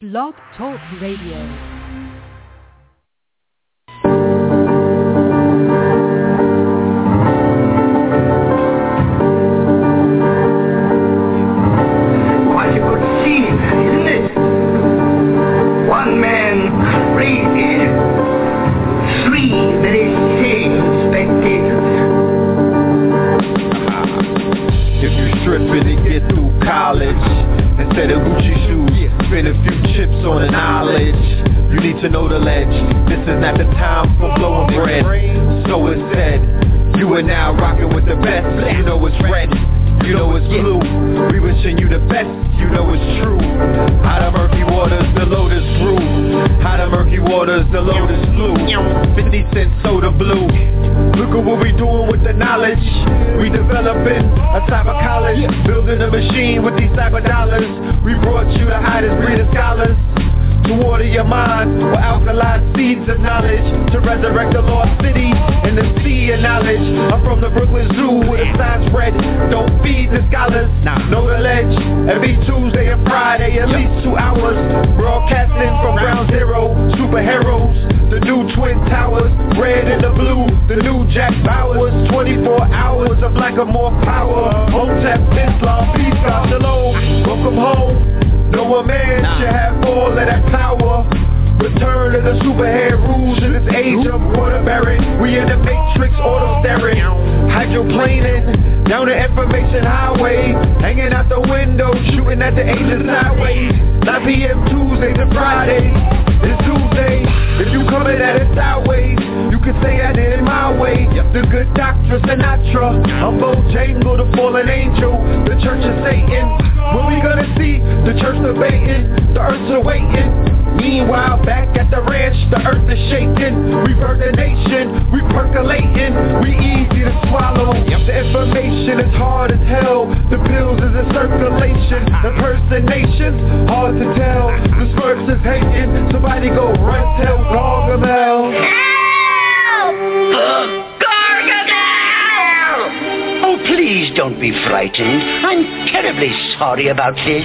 Blog Talk Radio. Frightened. I'm terribly sorry about this.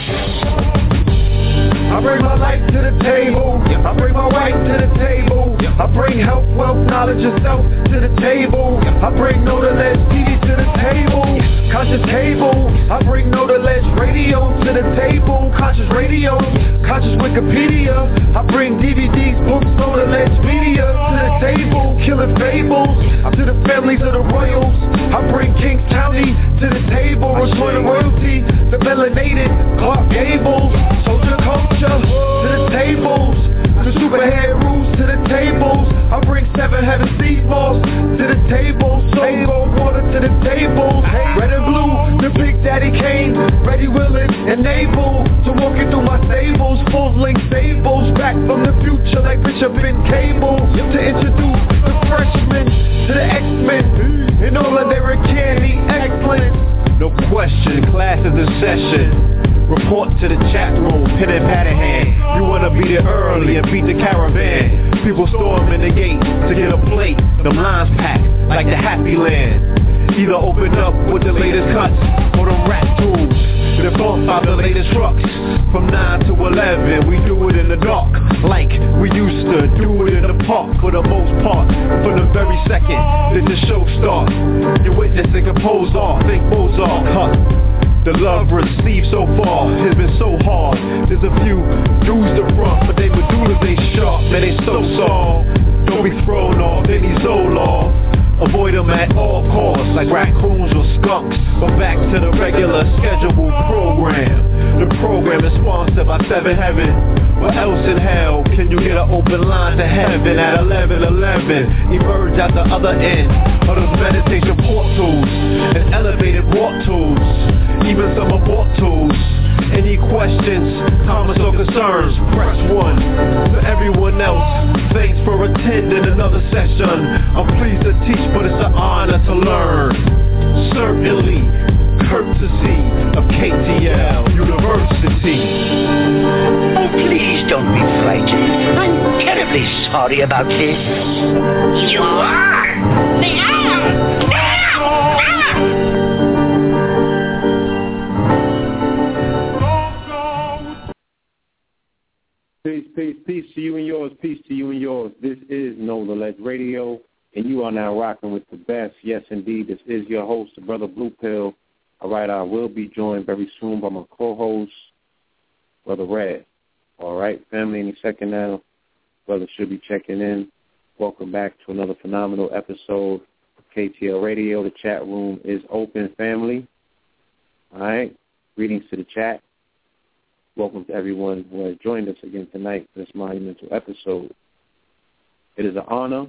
I bring my life to the table. I bring my wife to the table. I bring health, wealth, knowledge, and self to the table. I bring Know the Ledge TV to the table. Conscious cable. I bring Know the Ledge radio to the table. Conscious radio. Conscious Wikipedia. I bring DVDs, books, Know the Ledge media to the table. Killing fables to the families of the royals. I bring Kings County to the table. Restoring the royalty. The melanated Clark Gables. Soldier culture to the tables. The superhead rules to the tables. I bring seven heaven sea balls to the table. Soul water to the table. Red and blue, the big daddy came. Ready, willing, and able to walk into my stables. Full length stables. Back from the future like Bishop and Cable. To introduce the freshmen to the X-Men. And all of their candy excellent. No question, class is in session. Report to the chat room, pen and pad in hand. You wanna be there early and beat the caravan. People storming the gate to get a plate. Them lines packed like the happy land. Either open up with the latest cuts or them rap tools. They bump out the latest trucks. From 9 to 11, we do it in the dark. Like we used to do it in the park for the most part. From the very second that the show starts. You're witnessing a pose off, think Mozart, huh? The love received so far has been so hard. There's a few dudes to front, but they medullas they sharp, man they so soft. Don't be thrown off any Zoloft. Avoid them at all costs, like raccoons or skunks. But back to the regular scheduled program. The program is sponsored by Seven Heaven. What else in hell can you get an open line to heaven at 11:11? Emerge at the other end of those meditation portals and elevated walk tools even some abort tools. Any questions, comments or concerns, press 1. To everyone else, thanks for attending another session. I'm pleased to teach, but it's an honor to learn. Certainly, courtesy of KTL University. Oh, please don't be frightened. I'm terribly sorry about this. You are? The owl! Peace, peace, peace to you and yours. Peace to you and yours. This is Know the Ledge Radio, and you are now rocking with the best. Yes, indeed. This is your host, the Brother Blue Pill. All right, I will be joined very soon by my co-host, Brother Red. All right, family, any second now. Brother should be checking in. Welcome back to another phenomenal episode of KTL Radio. The chat room is open, family. All right, greetings to the chat. Welcome to everyone who has joined us again tonight for this monumental episode. It is an honor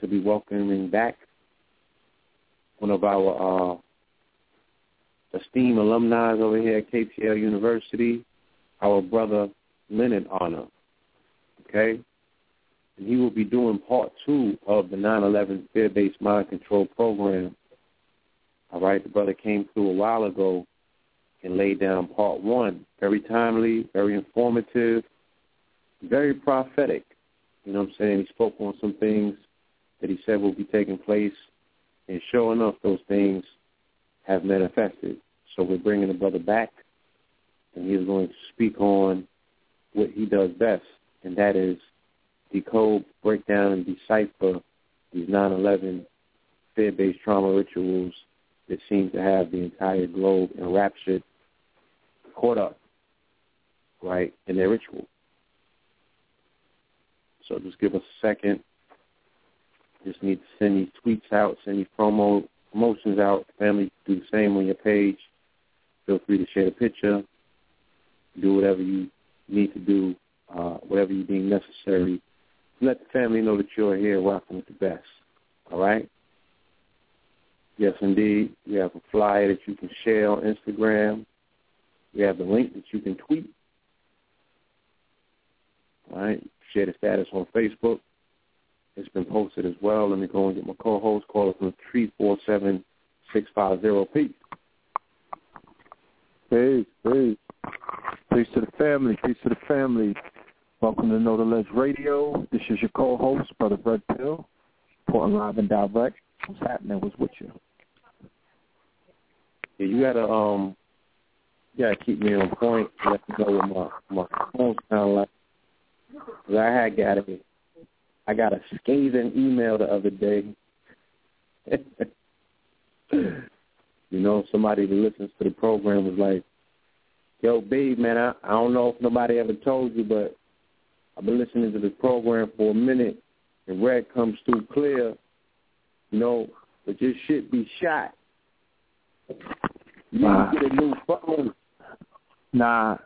to be welcoming back one of our uh, esteemed alumni over here at KTL University, our brother Lenon Honor. Okay? And he will be doing part two of the 9-11 fear-based mind control program. All right, the brother came through a while ago and laid down part one. Very timely, very informative, very prophetic. You know what I'm saying? He spoke on some things that he said will be taking place, and sure enough, those things have manifested. So we're bringing the brother back, and he's going to speak on what he does best, and that is decode, break down, and decipher these 9-11 fear-based trauma rituals that seem to have the entire globe enraptured caught up, right, in their ritual. So just give us a second. Just need to send these tweets out, send these promo promotions out. Family, do the same on your page. Feel free to share the picture. Do whatever you need to do, uh, whatever you deem necessary. Let the family know that you're here rocking with the best. All right? Yes, indeed. We have a flyer that you can share on Instagram. We have the link that you can tweet. All right. Share the status on Facebook. It's been posted as well. Let me go and get my co-host. Call us from 347 650 Peace. Peace, peace. Peace to the family. Peace to the family. Welcome to Know the Ledge Radio. This is your co-host, Brother Red Pill, Portland Live and Direct. What's happening? What's with you? Yeah, you gotta um you gotta keep me on point. Let me know what my my phone sound like. Cause I had got a I got a scathing email the other day. you know, somebody who listens to the program was like, "Yo, babe, man, I I don't know if nobody ever told you, but I've been listening to this program for a minute, and red comes through clear. You know, but your shit be shot. You Nah. get a new phone. Nah.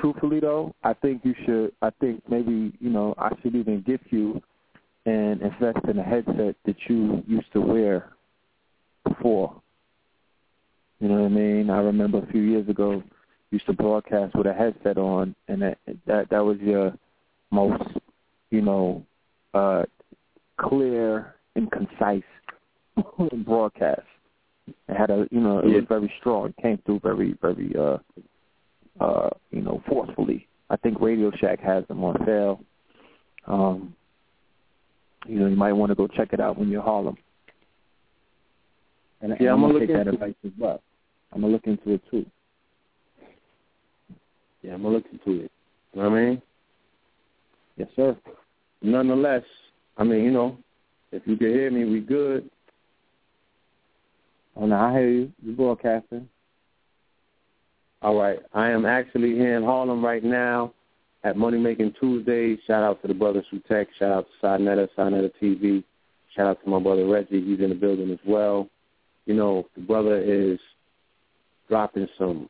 Truthfully though, I think you should I think maybe, you know, I should even gift you and invest in a headset that you used to wear before. You know what I mean? I remember a few years ago you used to broadcast with a headset on and that that, that was your most, you know, uh clear and concise broadcast. It had a you know, it Yeah. was very strong. It came through very, very uh uh, you know, forcefully. I think Radio Shack has them on sale. Um, you know, you might want to go check it out when you're in Harlem. And, and Yeah, I'm I'm gonna gonna take that advice as well. I'm gonna look into it too. Yeah, I'm gonna look into it. You know what I mean? Yes, sir. Nonetheless, I mean, you know, if you can hear me, we good. Oh no, I hear you. You're broadcasting. All right. I am actually here in Harlem right now at Money Making Tuesdays. Shout out to the brothers who tech. Shout out to Sinetta, Sinetta TV. Shout out to my brother Reggie. He's in the building as well. You know, the brother is dropping some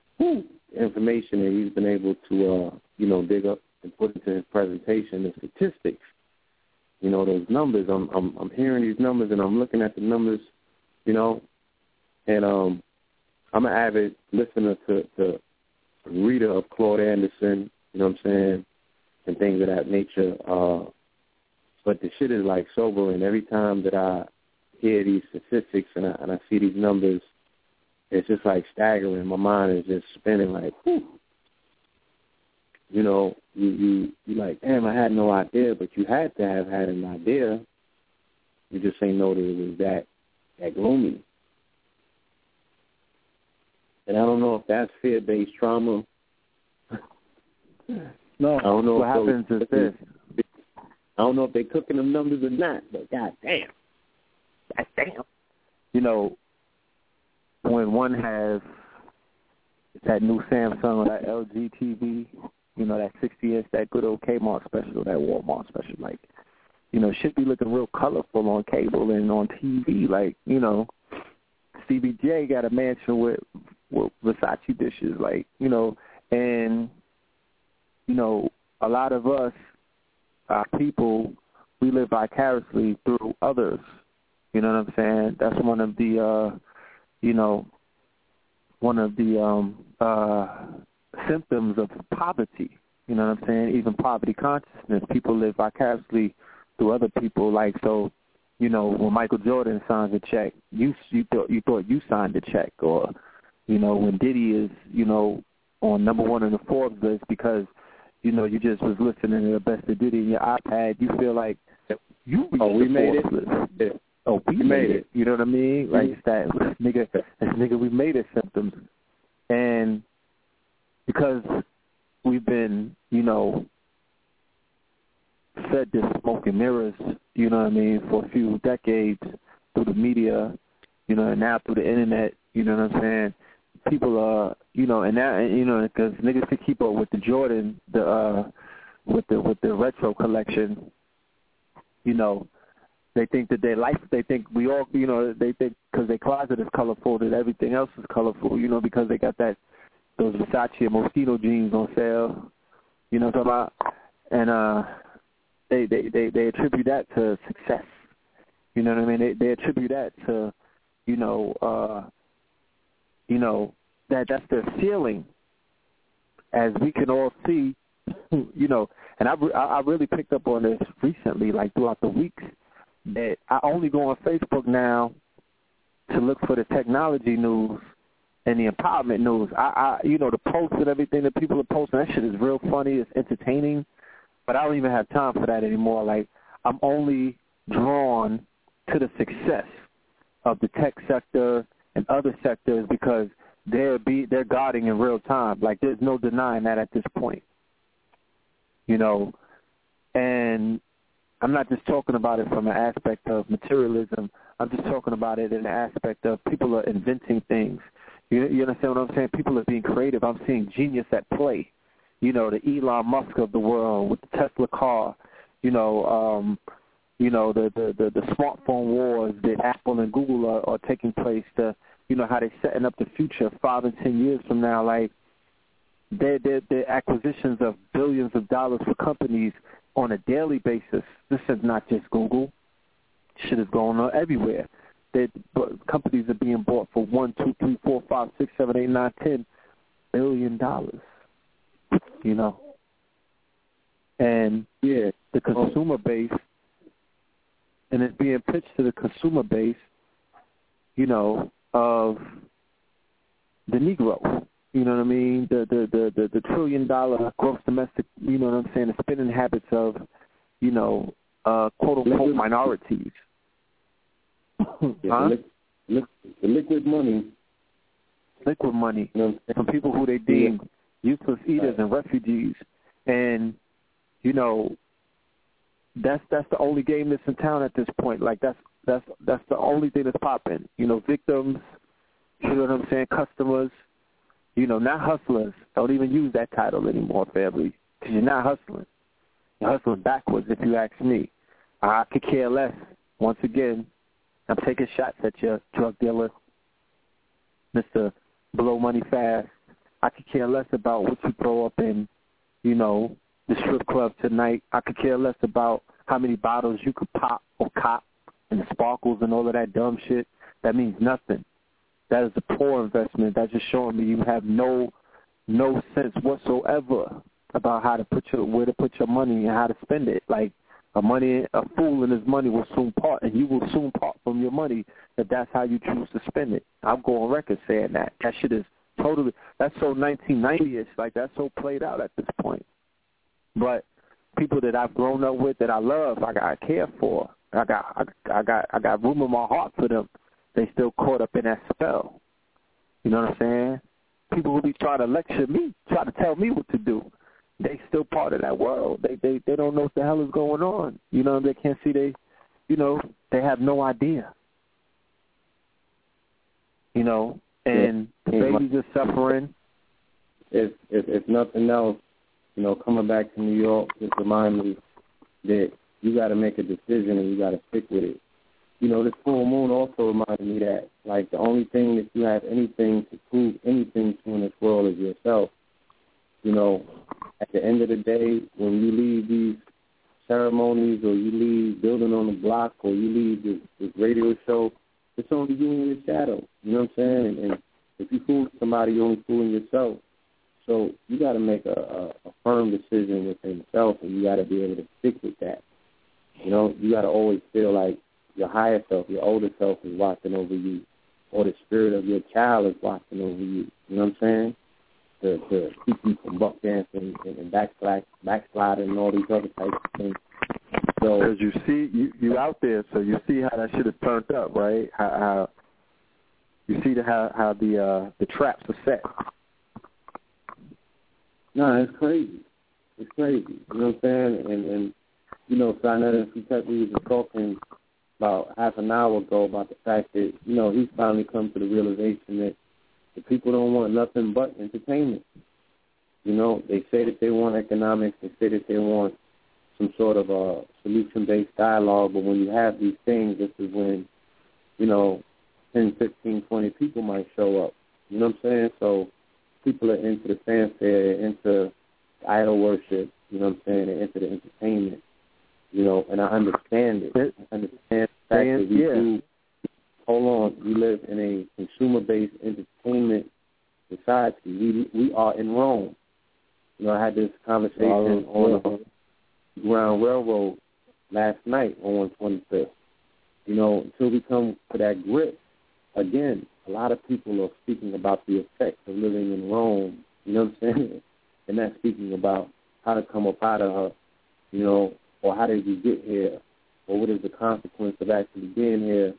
information that he's been able to, uh, you know, dig up and put into his presentation, the statistics. You know, those numbers. I'm, I'm, I'm hearing these numbers and I'm looking at the numbers, you know, and um, I'm an avid listener to, to reader of Claude Anderson, you know what I'm saying, and things of that nature. Uh, but the shit is like sobering. Every time that I hear these statistics and I, and I see these numbers, it's just like staggering. My mind is just spinning like, whew. You know, you you you like, damn, I had no idea, but you had to have had an idea. You just ain't know that it was that that gloomy. And I don't know if that's fear-based trauma. No, I don't know what happens is this. I don't know if they're cooking them numbers or not, but god damn. God damn. You know, when one has that new Samsung or that LG TV, you know, that 60 inch, that good old Kmart special, or that Walmart special, like, you know, should be looking real colorful on cable and on TV. Like, you know, Stevie J got a mansion with with Versace dishes, like, you know, and you know, a lot of us, our people, we live vicariously through others. You know what I'm saying? That's one of the, uh, you know, one of the um, uh, symptoms of poverty. You know what I'm saying? Even poverty consciousness. People live vicariously through other people. Like so, you know, when Michael Jordan signs a check, you you thought you thought you signed the check, or you know, when Diddy is, you know, on number one in the Forbes list because you know you just was listening to the best of Diddy in your iPad, you feel like you oh, reached Oh, we the made Forbes it? list. Yeah. Oh, we We made made it. it. You know what I mean? Like mm-hmm. it's that nigga, it's nigga, we made it symptoms, and because we've been, you know, fed this smoke and mirrors, you know what I mean, for a few decades through the media, you know, and now through the internet, you know what I'm saying. People are, you know, and now, you know, because niggas can keep up with the Jordan, the uh, with the with the retro collection, you know, they think that their life, they think we all, you know, they think because their closet is colorful that everything else is colorful, you know, because they got that those Versace and Moschino jeans on sale, you know what I'm talking about? And uh, they they they they attribute that to success. You know what I mean? They they attribute that to, you know, uh, you know that that's their ceiling. As we can all see, you know, and I I really picked up on this recently, like throughout the weeks, that I only go on Facebook now to look for the technology news and the empowerment news. I, I you know, the posts and everything that people are posting, that shit is real funny, it's entertaining, but I don't even have time for that anymore. Like I'm only drawn to the success of the tech sector and other sectors because they're be they're guarding in real time. Like there's no denying that at this point. You know, and I'm not just talking about it from an aspect of materialism. I'm just talking about it in the aspect of people are inventing things. You, you understand what I'm saying? People are being creative. I'm seeing genius at play. You know, the Elon Musk of the world with the Tesla car. You know, um, you know the, the the the smartphone wars that Apple and Google are, are taking place. To you know how they're setting up the future five and ten years from now. Like their their their acquisitions of billions of dollars for companies on a daily basis. This is not just Google. Shit is going on everywhere. That companies are being bought for one, two, three, four, five, six, seven, eight, nine, ten billion dollars. You know, and Yeah. the consumer base, and it's being pitched to the consumer base, you know, of the Negro. You know what I mean? The the the the, the trillion dollar gross domestic. You know what I'm saying? The spending habits of, you know, uh, quote unquote Liquid- minorities. Yeah, huh? the, li- li- liquid money. Liquid money You know, from people who they deem useless eaters and refugees, and you know, that's that's the only game that's in town at this point. Like that's that's that's the only thing that's popping. You know, victims. You know what I'm saying? Customers. You know, not hustlers. Don't even use that title anymore, family, because you're not hustling. You're hustling backwards, if you ask me. I could care less. Once again, I'm taking shots at you, drug dealer, Mister Blow Money Fast. I could care less about what you throw up in, you know, the strip club tonight. I could care less about how many bottles you could pop or cop and sparkles and all of that dumb shit. That means nothing. That is a poor investment. That's just showing me you have no no sense whatsoever about how to put your where to put your money and how to spend it. Like a money a fool and his money will soon part, and you will soon part from your money if that's how you choose to spend it. I'll go on record saying that. That shit is totally that's so 1990ish. Like that's so played out at this point. But people that I've grown up with that I love, I got I care for. I got I, I got I got room in my heart for them. They still caught up in that spell. You know what I'm saying? People who be trying to lecture me, try to tell me what to do. they still part of that world. They they they don't know what the hell is going on. You know, they can't see they, you know, they have no idea. You know, and the babies are suffering. If if if nothing else, you know, coming back to New York just remind me that you got to make a decision and you got to stick with it. You know, this full moon also reminded me that like the only thing that you have anything to prove anything to in this world is yourself. You know, at the end of the day, when you leave these ceremonies or you leave building on the block or you leave this, this radio show, it's only you and your shadow. You know what I'm saying? And, and if you fool somebody, you're only fooling yourself. So you got to make a, a, a firm decision within yourself, and you got to be able to stick with that. You know, you got to always feel like your higher self, your older self, is watching over you, or the spirit of your child is watching over you. You know what I'm saying? To to keep you from buck dancing and, and backslide, backsliding and all these other types of things. So Because you see, you you out there, so you see how that shit is turned up, right? How, how you see the, how how the uh the traps are set. No, it's crazy. It's crazy. You know what I'm saying? And and you know, Sinetta and Sutet, we was talking about half an hour ago about the fact that, you know, he's finally come to the realization that the people don't want nothing but entertainment. You know, they say that they want economics, they say that they want some sort of uh, a solution based dialogue, but when you have these things, this is when, you know, 10, 15, 20 people might show up. You know what I'm saying? So people are into the fanfare, into idol worship, you know what I'm saying, they're into the entertainment. You know, and I understand it. I understand the fact that we Yeah. do hold on, we live in a consumer based entertainment society. We we are in Rome. You know, I had this conversation on the Ground Railroad last night on one twenty fifth. You know, until we come to that grip, again, a lot of people are speaking about the effects of living in Rome. You know what I'm saying? And not speaking about how to come up out of her, you know, or how did we get here, or what is the consequence of actually being here,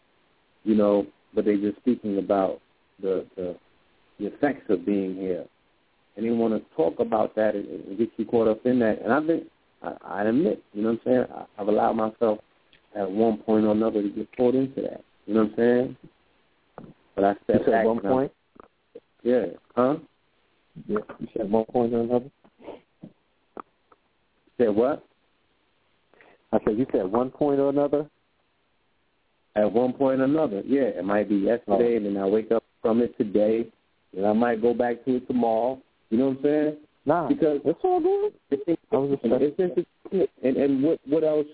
you know. But they're just speaking about the the, the effects of being here, and they want to talk about that and, and get you caught up in that. And I've been, I, I admit, you know what I'm saying. I, I've allowed myself at one point or another to get caught into that. You know what I'm saying? But I You said one I- point. yeah. Huh? Yeah. You said one point or another. Said what? I said you said one point or another. At one point or another. Yeah, it might be yesterday, and then I wake up from it today, and I might go back to it tomorrow. You know what I'm saying? Nah, Because it's all good. it's, I was just it's entertainment. And, and what what else?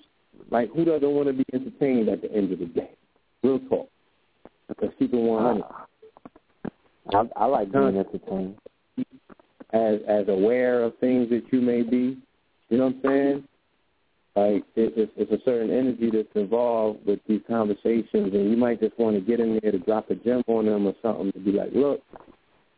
Like, who doesn't want to be entertained at the end of the day? Real talk. Because people want uh, honey. I, I like being entertained. as as aware of things that you may be. You know what I'm saying? Like it, it's, it's a certain energy that's involved with these conversations, and you might just want to get in there to drop a gem on them or something to be like, look,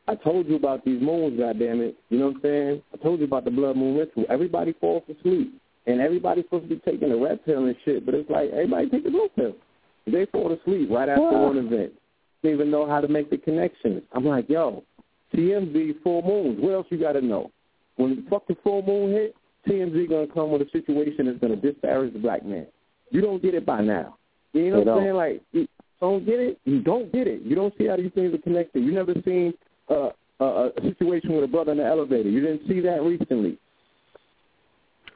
I told you about these moons, goddamn it. You know what I'm saying? I told you about the blood moon ritual. Everybody falls asleep, and everybody's supposed to be taking a red pill and shit, but it's like everybody take a blue pill. They fall asleep right after one event. They even know how to make the connections. I'm like, yo, TMZ full moons. What else you got to know? When the fucking full moon hit, TMZ gonna come with a situation that's gonna disparage the black man. You don't get it by now. You know what I'm saying? Like, you don't get it. You don't get it. You don't see how these things are connected. You never seen uh, a, a situation with a brother in the elevator. You didn't see that recently.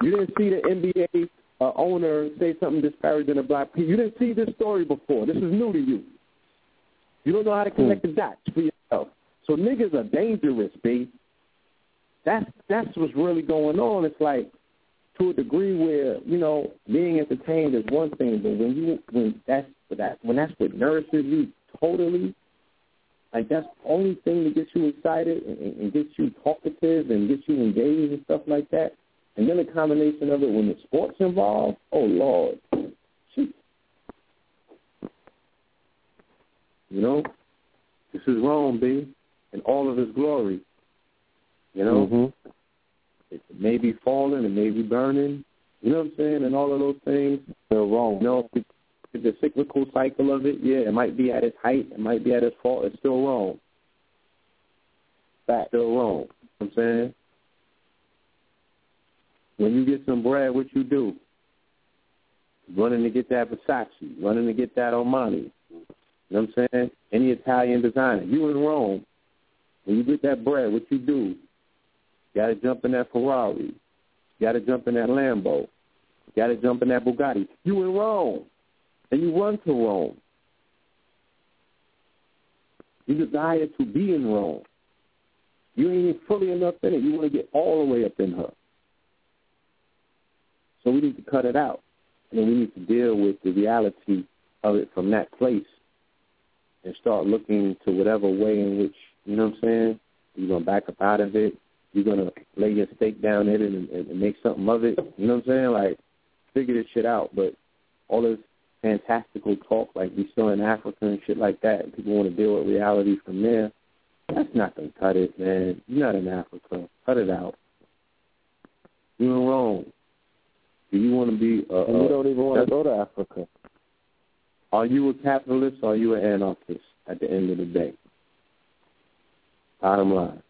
You didn't see the NBA uh, owner say something disparaging a black people. You didn't see this story before. This is new to you. You don't know how to connect the dots for yourself. So niggas are dangerous, B. That's that's what's really going on. It's like to a degree where you know being entertained is one thing, but when you when that's that when that's what nourishes you totally, like that's the only thing that gets you excited and, and and gets you talkative and gets you engaged and stuff like that. And then the combination of it when the sports involved, oh lord, Shoot. you know, this is Rome, B, in all of its glory. You know, Mm-hmm. it may be falling, it may be burning. You know what I'm saying? And all of those things. Still wrong. You know, the, the cyclical cycle of it, yeah, it might be at its height, it might be at its fall. It's still wrong. Fact, still wrong. You know what I'm saying? When you get some bread, what you do? Running to get that Versace, running to get that Armani. You know what I'm saying? Any Italian designer. You in Rome, when you get that bread, what you do? Got to jump in that Ferrari. Got to jump in that Lambo. Got to jump in that Bugatti. You in Rome, and you run to Rome. You desire to be in Rome. You ain't fully enough in it. You want to get all the way up in her. So we need to cut it out. And we need to deal with the reality of it from that place and start looking to whatever way in which, you know what I'm saying, you're going to back up out of it. You're going to lay your stake down in it and, and, make something of it. You know what I'm saying? Like, figure this shit out. But all this fantastical talk like we saw in Africa and shit like that, and people want to deal with reality from there, that's not going to cut it, man. You're not in Africa. Cut it out. You're Rome. Do you want to be a... And we don't even want to uh, go to Africa. Are you a capitalist or are you an anarchist at the end of the day? Bottom line.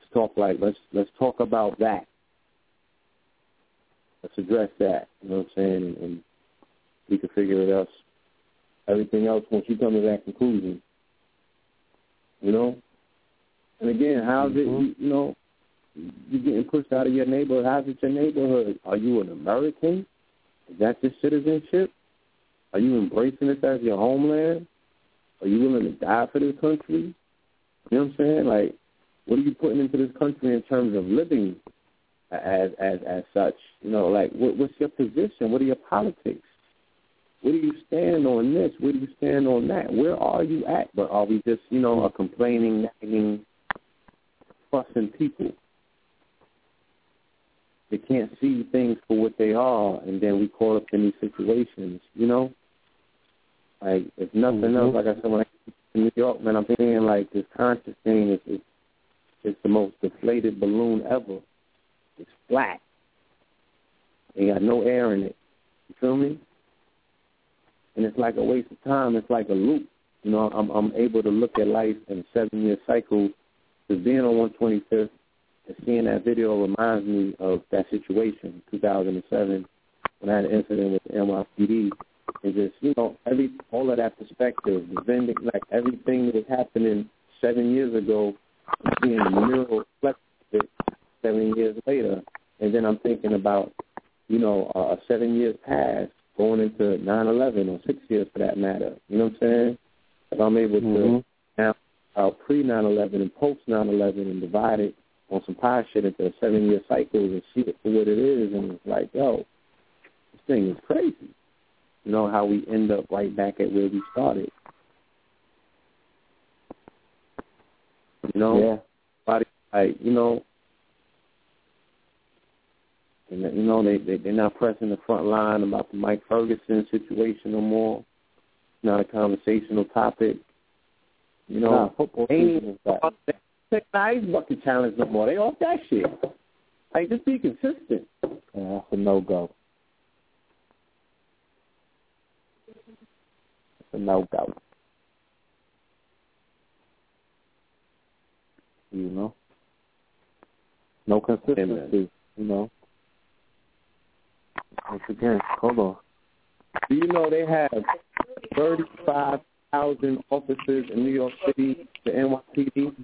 Let's talk like let's let's talk about that. Let's address that. You know what I'm saying? And, and we can figure it out. Everything else once you come to that conclusion. You know? And again, how's it mm-hmm. you, you know, you're getting pushed out of your neighborhood. How's it your neighborhood? Are you an American? Is that your citizenship? Are you embracing this as your homeland? Are you willing to die for this country? You know what I'm saying? Like, what are you putting into this country in terms of living as as as such? You know, like what, what's your position? What are your politics? Where do you stand on this? Where do you stand on that? Where are you at? But are we just, you know, a complaining, nagging, fussing people? They can't see things for what they are, and then we caught up in these situations, you know? Like, if nothing mm-hmm. else, like I said, when I to New York, man, I'm thinking, like, this conscious thing is, is, is the most deflated balloon ever. It's flat. Ain't got no air in it. You feel me? And it's like a waste of time. It's like a loop. You know, I'm I'm able to look at life in a seven year cycle. Because being on 125th and seeing that video reminds me of that situation, 2007, when I had an incident with the NYPD. And just, you know, every all of that perspective, the vending, like everything that was happening seven years ago, seeing the mirror reflect it seven years later. And then I'm thinking about, you know, uh, seven years past, going into 9/11 or six years for that matter. You know what I'm saying? If I'm able mm-hmm. to now uh, pre 9/11 and post 9/11 and divide it on some pie shit into a seven year cycle and see it for what it is, and it's like, yo, this thing is crazy. You know how we end up right back at where we started. You know, yeah. Body, like you know, and you know they, they they're not pressing the front line about the Mike Ferguson situation no more. It's not a conversational topic. You know, nah, football ain't the ice bucket challenge no more. They off that shit. Like just be consistent. Yeah, that's a no go. It's a no go. You know, no consistency. Amen. You know. Once again, hold on. Do you know they have 35,000 officers in New York City, the NYPD?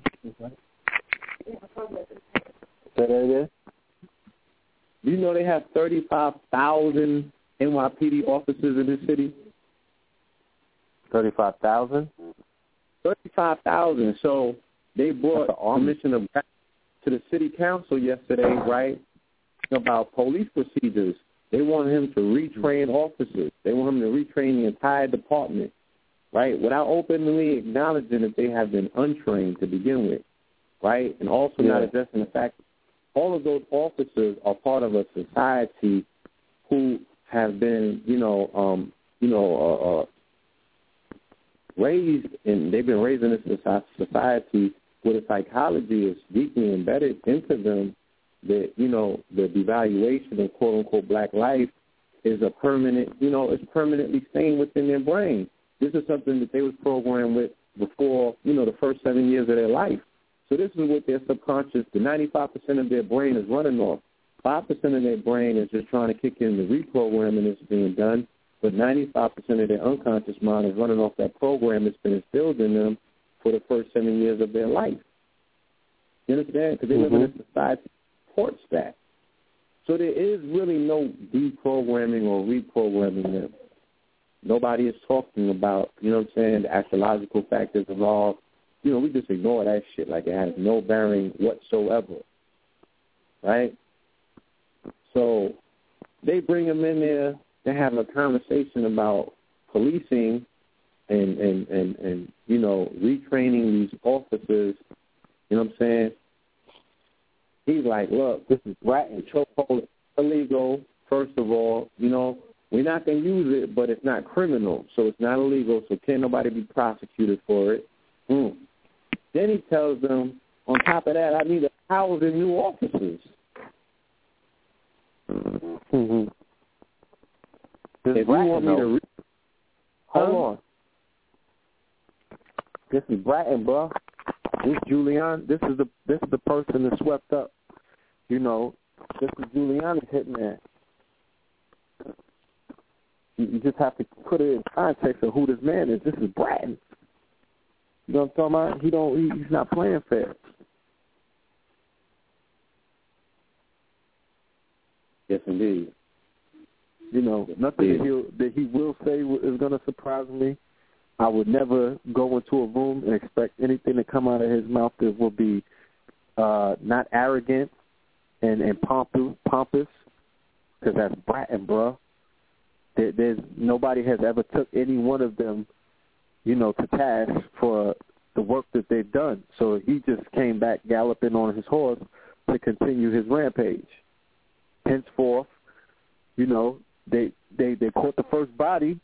Say that again? Do you know they have 35,000 NYPD officers in this city? 35,000? 35,000. So they brought Commissioner to the city council yesterday, right, about police procedures they want him to retrain officers. They want him to retrain the entire department, right, without openly acknowledging that they have been untrained to begin with, right, and also yeah. not addressing the fact all of those officers are part of a society who have been, you know, um, you know, uh, uh, raised and they've been raised in this society where the psychology is deeply embedded into them that you know the devaluation of quote unquote black life is a permanent you know it's permanently staying within their brain. This is something that they was programmed with before you know the first seven years of their life. So this is what their subconscious, the 95% of their brain is running off. 5% of their brain is just trying to kick in the reprogramming that's being done, but 95% of their unconscious mind is running off that program that's been instilled in them for the first seven years of their life. You understand? Because they live in a mm-hmm. society that supports that. So there is really no deprogramming or reprogramming them. Nobody is talking about, you know what I'm saying, the astrological factors involved. You know, we just ignore that shit like it has no bearing whatsoever. Right? So they bring them in there. They're having a conversation about policing and, and, and, and you know, retraining these officers. You know what I'm saying? He's like, look, this is rat and chokehold illegal, first of all. You know, we're not going to use it, but it's not criminal, so it's not illegal, so can't nobody be prosecuted for it. Mm. Then he tells them, on top of that, I need a thousand new officers. Mm-hmm. This If you want me to, re- Hold Huh? on. This is Bratton, bro. This Julian. This is the this is the person that swept up. You know, this is Giuliani's hitman. You, just have to put it in context of who this man is. This is Bratton. You know what I'm talking about? He don't. He, he's not playing fair. yes, indeed. You know, nothing that he that he will say is going to surprise me. I would never go into a room and expect anything to come out of his mouth that will be uh, not arrogant and and pompous, pompous, because that's Bratton, bro. There, there's nobody has ever took any one of them, you know, to task for the work that they've done. So he just came back galloping on his horse to continue his rampage. Henceforth, you know, they they they caught the first body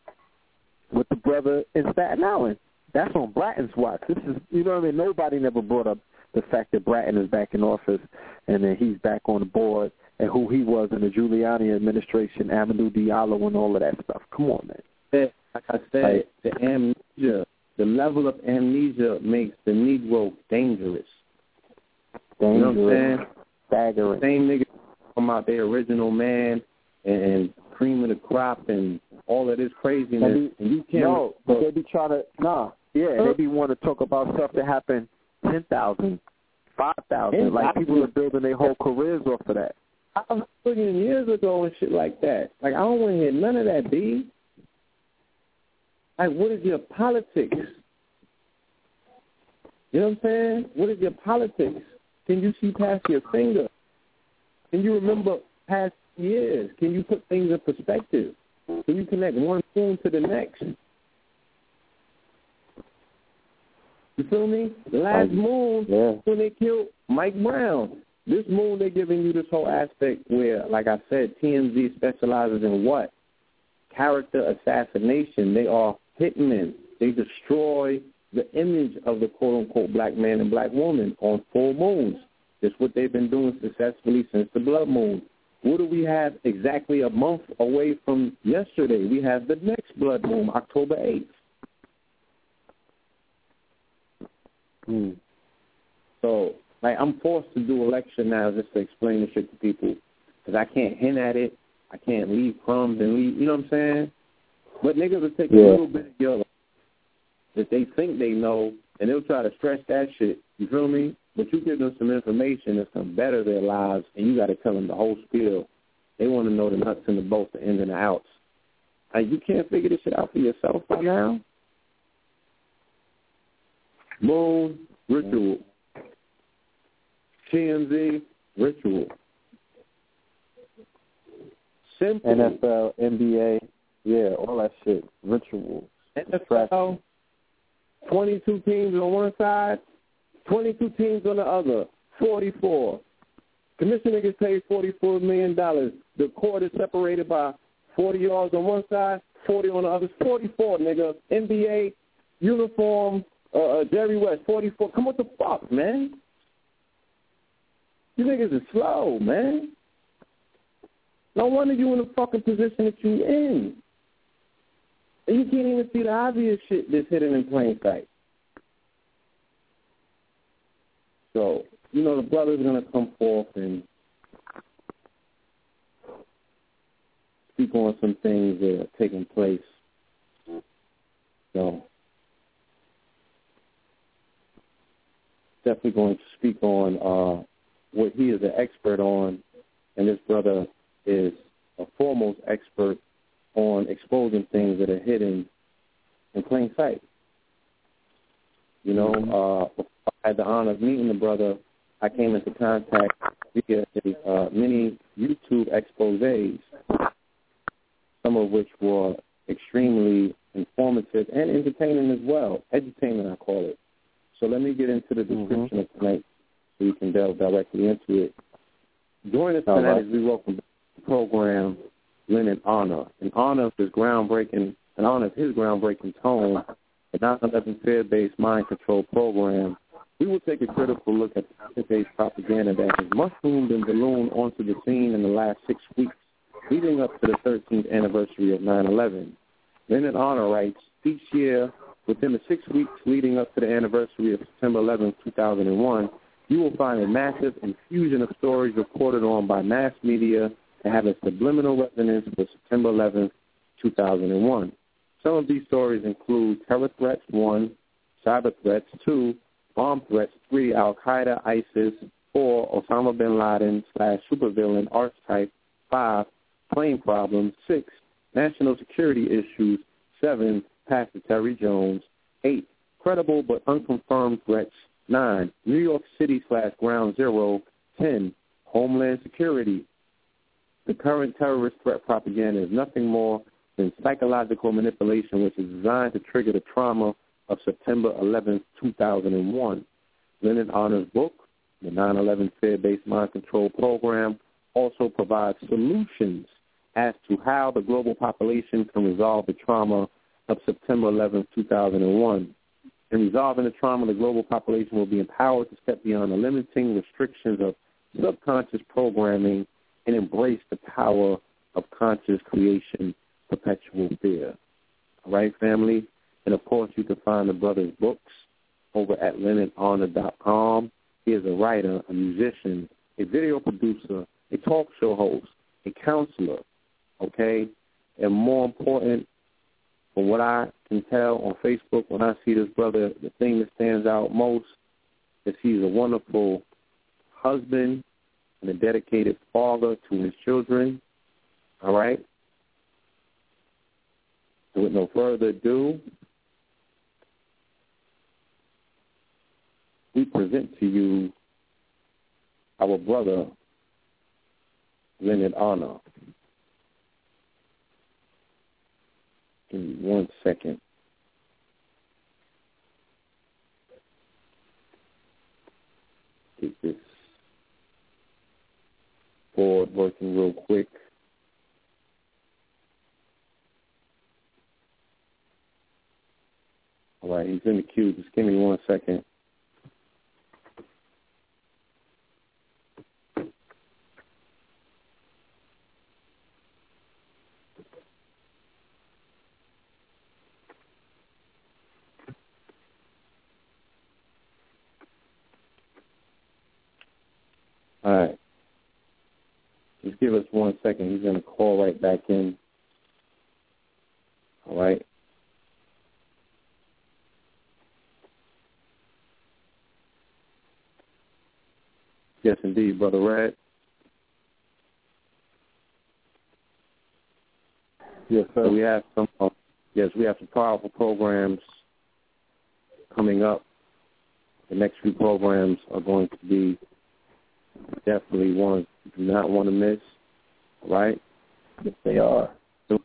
with the brother in Staten Island. That's on Bratton's watch. This is you know what I mean. Nobody never brought up the fact that Bratton is back in office and that he's back on the board and who he was in the Giuliani administration, Amadou Diallo, and all of that stuff. Come on, man. like I said, the amnesia, the level of amnesia makes the Negro dangerous. You know what I'm Dangerous, saying? staggering. Same niggas talking about their original man and, and cream of the crop and all of this craziness, And and you can't. No, but they be trying to nah. Yeah, they be want to talk about stuff that happened ten thousand, five thousand. Like people are building their whole careers off of that. I was looking years ago and shit like that. Like I don't want to hear none of that, B. Like, what is your politics? You know what I'm saying? What is your politics? Can you see past your finger? Can you remember past years? Can you put things in perspective? Can you connect one moon to the next? You feel me? Last moon Yeah. when they killed Mike Brown. This moon they're giving you this whole aspect where, like I said, TMZ specializes in what? Character assassination. They are hitmen. They destroy the image of the quote unquote black man and black woman on full moons. That's what they've been doing successfully since the blood moon. What do we have exactly a month away from yesterday? We have the next blood moon, October 8th. Hmm. So, like, I'm forced to do a lecture now just to explain this shit to people because I can't hint at it. I can't leave crumbs and leave, you know what I'm saying? But niggas will take a little bit of your life that they think they know, and they'll try to stretch that shit. You feel me? But you give them some information that's to better their lives, and you got to tell them the whole spiel. They want to know the nuts and the bolts, the ins and the outs. Like, you can't figure this shit out for yourself by now? Moon, ritual. TMZ, ritual. Simple. NFL, NBA, yeah, all that shit, rituals. NFL, 22 teams on one side, 22 teams on the other, 44. Commissioner gets paid $44 million. The court is separated by 40 yards on one side, 40 on the other. 44, nigga. NBA, uniform, uh, uh, Jerry West, 44. Come on, what the fuck, man? You niggas are slow, man. No wonder you in the fucking position that you in. And you can't even see the obvious shit that's hidden in plain sight. So, you know, the brother's going to come forth and speak on some things that are taking place. So definitely going to speak on uh, what he is an expert on, and this brother is a foremost expert on exposing things that are hidden in plain sight. You know, uh, I had the honor of meeting the brother. I came into contact via uh, many YouTube exposés, some of which were extremely informative and entertaining as well. Entertaining, I call it. So let me get into the description mm-hmm. of tonight so we can delve directly into it. Join us tonight right. as we welcome the program Lenon Honor. In honor of his groundbreaking, in honor of his groundbreaking tone, the 9/11 fear-based mind control program, we will take a critical look at the fear-based propaganda that has mushroomed and ballooned onto the scene in the last six weeks, leading up to the 13th anniversary of 9/11. Lenon Honor writes, each year Within the six weeks leading up to the anniversary of September 11, 2001, you will find a massive infusion of stories reported on by mass media that have a subliminal resonance for September 11, 2001. Some of these stories include terror threats, one, cyber threats, two, bomb threats, three, Al-Qaeda, ISIS, four, Osama bin Laden slash supervillain archetype, five, plane problems, six, national security issues, seven, Pastor Terry Jones. Eight, credible but unconfirmed threats. Nine, New York City slash ground zero. Ten, Homeland Security. The current terrorist threat propaganda is nothing more than psychological manipulation which is designed to trigger the trauma of September 11, 2001. Lenon Honor's book, The 9-11 Fear-Based Mind Control Program, also provides solutions as to how the global population can resolve the trauma of September 11, 2001. In resolving the trauma, the global population will be empowered to step beyond the limiting restrictions of subconscious programming and embrace the power of conscious creation, perpetual fear. All right, family? And of course, you can find the brother's books over at lenonhonor.com. He is a writer, a musician, a video producer, a talk show host, a counselor, okay? And more important, from what I can tell on Facebook, when I see this brother, the thing that stands out most is he's a wonderful husband and a dedicated father to his children. All right? So with no further ado, we present to you our brother, Lenon Honor. Give me one second. Get this board working real quick. All right, he's in the queue. Just give me one second. All right. Just give us one second. He's going to call right back in. All right. Yes, indeed, Brother Red. Yes, sir. So we have some. Uh, yes, we have some powerful programs coming up. The next few programs are going to be definitely one do not want to miss, right? Yes, they are. So,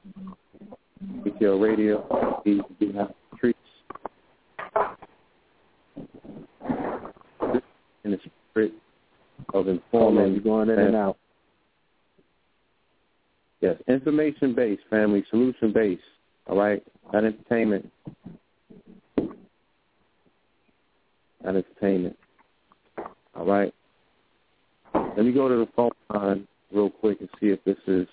your radio, you have treats in the spirit of informing. You're going in and out. Yes, information based, family, solution based. All right, not entertainment. Not entertainment. All right. Let me go to the phone line real quick and see if this is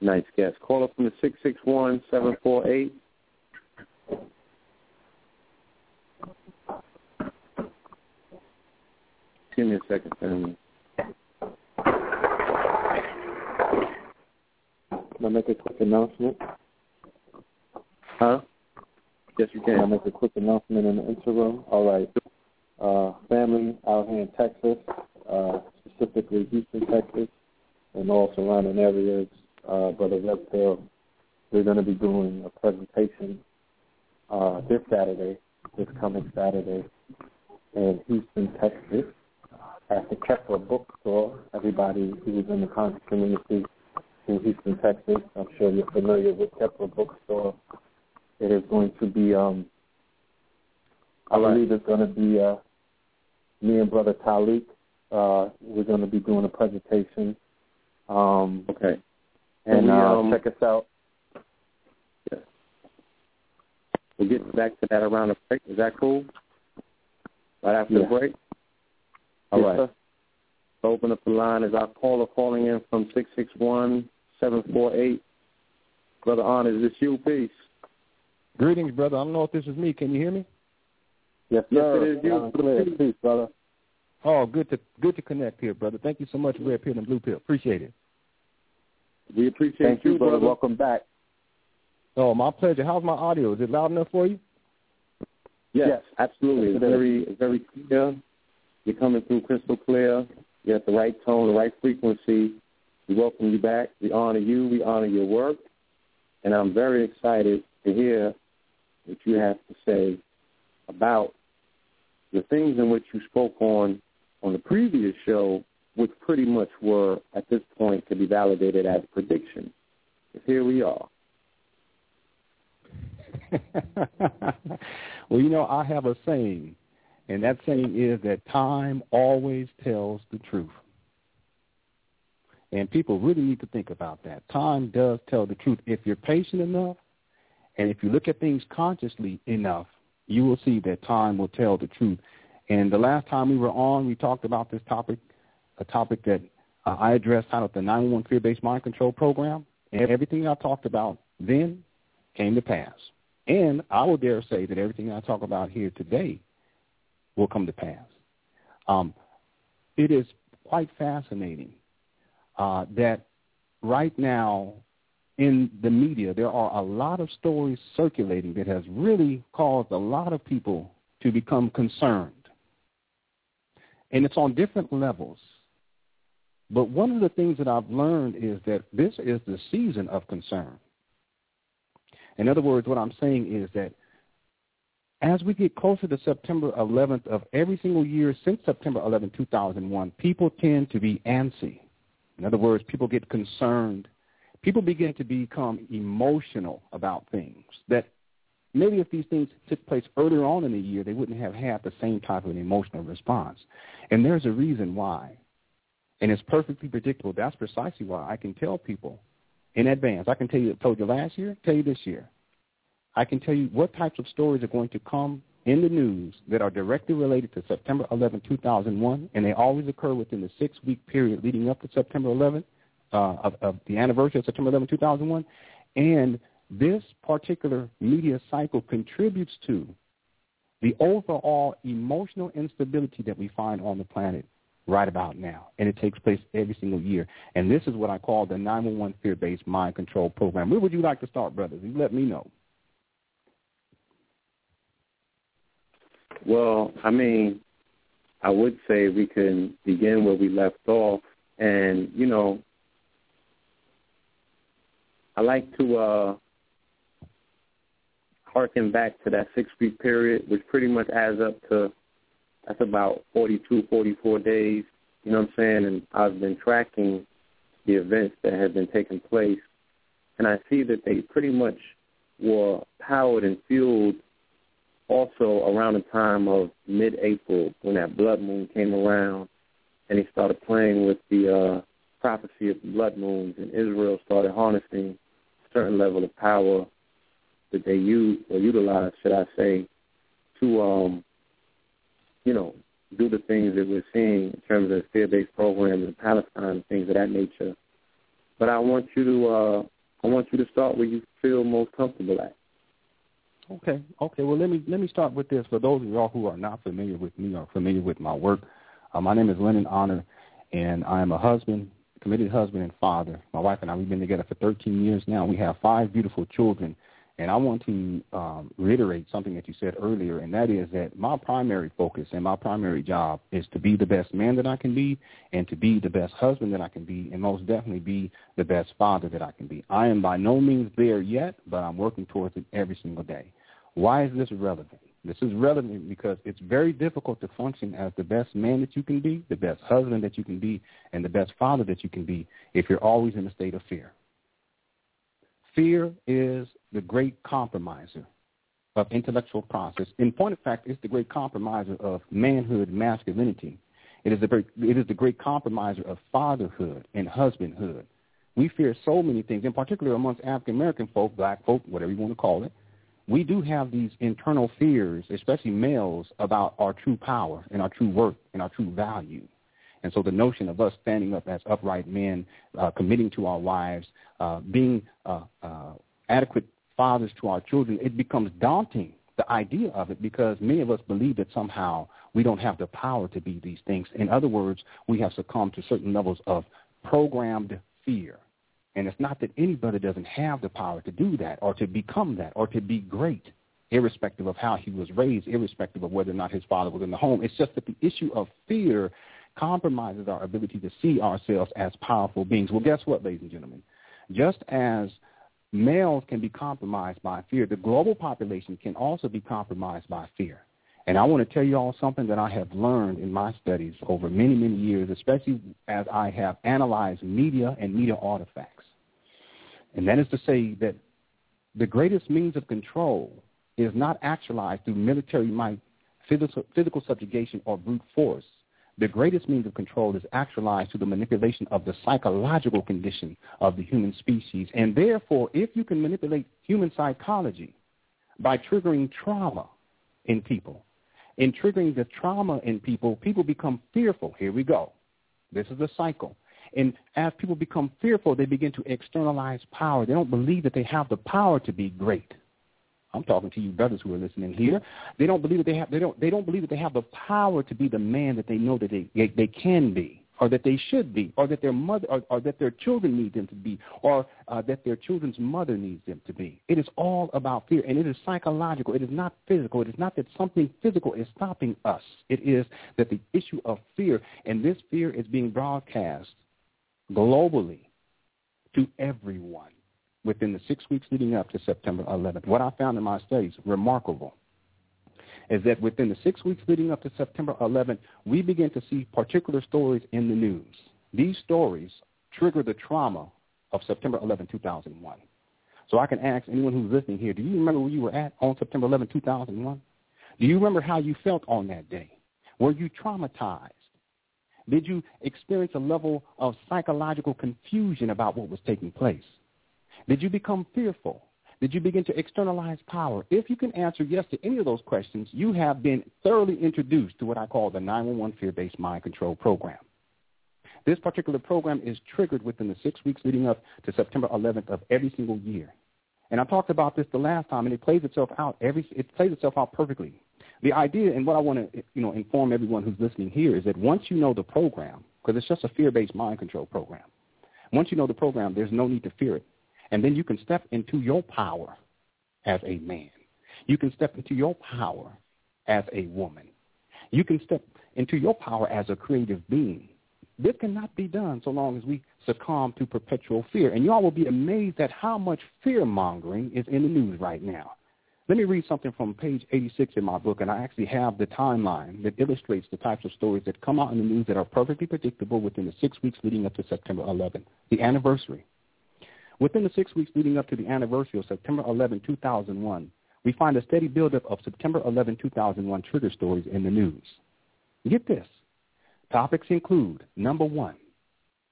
tonight's guest. Call up from the six six one seven four eight. Give me a second, family. Can I make a quick announcement? Huh? Yes, you Can I can. make a quick announcement in the interim? All right. Uh, family out here in Texas, uh, specifically Houston, Texas, and all surrounding areas, uh, Brother Red Pill, we're going to be doing a presentation uh, this Saturday, this coming Saturday, in Houston, Texas, at the Kepler Bookstore. Everybody who is in the conscious community in Houston, Texas, I'm sure you're familiar with Kepler Bookstore. It is going to be, um, I believe it's going to be uh, me and Brother Talik. Uh, we're going to be doing a presentation. Um, Okay. and we, uh, um, check us out. We'll get back to that around the break. Is that cool? Right after the break? All Yes, right. sir. Open up the line is our caller calling in from six six one seven four eight. Brother On, is this you? Peace. Greetings, brother. I don't know if this is me. Can you hear me? Yes, sir. Yes, it is you. Loud and. Peace, brother. Oh, good to good to connect here, brother. Thank you so much, Red Pill and Blue Pill. Appreciate it. We appreciate Thank you, brother. brother. Welcome back. Oh, my pleasure. How's my audio? Is it loud enough for you? Yes, Yes. absolutely. It's it is. very, it's very clear. You're coming through crystal clear. You're at the right tone, the right frequency. We welcome you back. We honor you. We honor your work. And I'm very excited to hear what you have to say about the things in which you spoke on on the previous show, which pretty much were, at this point, to be validated as predictions. Here we are. well, you know, I have a saying, and that saying is that time always tells the truth. And people really need to think about that. Time does tell the truth. If you're patient enough, and if you look at things consciously enough, you will see that time will tell the truth. And the last time we were on, we talked about this topic, a topic that uh, I addressed titled the 911 Fear-Based Mind Control Program. And everything I talked about then came to pass. And I will dare say that everything I talk about here today will come to pass. Um, it is quite fascinating uh, that right now in the media there are a lot of stories circulating that has really caused a lot of people to become concerned. And it's on different levels. But one of the things that I've learned is that this is the season of concern. In other words, what I'm saying is that as we get closer to September 11th of every single year since September 11, 2001, people tend to be antsy. In other words, people get concerned. People begin to become emotional about things that maybe if these things took place earlier on in the year, they wouldn't have had the same type of an emotional response. And there's a reason why. And it's perfectly predictable. That's precisely why I can tell people in advance. I can tell you, told you last year, tell you this year. I can tell you what types of stories are going to come in the news that are directly related to September 11, 2001, and they always occur within the six-week period leading up to September 11, uh, of, of the anniversary of September 11, 2001. And this particular media cycle contributes to the overall emotional instability that we find on the planet right about now. And it takes place every single year. And this is what I call the 911 fear-based mind control program. Where would you like to start, brothers? You let me know. Well, I mean, I would say we can begin where we left off. And, you know, I like to uh, harken back to that six-week period, which pretty much adds up to, that's about 42, 44 days. You know what I'm saying? And I've been tracking the events that have been taking place. And I see that they pretty much were powered and fueled also around the time of mid-April when that blood moon came around and he started playing with the uh, prophecy of blood moons and Israel started harnessing a certain level of power that they use or utilize, should I say, to, um, you know, do the things that we're seeing in terms of fear-based programs in Palestine and things of that nature. But I want you to, uh, I want you to start where you feel most comfortable at. Okay, okay. Well, let me let me start with this. For those of y'all who are not familiar with me or familiar with my work, uh, my name is Lenon Honor, and I am a husband committed husband and father. My wife and I, we've been together for 13 years now. We have five beautiful children. And I want to um, reiterate something that you said earlier, and that is that my primary focus and my primary job is to be the best man that I can be and to be the best husband that I can be and most definitely be the best father that I can be. I am by no means there yet, but I'm working towards it every single day. Why is this relevant? This is relevant because it's very difficult to function as the best man that you can be, the best husband that you can be, and the best father that you can be if you're always in a state of fear. Fear is the great compromiser of intellectual process. In point of fact, it's the great compromiser of manhood, masculinity. It is the great, it is the great compromiser of fatherhood and husbandhood. We fear so many things, in particular amongst African American folk, black folk, whatever you want to call it we do have these internal fears, especially males, about our true power and our true worth and our true value. And so the notion of us standing up as upright men, uh, committing to our wives, uh, being uh, uh, adequate fathers to our children, it becomes daunting, the idea of it, because many of us believe that somehow we don't have the power to be these things. In other words, we have succumbed to certain levels of programmed fear. And it's not that anybody doesn't have the power to do that or to become that or to be great, irrespective of how he was raised, irrespective of whether or not his father was in the home. It's just that the issue of fear compromises our ability to see ourselves as powerful beings. Well, guess what, ladies and gentlemen? Just as males can be compromised by fear, the global population can also be compromised by fear. And I want to tell you all something that I have learned in my studies over many, many years, especially as I have analyzed media and media artifacts. And that is to say that the greatest means of control is not actualized through military might, physical, physical subjugation, or brute force. The greatest means of control is actualized through the manipulation of the psychological condition of the human species. And therefore, if you can manipulate human psychology by triggering trauma in people, in triggering the trauma in people, people become fearful. Here we go. This is a cycle. And as people become fearful, they begin to externalize power. They don't believe that they have the power to be great. I'm talking to you brothers who are listening here. They don't believe that they have they don't they don't believe that they have the power to be the man that they know that they they, they can be or that they should be, or that their mother, or, or that their children need them to be, or uh, that their children's mother needs them to be. It is all about fear, and it is psychological. It is not physical. It is not that something physical is stopping us. It is that the issue of fear, and this fear is being broadcast globally to everyone within the six weeks leading up to September 11th. What I found in my studies, remarkable is that within the six weeks leading up to September 11th, we begin to see particular stories in the news. These stories trigger the trauma of September 11, 2001. So I can ask anyone who's listening here, do you remember where you were at on September 11, 2001? Do you remember how you felt on that day? Were you traumatized? Did you experience a level of psychological confusion about what was taking place? Did you become fearful? Did you begin to externalize power? If you can answer yes to any of those questions, you have been thoroughly introduced to what I call the 911 fear-based mind control program. This particular program is triggered within the six weeks leading up to September 11th of every single year. And I talked about this the last time, and it plays itself out every. It plays itself out perfectly. The idea, and what I want to, you know, inform everyone who's listening here is that once you know the program, because it's just a fear-based mind control program, once you know the program, there's no need to fear it. And then you can step into your power as a man. You can step into your power as a woman. You can step into your power as a creative being. This cannot be done so long as we succumb to perpetual fear. And y'all will be amazed at how much fear-mongering is in the news right now. Let me read something from page 86 in my book, and I actually have the timeline that illustrates the types of stories that come out in the news that are perfectly predictable within the six weeks leading up to September 11th, the anniversary. Within the six weeks leading up to the anniversary of September 11, 2001, we find a steady buildup of September 11, 2001 trigger stories in the news. Get this. Topics include, number one,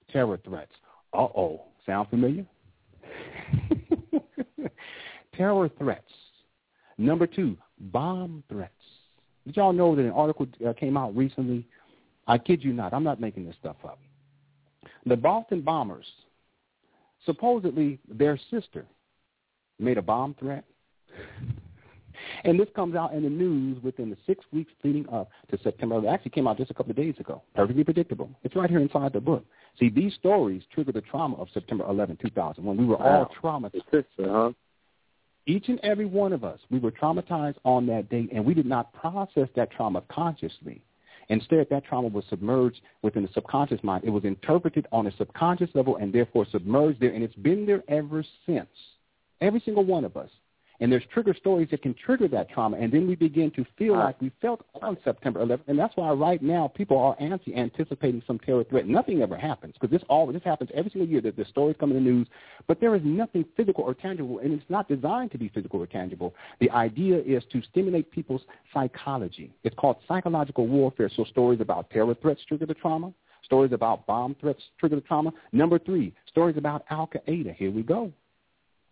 terror threats. Uh-oh. Sound familiar? terror threats. Number two, bomb threats. Did y'all know that an article uh, came out recently? I kid you not. I'm not making this stuff up. The Boston bombers supposedly their sister made a bomb threat. And this comes out in the news within the six weeks leading up to September. It actually came out just a couple of days ago. Perfectly predictable. It's right here inside the book. See, these stories trigger the trauma of September 11, 2001. We were Wow. all traumatized. Sister, huh? Each and every one of us, we were traumatized on that date, and we did not process that trauma consciously. Instead, that trauma was submerged within the subconscious mind. It was interpreted on a subconscious level and therefore submerged there, and it's been there ever since. Every single one of us. And there's trigger stories that can trigger that trauma, and then we begin to feel like we felt on September 11th, and that's why right now people are anti anticipating some terror threat. Nothing ever happens because this all this happens every single year that the stories come in the news, but there is nothing physical or tangible, and it's not designed to be physical or tangible. The idea is to stimulate people's psychology. It's called psychological warfare. So stories about terror threats trigger the trauma. Stories about bomb threats trigger the trauma. Number three, stories about Al Qaeda. Here we go.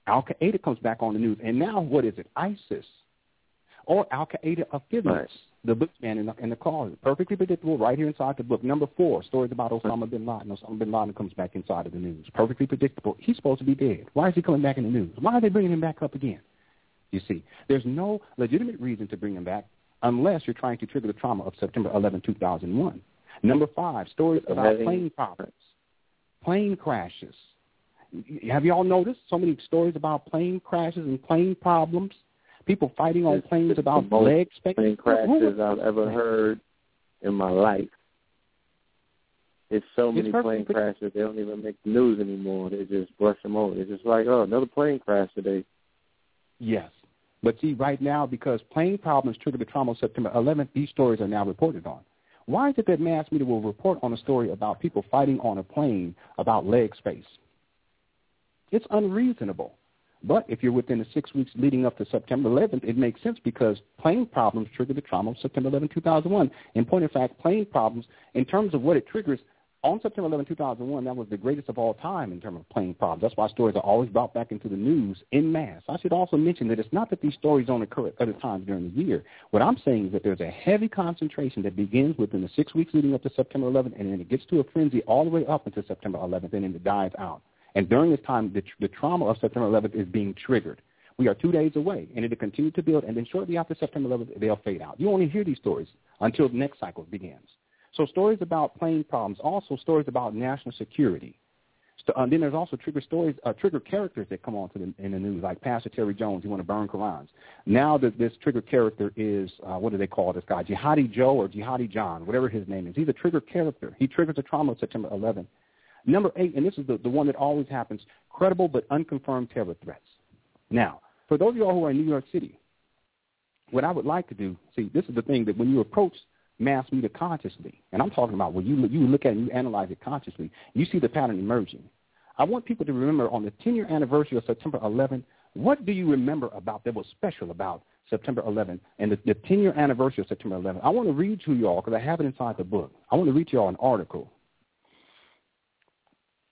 Al Qaeda comes back on the news, and now what is it? ISIS or Al Qaeda affiliates. Right. The bookman in the, in the call, perfectly predictable, right here inside the book. Number four, stories about Osama bin Laden. Osama bin Laden comes back inside of the news, perfectly predictable. He's supposed to be dead. Why is he coming back in the news? Why are they bringing him back up again? You see, there's no legitimate reason to bring him back unless you're trying to trigger the trauma of September 11, 2001. Number five, stories about plane problems, plane crashes. Have you all noticed so many stories about plane crashes and plane problems? People fighting on planes it's about leg space. Plane crashes I've ever heard in my life. It's so many plane crashes they don't even make the news anymore. They just brush them over. It's just like, oh, another plane crash today. Yes. But see, right now, because plane problems triggered the trauma of September 11th, these stories are now reported on. Why is it that mass media will report on a story about people fighting on a plane about leg space? It's unreasonable. But if you're within the six weeks leading up to September 11th, it makes sense because plane problems trigger the trauma of September 11, 2001. In point of fact, plane problems, in terms of what it triggers, on September 11, 2001, that was the greatest of all time in terms of plane problems. That's why stories are always brought back into the news in mass. I should also mention that it's not that these stories don't occur at other times during the year. What I'm saying is that there's a heavy concentration that begins within the six weeks leading up to September 11th, and then it gets to a frenzy all the way up until September 11th, and then it dies out. And during this time, the, the trauma of September 11th is being triggered. We are two days away, and it'll continue to build, and then shortly after September 11th, they'll fade out. You only hear these stories until the next cycle begins. So stories about plane problems, also stories about national security. So, uh, then there's also trigger stories, uh, trigger characters that come on to the, in the news, like Pastor Terry Jones, you want to burn Qurans. Now that this trigger character is, uh, what do they call this guy, Jihadi Joe or Jihadi John, whatever his name is. He's a trigger character. He triggers the trauma of September 11th. Number eight, and this is the, the one that always happens, credible but unconfirmed terror threats. Now, for those of y'all who are in New York City, what I would like to do, see, this is the thing that when you approach mass media consciously, and I'm talking about when you you look at it and you analyze it consciously, you see the pattern emerging. I want people to remember on the 10-year anniversary of September 11th, what do you remember about that was special about September 11th and the, the 10-year anniversary of September 11th? I want to read to you all because I have it inside the book. I want to read to you all an article.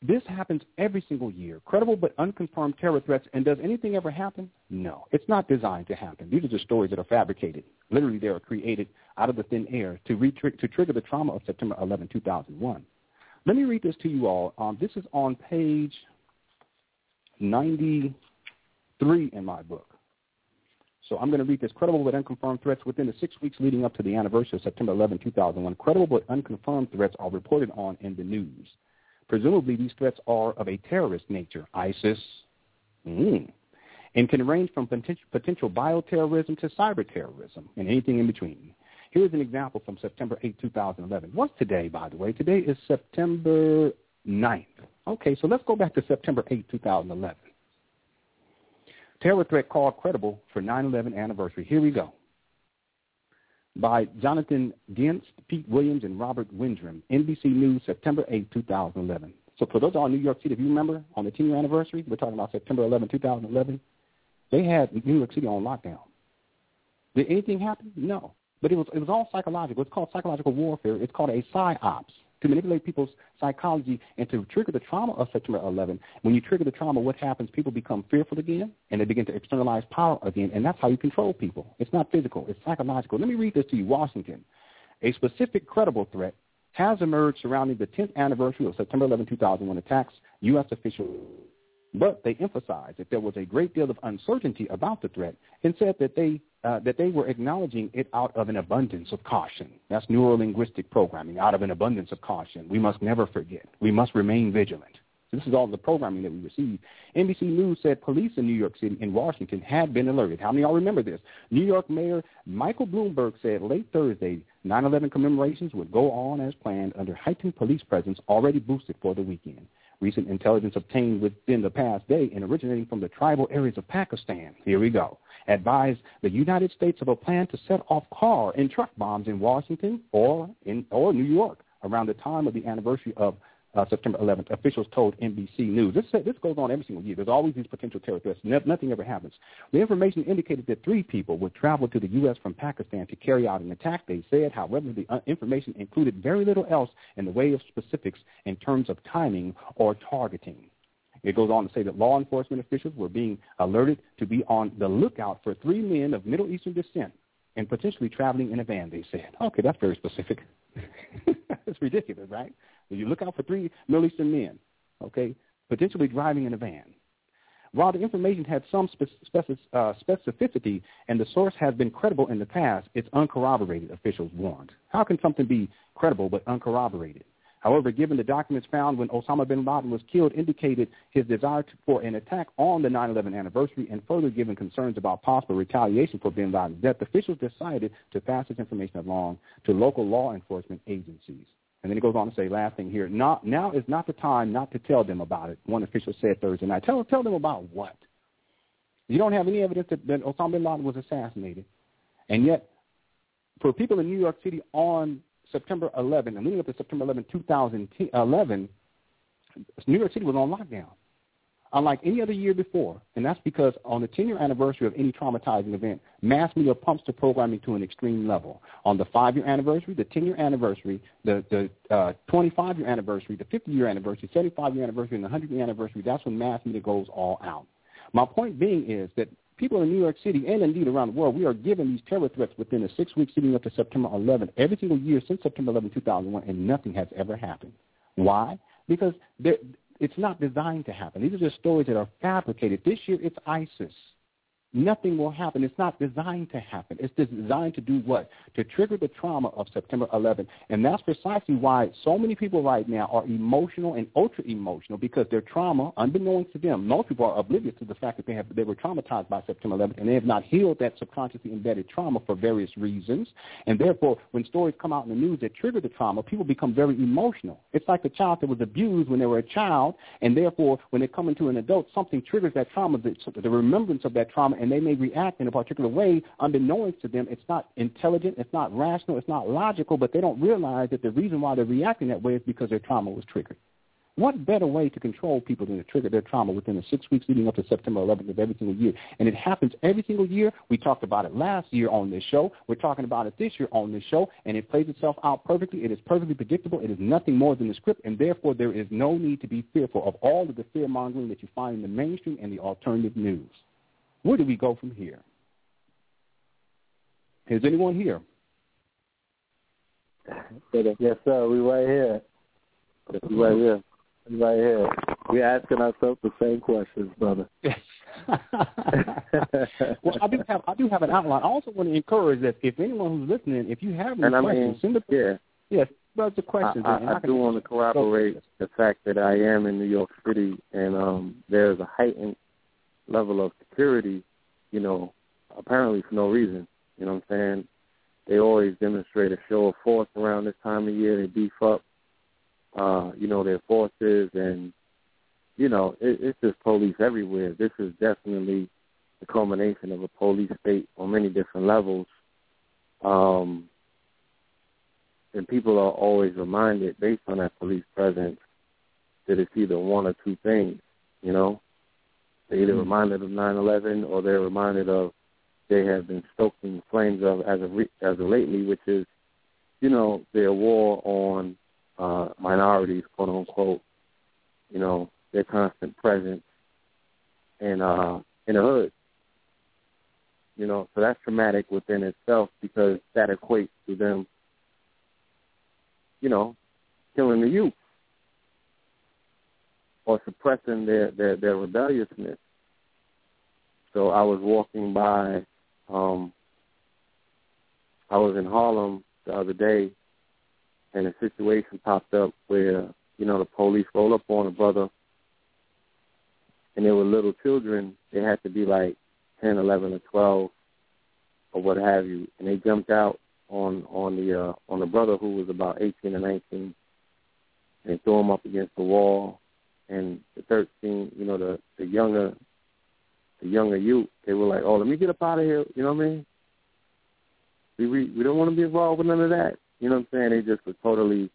This happens every single year. Credible but unconfirmed terror threats. And does anything ever happen? No. It's not designed to happen. These are just stories that are fabricated. Literally, they are created out of the thin air to, to trigger the trauma of September 11, 2001. Let me read this to you all. Um, this is on page 93 in my book. So I'm going to read this. Credible but unconfirmed threats within the six weeks leading up to the anniversary of September 11, 2001. Credible but unconfirmed threats are reported on in the news. Presumably, these threats are of a terrorist nature, ISIS, mm, and can range from potential, bioterrorism to cyber terrorism and anything in between. Here's an example from September 8, 2011. What's today, by the way? Today is September 9th. Okay, so let's go back to September 8, 2011. Terror threat called credible for 9-11 anniversary. Here we go by Jonathan Gintz, Pete Williams, and Robert Windrem. NBC News, September 8, 2011. So for those of all in New York City, if you remember, on the 10-year anniversary, we're talking about September 11, 2011, they had New York City on lockdown. Did anything happen? No. But it was it was all psychological. It's called psychological warfare. It's called a psyops to manipulate people's psychology and to trigger the trauma of September 11. When you trigger the trauma, what happens? People become fearful again, and they begin to externalize power again, and that's how you control people. It's not physical. It's psychological. Let me read this to you. Washington. A specific credible threat has emerged surrounding the 10th anniversary of September 11, 2001 attacks. U.S. officials But they emphasized that there was a great deal of uncertainty about the threat and said that they uh, that they were acknowledging it out of an abundance of caution. That's neurolinguistic programming, out of an abundance of caution. We must never forget. We must remain vigilant. So this is all the programming that we received. NBC News said police in New York City and Washington had been alerted. How many of y'all remember this? New York Mayor Michael Bloomberg said late Thursday 9-11 commemorations would go on as planned under heightened police presence already boosted for the weekend. Recent intelligence obtained within the past day and originating from the tribal areas of Pakistan, here we go, advised the United States of a plan to set off car and truck bombs in Washington or in or New York around the time of the anniversary of uh, September 11th, officials told NBC News. This, this goes on every single year. There's always these potential terror threats. No, nothing ever happens. The information indicated that three people would travel to the U.S. from Pakistan to carry out an attack. They said, however, the uh, information included very little else in the way of specifics in terms of timing or targeting. It goes on to say that law enforcement officials were being alerted to be on the lookout for three men of Middle Eastern descent and potentially traveling in a van, they said. Okay, that's very specific. it's ridiculous, right? You look out for three Middle Eastern men, okay, potentially driving in a van. While the information had some uh, specificity and the source has been credible in the past, it's uncorroborated, officials warned. How can something be credible but uncorroborated? However, given the documents found when Osama bin Laden was killed indicated his desire for an attack on the 9-11 anniversary and further given concerns about possible retaliation for bin Laden's death, officials decided to pass this information along to local law enforcement agencies. And then he goes on to say, last thing here, not, now is not the time not to tell them about it, one official said Thursday night. Tell, tell them about what? You don't have any evidence that, that Osama bin Laden was assassinated. And yet, for people in New York City on September 11, and leading up to September 11, 2011, New York City was on lockdown unlike any other year before, and that's because on the 10-year anniversary of any traumatizing event, mass media pumps the programming to an extreme level. On the 5-year anniversary, the 10-year anniversary, the, the uh, 25-year anniversary, the 50-year anniversary, 75-year anniversary, and the 100-year anniversary, that's when mass media goes all out. My point being is that people in New York City and indeed around the world, we are given these terror threats within the six weeks leading up to September 11, every single year since September 11, 2001, and nothing has ever happened. Why? Because there, it's not designed to happen. These are just stories that are fabricated. This year it's ISIS nothing will happen. It's not designed to happen. It's designed to do what? To trigger the trauma of September 11th. And that's precisely why so many people right now are emotional and ultra emotional because their trauma, unbeknownst to them, most people are oblivious to the fact that they have they were traumatized by September 11th and they have not healed that subconsciously embedded trauma for various reasons. And therefore, when stories come out in the news that trigger the trauma, people become very emotional. It's like a child that was abused when they were a child, and therefore, when they come into an adult, something triggers that trauma, the, the remembrance of that trauma, and they may react in a particular way unbeknownst to them. It's not intelligent, it's not rational, it's not logical, but they don't realize that the reason why they're reacting that way is because their trauma was triggered. What better way to control people than to trigger their trauma within the six weeks leading up to September 11th of every single year? And it happens every single year. We talked about it last year on this show. We're talking about it this year on this show, and it plays itself out perfectly. It is perfectly predictable. It is nothing more than the script, and therefore there is no need to be fearful of all of the fear-mongering that you find in the mainstream and the alternative news. Where do we go from here? Is anyone here? Yes, sir. We right here. We right here. We right here. We're asking ourselves the same questions, brother. well, I do have I do have an outline. I also want to encourage that if anyone who's listening, if you have any and questions, I mean, send the yeah. Yes, brother, the questions. I, I, I do want to corroborate the fact that I am in New York City, and um, there's a heightened level of security, you know, apparently for no reason. You know what I'm saying? They always demonstrate a show of force around this time of year. They beef up, uh, you know, their forces, and you know, it, it's just police everywhere. This is definitely the culmination of a police state on many different levels. Um, and people are always reminded, based on that police presence, that it's either one or two things. You know, they're either mm-hmm. reminded of 9/11 or they're reminded of they have been stoking flames of as of re- as of lately, which is, you know, their war on uh, minorities, quote unquote. You know, their constant presence in uh, in the hood. You know, so that's traumatic within itself because that equates to them, you know, killing the youth. Or suppressing their, their, their rebelliousness. So I was walking by, um, I was in Harlem the other day, and a situation popped up where, you know, the police rolled up on a brother, and there were little children. They had to be like 10, 11, or 12, or what have you, and they jumped out on on the uh, on the brother who was about 18 or 19, and threw him up against the wall. And the 13, you know, the the younger the younger youth, they were like, "Oh, let me get up out of here." You know what I mean? We we, we don't want to be involved with none of that. You know what I'm saying? They just were totally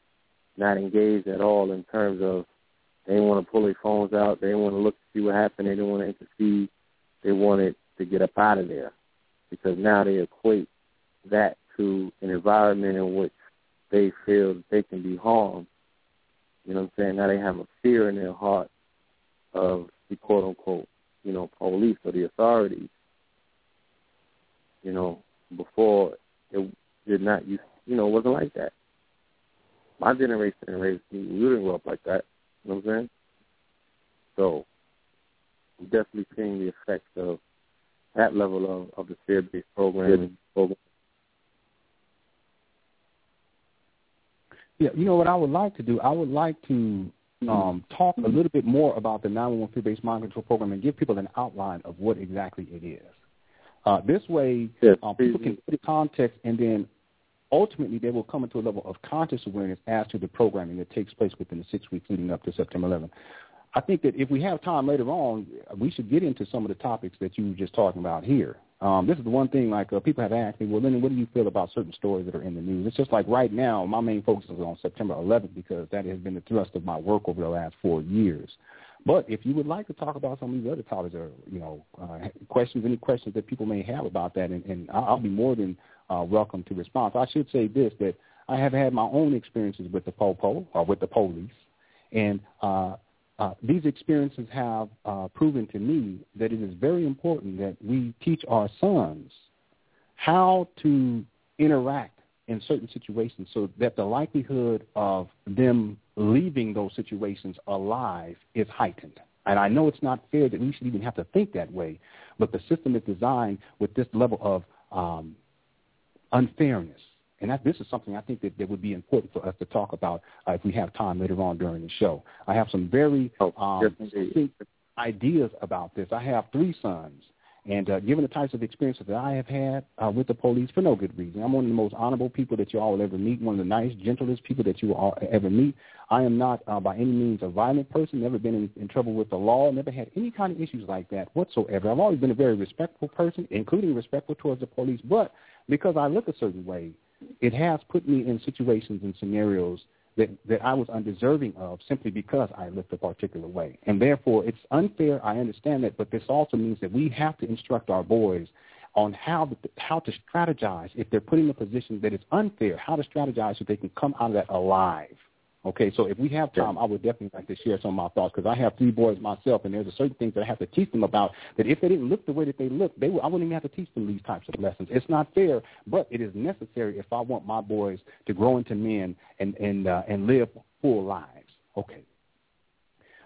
not engaged at all in terms of they didn't want to pull their phones out. They didn't want to look to see what happened. They didn't want to intercede. They wanted to get up out of there because now they equate that to an environment in which they feel they can be harmed. You know what I'm saying? Now they have a fear in their heart of the quote unquote, you know, police or the authorities. You know, before it did not you you know, it wasn't like that. My generation and raised me, we didn't grow up like that. You know what I'm saying? So I'm definitely seeing the effects of that level of, of the fear based programming program Yeah, you know what I would like to do? I would like to um, talk a little bit more about the 911 fear-based mind control program and give people an outline of what exactly it is. Uh, this way, yes, um, people can put it context, and then ultimately they will come into a level of conscious awareness as to the programming that takes place within the six weeks leading up to September 11th. I think that if we have time later on, we should get into some of the topics that you were just talking about here. Um, this is the one thing, like uh, people have asked me, well, Lenny, what do you feel about certain stories that are in the news? It's just like right now, my main focus is on September 11th because that has been the thrust of my work over the last four years. But if you would like to talk about some of these other topics or, you know, uh, questions, any questions that people may have about that, and, and I'll be more than uh, welcome to respond. I should say this, that I have had my own experiences with the POPO or with the police, and uh, uh, these experiences have uh, proven to me that it is very important that we teach our sons how to interact in certain situations so that the likelihood of them leaving those situations alive is heightened. And I know it's not fair that we should even have to think that way, but the system is designed with this level of um, unfairness and that, this is something I think that, that would be important for us to talk about uh, if we have time later on during the show. I have some very oh, um, ideas about this. I have three sons. And uh, given the types of experiences that I have had uh, with the police, for no good reason, I'm one of the most honorable people that you all will ever meet, one of the nice, gentlest people that you will all ever meet. I am not uh, by any means a violent person, never been in, in trouble with the law, never had any kind of issues like that whatsoever. I've always been a very respectful person, including respectful towards the police. But because I look a certain way, it has put me in situations and scenarios that, that I was undeserving of simply because I looked a particular way. And therefore, it's unfair. I understand that, but this also means that we have to instruct our boys on how to, how to strategize if they're put in a position that is unfair, how to strategize so they can come out of that alive. Okay, so if we have time, I would definitely like to share some of my thoughts because I have three boys myself, and there's a certain things that I have to teach them about that if they didn't look the way that they look, they I wouldn't even have to teach them these types of lessons. It's not fair, but it is necessary if I want my boys to grow into men and and uh, and live full lives. Okay.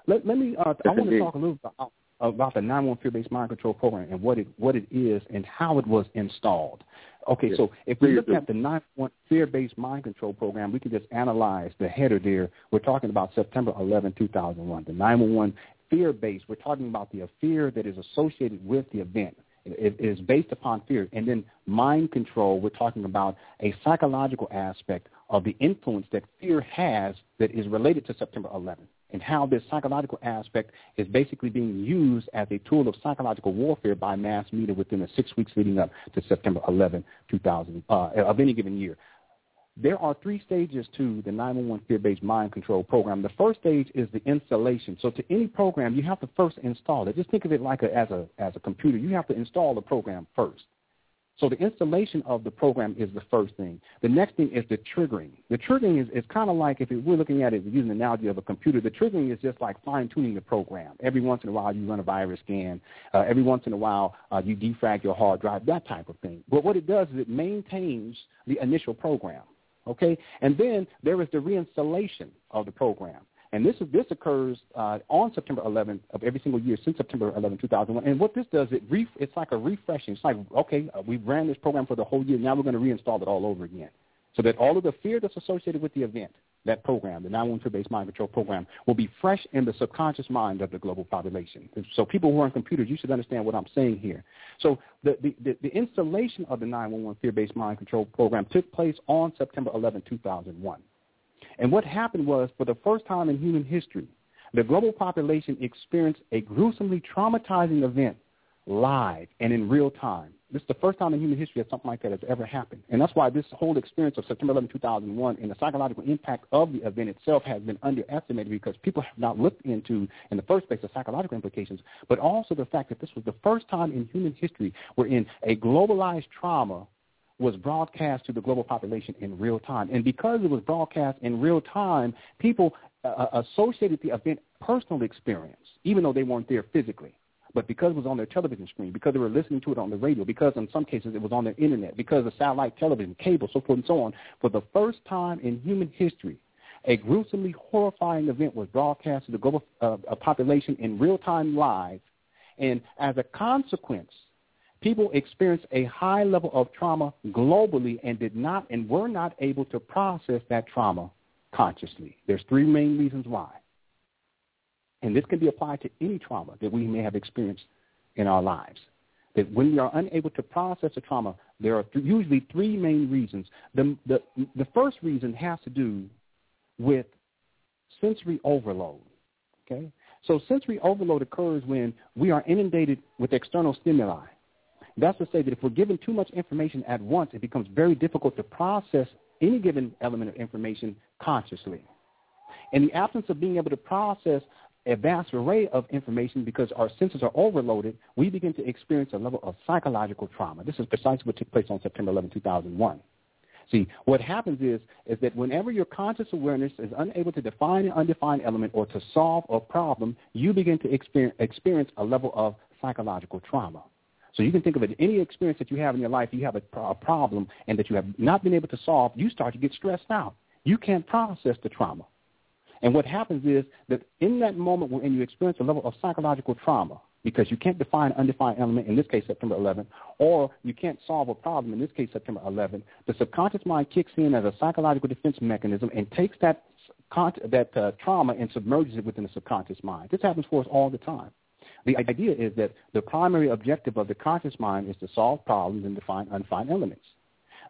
Let let me. Uh, I want to talk a little about, Uh, about the 911 fear-based mind control program and what it what it is and how it was installed. Okay, yes. so if we look at the 911 fear-based mind control program, we can just analyze the header there. We're talking about September 11, 2001. The 911 fear-based, we're talking about the fear that is associated with the event. It is based upon fear. And then mind control, we're talking about a psychological aspect of the influence that fear has that is related to September 11 and how this psychological aspect is basically being used as a tool of psychological warfare by mass media within the six weeks leading up to September 11, 2000, uh, of any given year. There are three stages to the 911 fear-based mind control program. The first stage is the installation. So to any program, you have to first install it. Just think of it like a, as a as a computer. You have to install the program first. So the installation of the program is the first thing. The next thing is the triggering. The triggering is, is kind of like if we're looking at it using the analogy of a computer, the triggering is just like fine-tuning the program. Every once in a while you run a virus scan. Uh, every once in a while uh, you defrag your hard drive, that type of thing. But what it does is it maintains the initial program. Okay? And then there is the reinstallation of the program. And this is this occurs uh, on September 11th of every single year since September 11, 2001. And what this does, it re- it's like a refreshing. It's like okay, uh, we ran this program for the whole year. Now we're going to reinstall it all over again, so that all of the fear that's associated with the event, that program, the 911 fear-based mind control program, will be fresh in the subconscious mind of the global population. So people who are on computers, you should understand what I'm saying here. So the, the, the, the installation of the 911 fear-based mind control program took place on September 11, 2001. And what happened was, for the first time in human history, the global population experienced a gruesomely traumatizing event live and in real time. This is the first time in human history that something like that has ever happened. And that's why this whole experience of September 11, 2001 and the psychological impact of the event itself has been underestimated because people have not looked into, in the first place, the psychological implications, but also the fact that this was the first time in human history wherein a globalized trauma was broadcast to the global population in real time. And because it was broadcast in real time, people uh, uh, associated the event personal experience, even though they weren't there physically. But because it was on their television screen, because they were listening to it on the radio, because in some cases it was on their internet, because of satellite television, cable, so forth and so on, for the first time in human history, a gruesomely horrifying event was broadcast to the global uh, uh population in real time live. And as a consequence, people experienced a high level of trauma globally and did not and were not able to process that trauma consciously. There's three main reasons why. And this can be applied to any trauma that we may have experienced in our lives. That when we are unable to process a trauma, there are th- usually three main reasons. The, the, the first reason has to do with sensory overload. Okay? So sensory overload occurs when we are inundated with external stimuli. That's to say that if we're given too much information at once, it becomes very difficult to process any given element of information consciously. In the absence of being able to process a vast array of information because our senses are overloaded, we begin to experience a level of psychological trauma. This is precisely what took place on September 11, 2001. See, what happens is, is that whenever your conscious awareness is unable to define an undefined element or to solve a problem, you begin to experience, experience a level of psychological trauma. So you can think of it, any experience that you have in your life, you have a, a problem and that you have not been able to solve, you start to get stressed out. You can't process the trauma. And what happens is that in that moment when you experience a level of psychological trauma, because you can't define an undefined element, in this case September 11, or you can't solve a problem, in this case September 11, the subconscious mind kicks in as a psychological defense mechanism and takes that, that uh, trauma and submerges it within the subconscious mind. This happens for us all the time. The idea is that the primary objective of the conscious mind is to solve problems and define undefined elements.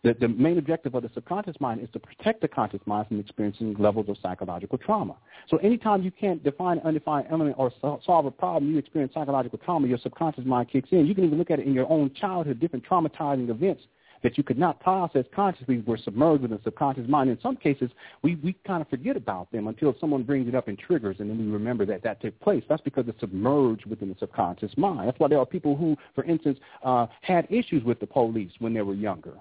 The, the main objective of the subconscious mind is to protect the conscious mind from experiencing levels of psychological trauma. So anytime you can't define an undefined element or so, solve a problem, you experience psychological trauma, your subconscious mind kicks in. You can even look at it in your own childhood, different traumatizing events that you could not process consciously were submerged within the subconscious mind. In some cases, we, we kind of forget about them until someone brings it up and triggers, and then we remember that that took place. That's because it's submerged within the subconscious mind. That's why there are people who, for instance, uh, had issues with the police when they were younger.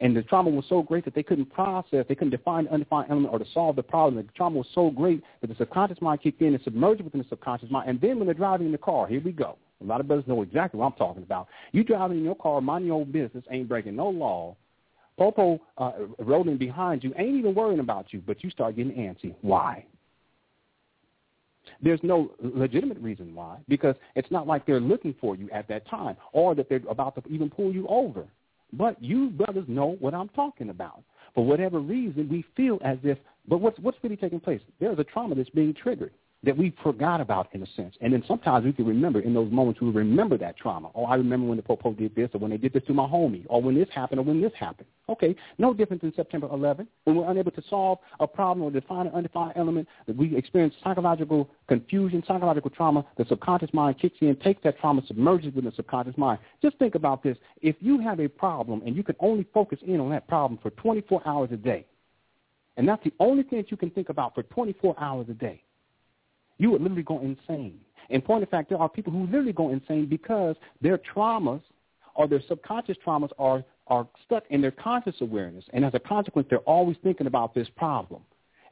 And the trauma was so great that they couldn't process, they couldn't define the undefined element or to solve the problem. The trauma was so great that the subconscious mind kicked in and submerged within the subconscious mind. And then when they're driving in the car, here we go. A lot of brothers know exactly what I'm talking about. You driving in your car, minding your own business, ain't breaking no law. Popo uh, rolling behind you, ain't even worrying about you, but you start getting antsy. Why? There's no legitimate reason why, because it's not like they're looking for you at that time or that they're about to even pull you over. But you brothers know what I'm talking about. For whatever reason, we feel as if, but what's, what's really taking place? There's a trauma that's being triggered that we forgot about in a sense. And then sometimes we can remember in those moments we remember that trauma. Oh, I remember when the Popo did this or when they did this to my homie or when this happened or when this happened. Okay, no different than September 11 when we're unable to solve a problem or define an undefined element that we experience psychological confusion, psychological trauma, the subconscious mind kicks in, takes that trauma, submerges within the subconscious mind. Just think about this. If you have a problem and you can only focus in on that problem for 24 hours a day, and that's the only thing that you can think about for 24 hours a day, you would literally go insane. In point of fact, there are people who literally go insane because their traumas or their subconscious traumas are, are stuck in their conscious awareness. And as a consequence, they're always thinking about this problem.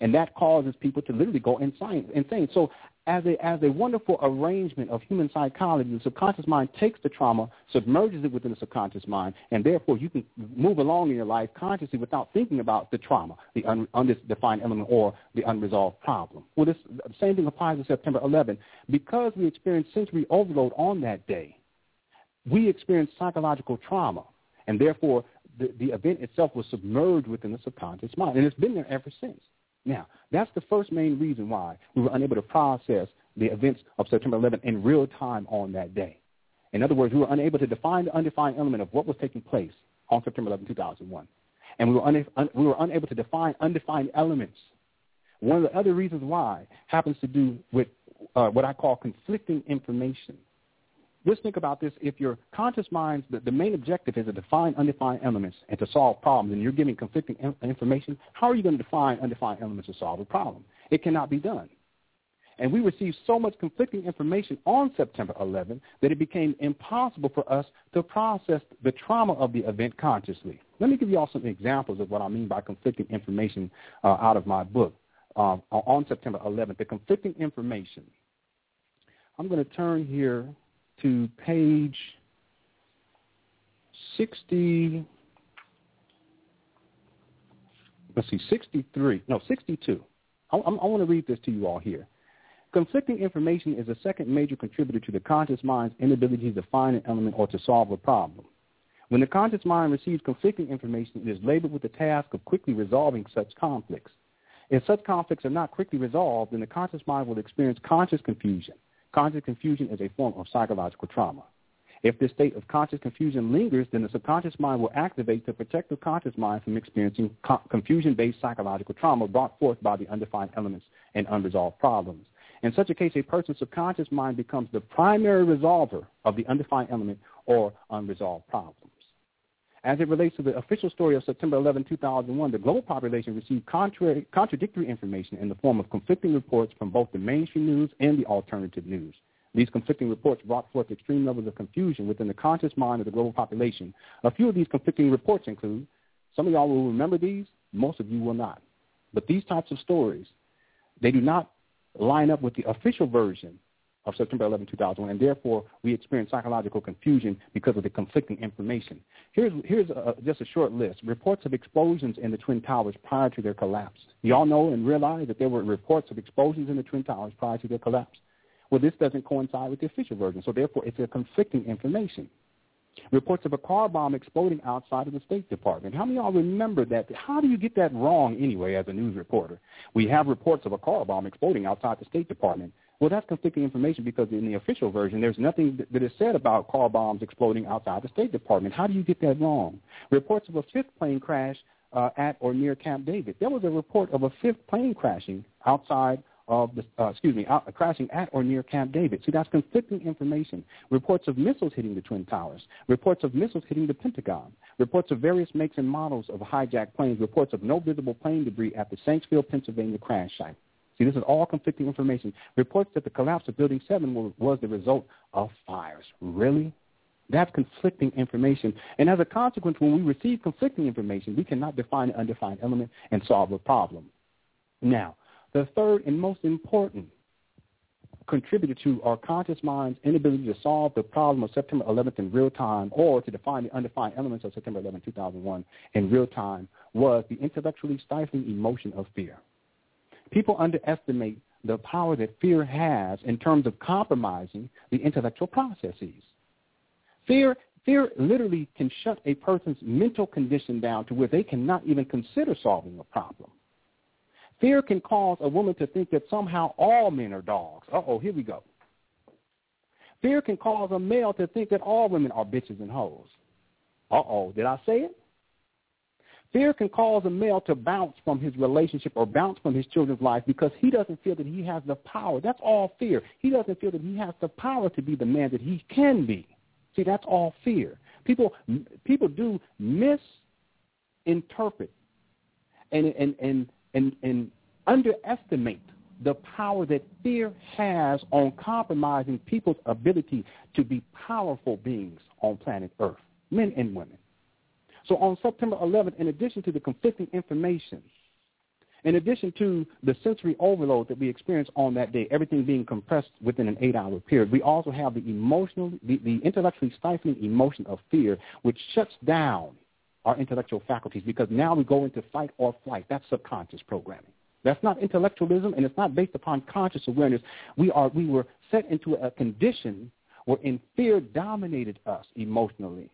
And that causes people to literally go insane. insane. So as a, as a wonderful arrangement of human psychology, the subconscious mind takes the trauma, submerges it within the subconscious mind, and therefore you can move along in your life consciously without thinking about the trauma, the un, undefined element, or the unresolved problem. Well, this, the same thing applies to September 11. Because we experienced sensory overload on that day, we experienced psychological trauma, and therefore the, the event itself was submerged within the subconscious mind, and it's been there ever since. Now, that's the first main reason why we were unable to process the events of September 11 in real time on that day. In other words, we were unable to define the undefined element of what was taking place on September 11, 2001. And we were, una- un- we were unable to define undefined elements. One of the other reasons why happens to do with uh, what I call conflicting information just think about this. If your conscious mind's the, the main objective is to define undefined elements and to solve problems, and you're giving conflicting in, information, how are you going to define undefined elements to solve a problem? It cannot be done. And we received so much conflicting information on September 11 that it became impossible for us to process the trauma of the event consciously. Let me give you all some examples of what I mean by conflicting information uh, out of my book uh, on September 11th. The conflicting information. I'm going to turn here to page 60, let's see, 63, no, 62. I, I, I want to read this to you all here. Conflicting information is a second major contributor to the conscious mind's inability to find an element or to solve a problem. When the conscious mind receives conflicting information, it is labeled with the task of quickly resolving such conflicts. If such conflicts are not quickly resolved, then the conscious mind will experience conscious confusion. Conscious confusion is a form of psychological trauma. If this state of conscious confusion lingers, then the subconscious mind will activate to protect the conscious mind from experiencing co- confusion-based psychological trauma brought forth by the undefined elements and unresolved problems. In such a case, a person's subconscious mind becomes the primary resolver of the undefined element or unresolved problem. As it relates to the official story of September 11, 2001, the global population received contrary, contradictory information in the form of conflicting reports from both the mainstream news and the alternative news. These conflicting reports brought forth extreme levels of confusion within the conscious mind of the global population. A few of these conflicting reports include, some of y'all will remember these, most of you will not. But these types of stories, they do not line up with the official version of September 11, 2001, and therefore we experience psychological confusion because of the conflicting information. Here's, here's a, just a short list. Reports of explosions in the Twin Towers prior to their collapse. You all know and realize that there were reports of explosions in the Twin Towers prior to their collapse. Well, this doesn't coincide with the official version, so therefore it's a conflicting information. Reports of a car bomb exploding outside of the State Department. How many of y'all remember that? How do you get that wrong anyway as a news reporter? We have reports of a car bomb exploding outside the State Department. Well, that's conflicting information because in the official version, there's nothing that is said about car bombs exploding outside the State Department. How do you get that wrong? Reports of a fifth plane crash uh, at or near Camp David. There was a report of a fifth plane crashing outside of the, uh, excuse me, out, crashing at or near Camp David. See, that's conflicting information. Reports of missiles hitting the Twin Towers. Reports of missiles hitting the Pentagon. Reports of various makes and models of hijacked planes. Reports of no visible plane debris at the Shanksville, Pennsylvania crash site. See, this is all conflicting information. Reports that the collapse of Building 7 was the result of fires. Really? That's conflicting information. And as a consequence, when we receive conflicting information, we cannot define an undefined element and solve a problem. Now, the third and most important contributor to our conscious mind's inability to solve the problem of September 11th in real time or to define the undefined elements of September 11, 2001 in real time was the intellectually stifling emotion of fear. People underestimate the power that fear has in terms of compromising the intellectual processes. Fear, fear literally can shut a person's mental condition down to where they cannot even consider solving a problem. Fear can cause a woman to think that somehow all men are dogs. Uh-oh, here we go. Fear can cause a male to think that all women are bitches and hoes. Uh-oh, did I say it? Fear can cause a male to bounce from his relationship or bounce from his children's life because he doesn't feel that he has the power. That's all fear. He doesn't feel that he has the power to be the man that he can be. See, that's all fear. People, people do misinterpret and, and, and, and, and underestimate the power that fear has on compromising people's ability to be powerful beings on planet Earth, men and women. So on September 11th, in addition to the conflicting information, In addition to the sensory overload that we experienced on that day, everything being compressed within an eight-hour period, we also have the emotional, the, the intellectually stifling emotion of fear, which shuts down our intellectual faculties because now we go into fight or flight. That's subconscious programming. That's not intellectualism, and it's not based upon conscious awareness. We are we were set into a condition wherein fear dominated us emotionally.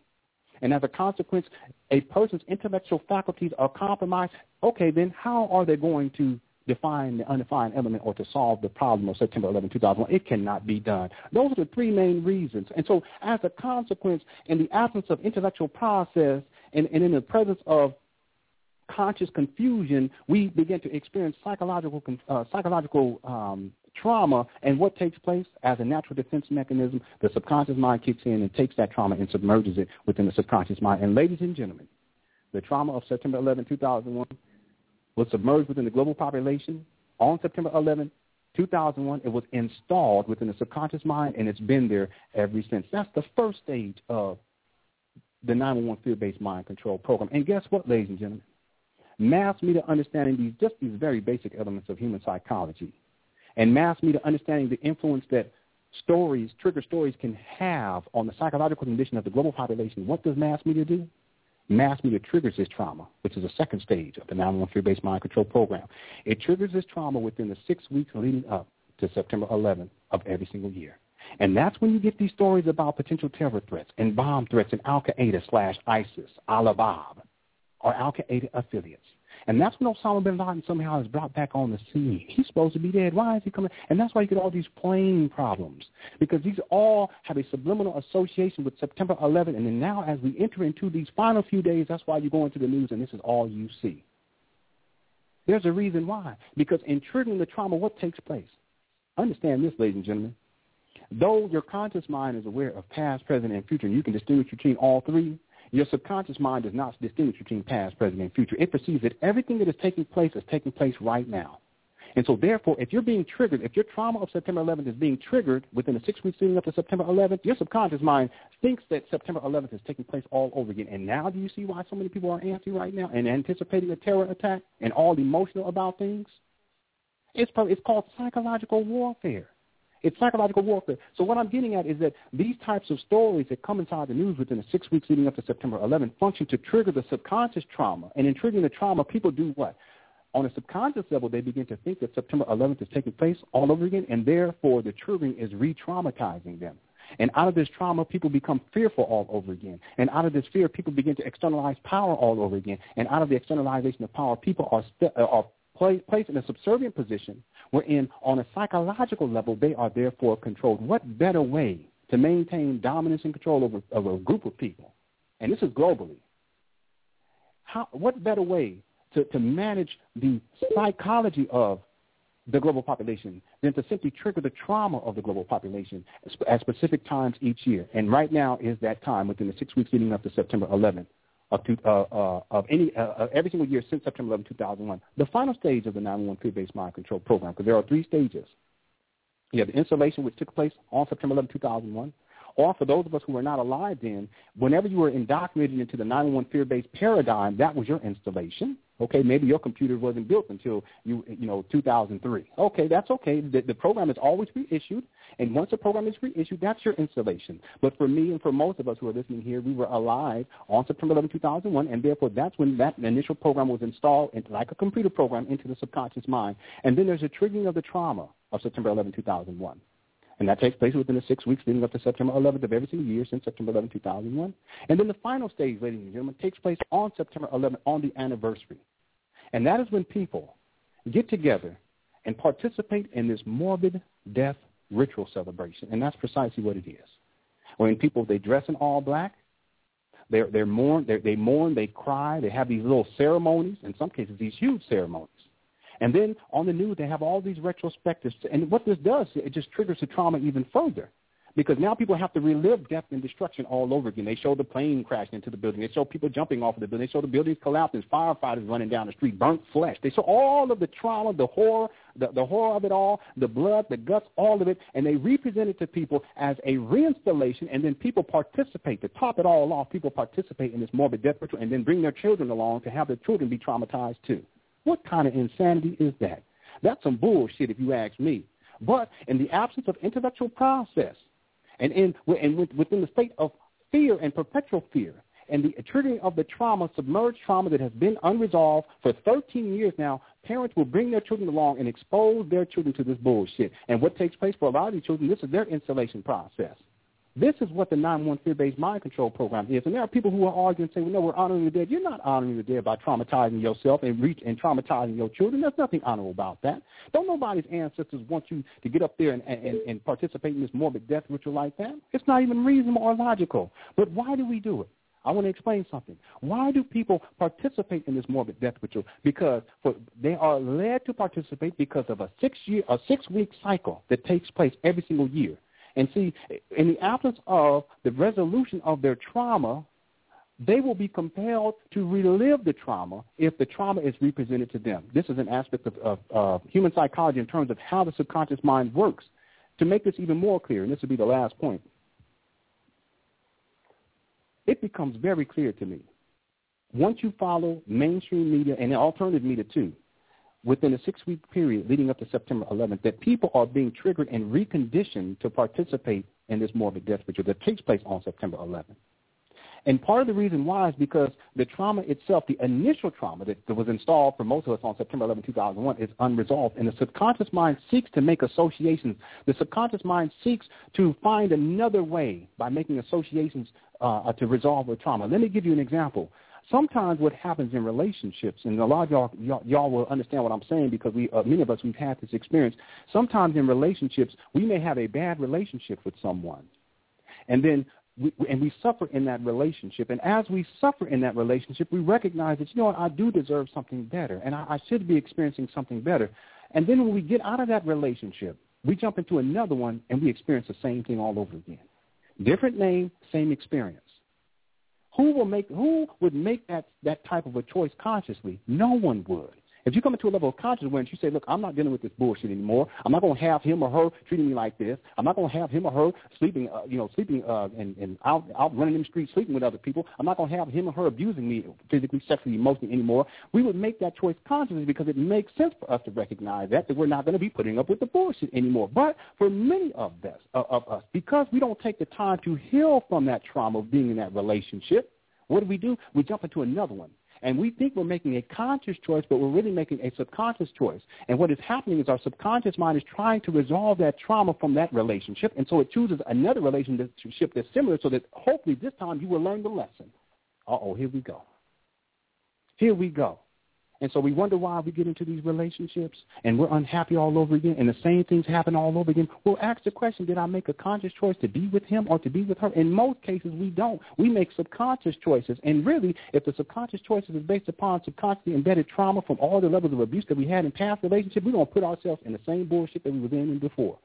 And as a consequence, a person's intellectual faculties are compromised. Okay, then how are they going to define the undefined element or to solve the problem of September 11, 2001? It cannot be done. Those are the three main reasons. And so as a consequence, in the absence of intellectual process and, and in the presence of conscious confusion, we begin to experience psychological uh, psychological um, trauma. And what takes place as a natural defense mechanism, the subconscious mind kicks in and takes that trauma and submerges it within the subconscious mind. And ladies and gentlemen, the trauma of September 11, 2001 was submerged within the global population on September 11, 2001. It was installed within the subconscious mind, and it's been there ever since. That's the first stage of the 911 fear-based mind control program. And guess what, ladies and gentlemen? Mass media understanding these just these very basic elements of human psychology, and mass media understanding the influence that stories, trigger stories, can have on the psychological condition of the global population. What does mass media do? Mass media triggers this trauma, which is the second stage of the 911 fear-based mind control program. It triggers this trauma within the six weeks leading up to September 11th of every single year. And that's when you get these stories about potential terror threats and bomb threats in Al-Qaeda slash ISIS, Al-Shabaab, or Al-Qaeda affiliates. And that's when Osama bin Laden somehow is brought back on the scene. He's supposed to be dead. Why is he coming? And that's why you get all these plane problems because these all have a subliminal association with September 11. And then now as we enter into these final few days, that's why you go into the news and this is all you see. There's a reason why. Because in triggering the trauma, what takes place? Understand this, ladies and gentlemen. Though your conscious mind is aware of past, present, and future, and you can distinguish between all three, your subconscious mind does not distinguish between past, present, and future. It perceives that everything that is taking place is taking place right now. And so therefore, if you're being triggered, if your trauma of September 11th is being triggered within the six weeks leading up to September 11th, your subconscious mind thinks that September 11th is taking place all over again. And now do you see why so many people are antsy right now and anticipating a terror attack and all emotional about things? It's, it's called psychological warfare. It's psychological warfare. So what I'm getting at is that these types of stories that come inside the news within the six weeks leading up to September 11th function to trigger the subconscious trauma. And in triggering the trauma, people do what? On a subconscious level, they begin to think that September 11th is taking place all over again, and therefore the triggering is re-traumatizing them. And out of this trauma, people become fearful all over again. And out of this fear, people begin to externalize power all over again. And out of the externalization of power, people are, st- uh, are placed in a subservient position wherein on a psychological level they are therefore controlled. What better way to maintain dominance and control over, over a group of people? And this is globally. How, what better way to, to manage the psychology of the global population than to simply trigger the trauma of the global population at specific times each year. And right now is that time within the six weeks leading up to September 11th of, two, uh, uh, of any uh, every single year since September 11, 2001. The final stage of the 911 fear-based mind control program, because there are three stages. You have the installation, which took place on September 11, 2001. Or for those of us who were not alive then, whenever you were indoctrinated into the 911 fear-based paradigm, that was your installation. Okay, maybe your computer wasn't built until you you know 2003. Okay, that's okay. The, the program is always reissued, and once a program is reissued, that's your installation. But for me and for most of us who are listening here, we were alive on September 11, 2001, and therefore that's when that initial program was installed, like a computer program, into the subconscious mind. And then there's a triggering of the trauma of September 11, 2001. And that takes place within the six weeks leading up to September 11th of every single year since September 11, 2001. And then the final stage, ladies and gentlemen, takes place on September 11th on the anniversary. And that is when people get together and participate in this morbid death ritual celebration. And that's precisely what it is. When people, they dress in all black, they're, they're mourn, they're, they mourn, they cry, they have these little ceremonies, in some cases these huge ceremonies. And then on the news, they have all these retrospectives. And what this does, it just triggers the trauma even further. Because now people have to relive death and destruction all over again. They show the plane crashing into the building. They show people jumping off of the building. They show the buildings collapsing, firefighters running down the street, burnt flesh. They show all of the trauma, the horror, the, the horror of it all, the blood, the guts, all of it, and they represent it to people as a reinstallation, and then people participate. To top it all off, people participate in this morbid death ritual and then bring their children along to have their children be traumatized too. What kind of insanity is that? That's some bullshit if you ask me. But in the absence of intellectual process and, in, and within the state of fear and perpetual fear and the triggering of the trauma, submerged trauma that has been unresolved for 13 years now, parents will bring their children along and expose their children to this bullshit. And what takes place for a lot of these children, this is their installation process. This is what the 9-1 fear-based mind control program is. And there are people who are arguing and say, well, no, we're honoring the dead. You're not honoring the dead by traumatizing yourself and and traumatizing your children. There's nothing honorable about that. Don't nobody's ancestors want you to get up there and, and, and participate in this morbid death ritual like that. It's not even reasonable or logical. But why do we do it? I want to explain something. Why do people participate in this morbid death ritual? Because for, they are led to participate because of a six year, a six week cycle that takes place every single year. And see, in the absence of the resolution of their trauma, they will be compelled to relive the trauma if the trauma is represented to them. This is an aspect of, of, of human psychology in terms of how the subconscious mind works. To make this even more clear, and this will be the last point, it becomes very clear to me once you follow mainstream media and alternative media too, within a six-week period leading up to September 11th that people are being triggered and reconditioned to participate in this morbid death ritual that takes place on September 11th. And part of the reason why is because the trauma itself, the initial trauma that, was installed for most of us on September 11, 2001, is unresolved. And the subconscious mind seeks to make associations. The subconscious mind seeks to find another way by making associations uh, to resolve the trauma. Let me give you an example sometimes what happens in relationships, and a lot of y'all, y'all, y'all will understand what I'm saying because we, uh, many of us, we've had this experience. Sometimes in relationships, we may have a bad relationship with someone, and then we, and we suffer in that relationship. And as we suffer in that relationship, we recognize that, you know what, I do deserve something better, and I, I should be experiencing something better. And then when we get out of that relationship, we jump into another one, and we experience the same thing all over again. Different name, same experience. Who will make who would make that that type of a choice consciously? No one would. If you come into a level of conscious awareness, you say, look, I'm not dealing with this bullshit anymore. I'm not going to have him or her treating me like this. I'm not going to have him or her sleeping, uh, you know, sleeping uh, and, and out, out running in the streets, sleeping with other people. I'm not going to have him or her abusing me physically, sexually, emotionally anymore. We would make that choice consciously because it makes sense for us to recognize that, that we're not going to be putting up with the bullshit anymore. But for many of us, uh, of us, because we don't take the time to heal from that trauma of being in that relationship, what do we do? We jump into another one. And we think we're making a conscious choice, but we're really making a subconscious choice. And what is happening is our subconscious mind is trying to resolve that trauma from that relationship, and so it chooses another relationship that's similar so that hopefully this time you will learn the lesson. Uh-oh, here we go. Here we go. And so we wonder why we get into these relationships and we're unhappy all over again and the same things happen all over again. We'll ask the question, did I make a conscious choice to be with him or to be with her? In most cases, we don't. We make subconscious choices. And really, if the subconscious choices is based upon subconsciously embedded trauma from all the levels of abuse that we had in past relationships, we're going to put ourselves in the same bullshit that we were in before.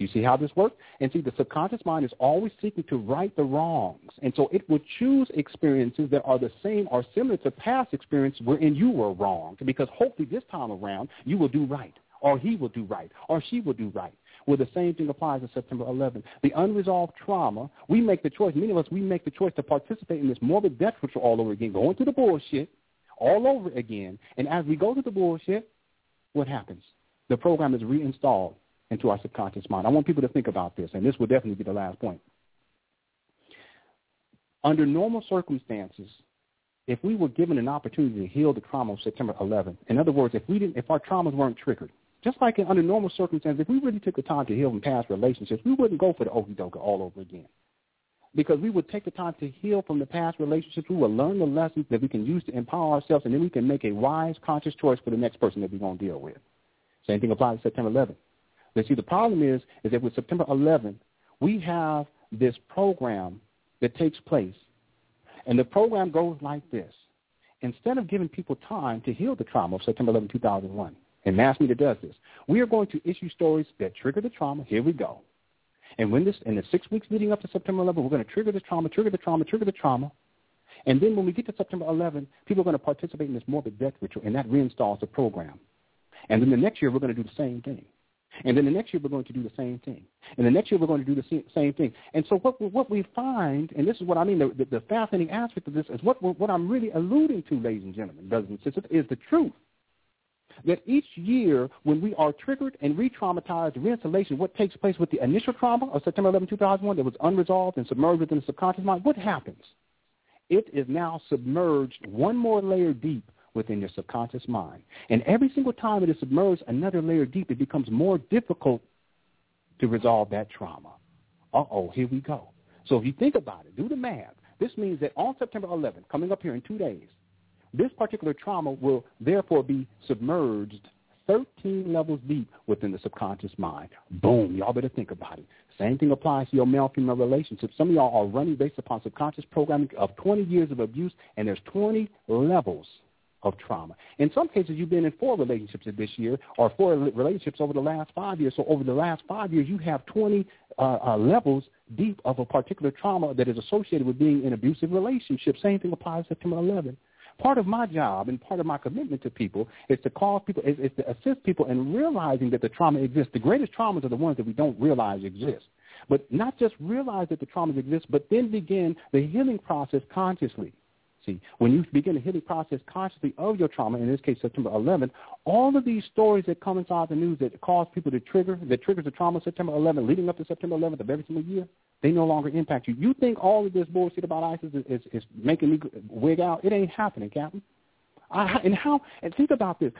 You see how this works? And see, the subconscious mind is always seeking to right the wrongs. And so it will choose experiences that are the same or similar to past experiences wherein you were wrong. Because hopefully this time around, you will do right. Or he will do right. Or she will do right. Well, the same thing applies to September 11th. The unresolved trauma, we make the choice, many of us, we make the choice to participate in this morbid death ritual all over again, going through the bullshit all over again. And as we go through the bullshit, what happens? The program is reinstalled into our subconscious mind. I want people to think about this, and this will definitely be the last point. Under normal circumstances, if we were given an opportunity to heal the trauma of September 11th, in other words, if we didn't, if our traumas weren't triggered, just like in, under normal circumstances, if we really took the time to heal from past relationships, we wouldn't go for the okey doke all over again. Because we would take the time to heal from the past relationships, we would learn the lessons that we can use to empower ourselves, and then we can make a wise, conscious choice for the next person that we're going to deal with. Same thing applies to September 11th. But see, the problem is, is that with September 11th, we have this program that takes place. And the program goes like this. Instead of giving people time to heal the trauma of September 11, 2001, and Mass Media does this, we are going to issue stories that trigger the trauma. Here we go. And when this, in the six weeks leading up to September 11, we're going to trigger the trauma, trigger the trauma, trigger the trauma. And then when we get to September 11, people are going to participate in this morbid death ritual, and that reinstalls the program. And then the next year, we're going to do the same thing. And then the next year we're going to do the same thing. And the next year we're going to do the same thing. And so what what we find, and this is what I mean, the, the, the fascinating aspect of this is what what I'm really alluding to, ladies and gentlemen, brothers and sisters, is the truth. that each year when we are triggered and re-traumatized, reinstallation, what takes place with the initial trauma of September 11, 2001 that was unresolved and submerged within the subconscious mind, what happens? It is now submerged one more layer deep within your subconscious mind. And every single time it is submerged another layer deep, it becomes more difficult to resolve that trauma. Uh-oh, here we go. So if you think about it, do the math. This means that on September 11th, coming up here in two days, this particular trauma will therefore be submerged 13 levels deep within the subconscious mind. Boom, y'all better think about it. Same thing applies to your male-female relationship. Some of y'all are running based upon subconscious programming of 20 years of abuse, and there's 20 levels of trauma. In some cases, you've been in four relationships this year or four relationships over the last five years. So over the last five years, you have 20 uh, uh, levels deep of a particular trauma that is associated with being in abusive relationships. Same thing applies to September 11. Part of my job and part of my commitment to people is to cause people, is, is to assist people in realizing that the trauma exists. The greatest traumas are the ones that we don't realize exist. But not just realize that the traumas exist, but then begin the healing process consciously. See, when you begin the healing process consciously of your trauma, in this case September 11th, all of these stories that come inside the news that cause people to trigger, that triggers the trauma September 11th, leading up to September 11th of every single year, they no longer impact you. You think all of this bullshit about ISIS is, is, is making me wig out? It ain't happening, Captain. I, and how? And think about this.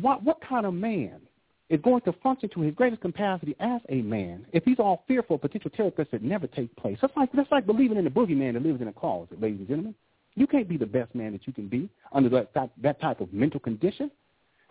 What what kind of man is going to function to his greatest capacity as a man if he's all fearful of potential terror threats that never take place? That's like that's like believing in the boogeyman that lives in a closet, ladies and gentlemen. You can't be the best man that you can be under that, that, that type of mental condition.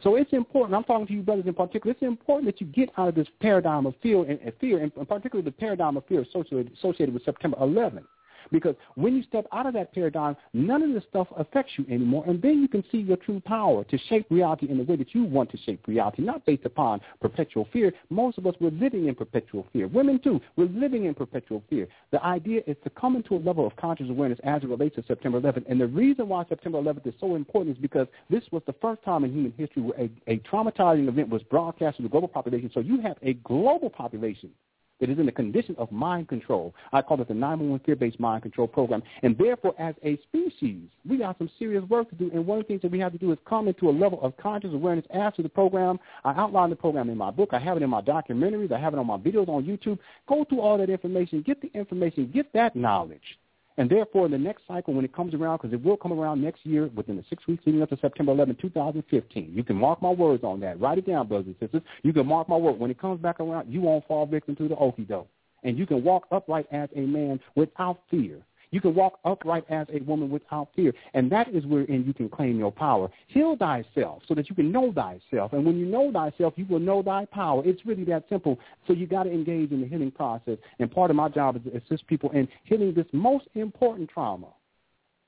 So it's important. I'm talking to you brothers in particular. It's important that you get out of this paradigm of fear and, and fear, and particularly the paradigm of fear associated, associated with September 11. Because when you step out of that paradigm, none of this stuff affects you anymore. And then you can see your true power to shape reality in the way that you want to shape reality, not based upon perpetual fear. Most of us, we're living in perpetual fear. Women, too, we're living in perpetual fear. The idea is to come into a level of conscious awareness as it relates to September 11th. And the reason why September 11th is so important is because this was the first time in human history where a, a traumatizing event was broadcast to the global population. So you have a global population that is in the condition of mind control. I call it the 911 fear-based mind control program. And therefore, as a species, we got some serious work to do. And one of the things that we have to do is come into a level of conscious awareness after the program. I outline the program in my book. I have it in my documentaries. I have it on my videos on YouTube. Go through all that information. Get the information. Get that knowledge. And therefore, in the next cycle, when it comes around, because it will come around next year within the six weeks leading up to September 11, 2015, you can mark my words on that. Write it down, brothers and sisters. You can mark my word. When it comes back around, you won't fall victim to the okey doke. And you can walk upright as a man without fear. You can walk upright as a woman without fear. And that is wherein you can claim your power. Heal thyself so that you can know thyself. And when you know thyself, you will know thy power. It's really that simple. So you got to engage in the healing process. And part of my job is to assist people in healing this most important trauma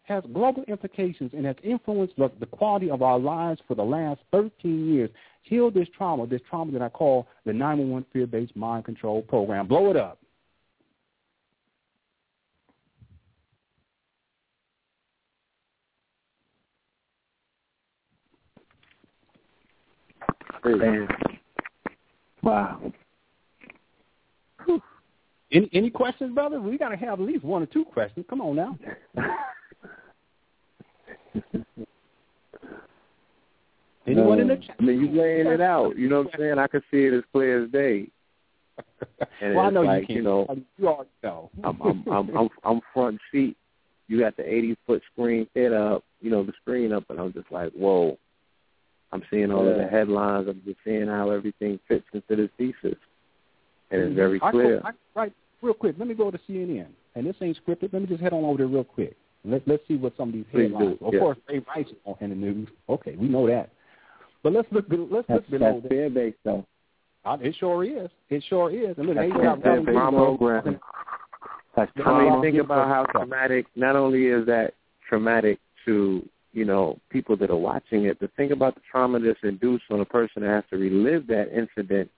has global implications and has influenced the, the, quality of our lives for the last 13 years. Heal this trauma, this trauma that I call the 911 fear-based mind control program. Blow it up. Man. Wow. Any any questions, brother? We got to have at least one or two questions. Come on now. Anyone in the chat? I mean, you laying it out. You know what I'm saying? I can see it as clear as day. And well, I know like, you can. You know, uh, you already know. I'm, I'm, I'm, I'm, I'm front seat. You got the 80 foot screen head up, you know, the screen up, and I'm just like, whoa. I'm seeing all yeah. of the headlines. I'm just seeing how everything fits into the thesis, and it's very clear. I, I, right, real quick. Let me go to CNN, and this ain't scripted. Let me just head on over there real quick. Let, let's see what some of these headlines. do. Of yeah. course, Ray Rice is in the news. Okay, we know that. But let's look. Let's that's, look below that's fear based though. Uh, it sure is. It sure is. And look, that's they got that's program. That's I mean, think about how traumatic. Not only is that traumatic to you know people that are watching it, but think about the trauma that's induced on a person that has to relive that incident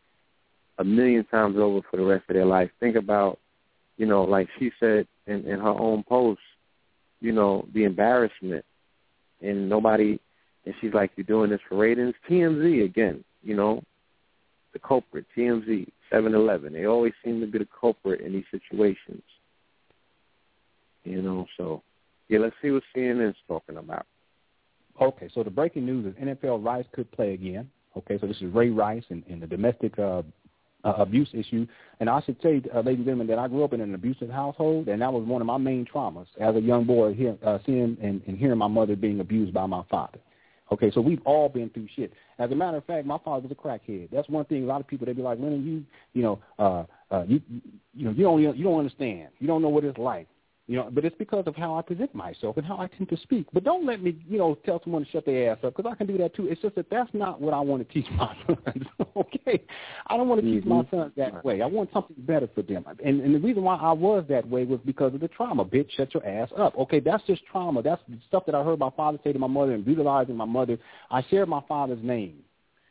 a million times over for the rest of their life. Think about, you know, like she said in, in her own post, you know, the embarrassment and nobody and she's like, You're doing this for ratings? TMZ again, you know, the culprit, TMZ, seven eleven. They always seem to be the culprit in these situations. You know, so yeah, let's see what CNN's talking about. Okay, so the breaking news is NFL Rice could play again. Okay, so this is Ray Rice and, and the domestic uh, uh, abuse issue. And I should say, uh, ladies and gentlemen, that I grew up in an abusive household, and that was one of my main traumas as a young boy, hear, uh, seeing and, and hearing my mother being abused by my father. Okay, so we've all been through shit. As a matter of fact, my father was a crackhead. That's one thing. A lot of people they be like, Lenon, you, you know, uh, uh, you, you know, you don't, you don't understand. You don't know what it's like. You know, but it's because of how I present myself and how I tend to speak. But don't let me, you know, tell someone to shut their ass up because I can do that too. It's just that that's not what I want to teach my sons. okay, I don't want to teach my Mm-hmm. sons that way. I want something better for them. And, and the reason why I was that way was because of the trauma. Bitch, shut your ass up. Okay, that's just trauma. That's stuff that I heard my father say to my mother and brutalizing my mother. I shared my father's name.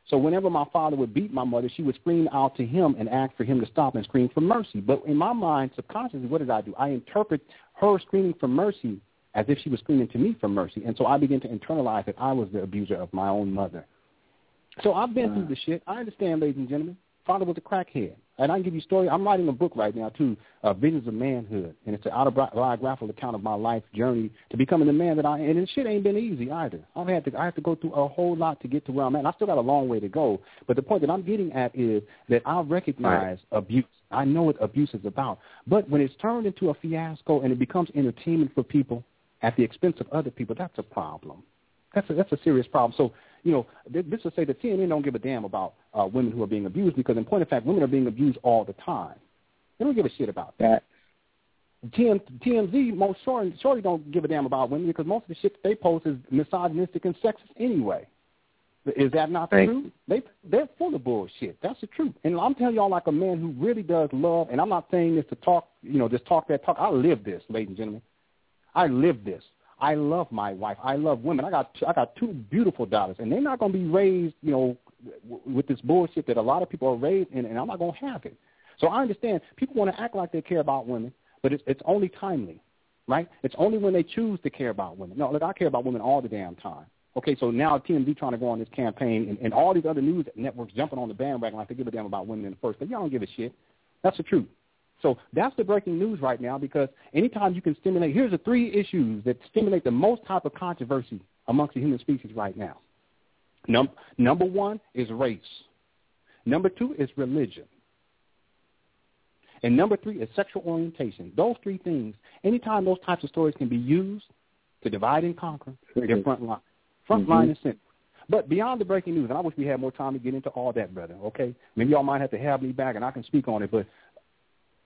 So whenever my father would beat my mother, she would scream out to him and ask for him to stop and scream for mercy. But in my mind, subconsciously, what did I do? I interpret her screaming for mercy as if she was screaming to me for mercy. And so I began to internalize that I was the abuser of my own mother. So I've been through the shit. I understand, ladies and gentlemen. Father was a crackhead. And I can give you a story. I'm writing a book right now, too, uh, Visions of Manhood. And it's an autobiographical account of my life journey to becoming the man that I am. And the shit ain't been easy either. I've had to, I have to go through a whole lot to get to where I'm at. And I still got a long way to go. But the point that I'm getting at is that I recognize abuse. I know what abuse is about. But when it's turned into a fiasco and it becomes entertainment for people at the expense of other people, that's a problem. That's a, that's a serious problem. So, you know, th- this will say that CNN don't give a damn about uh, women who are being abused because, in point of fact, women are being abused all the time. They don't give a shit about that. TM, TMZ most surely, surely don't give a damn about women because most of the shit that they post is misogynistic and sexist anyway. Is that not the truth? They they're full of bullshit. That's the truth. And I'm telling y'all, like a man who really does love, and I'm not saying this to talk, you know, just talk that talk. I live this, ladies and gentlemen. I live this. I love my wife. I love women. I got I got two beautiful daughters, and they're not going to be raised, you know, w- with this bullshit that a lot of people are raised in, and I'm not going to have it. So I understand people want to act like they care about women, but it's it's only timely, right? It's only when they choose to care about women. No, look, I care about women all the damn time. Okay, so now TMZ trying to go on this campaign, and, and all these other news networks jumping on the bandwagon like they give a damn about women in the first place. Y'all don't give a shit. That's the truth. So that's the breaking news right now because anytime you can stimulate, here's the three issues that stimulate the most type of controversy amongst the human species right now. Num- number one is race. Number two is religion. And number three is sexual orientation. Those three things, anytime those types of stories can be used to divide and conquer, they're mm-hmm. front line. Front line mm-hmm. and center. But beyond the breaking news, and I wish we had more time to get into all that, brother, okay? Maybe y'all might have to have me back and I can speak on it, but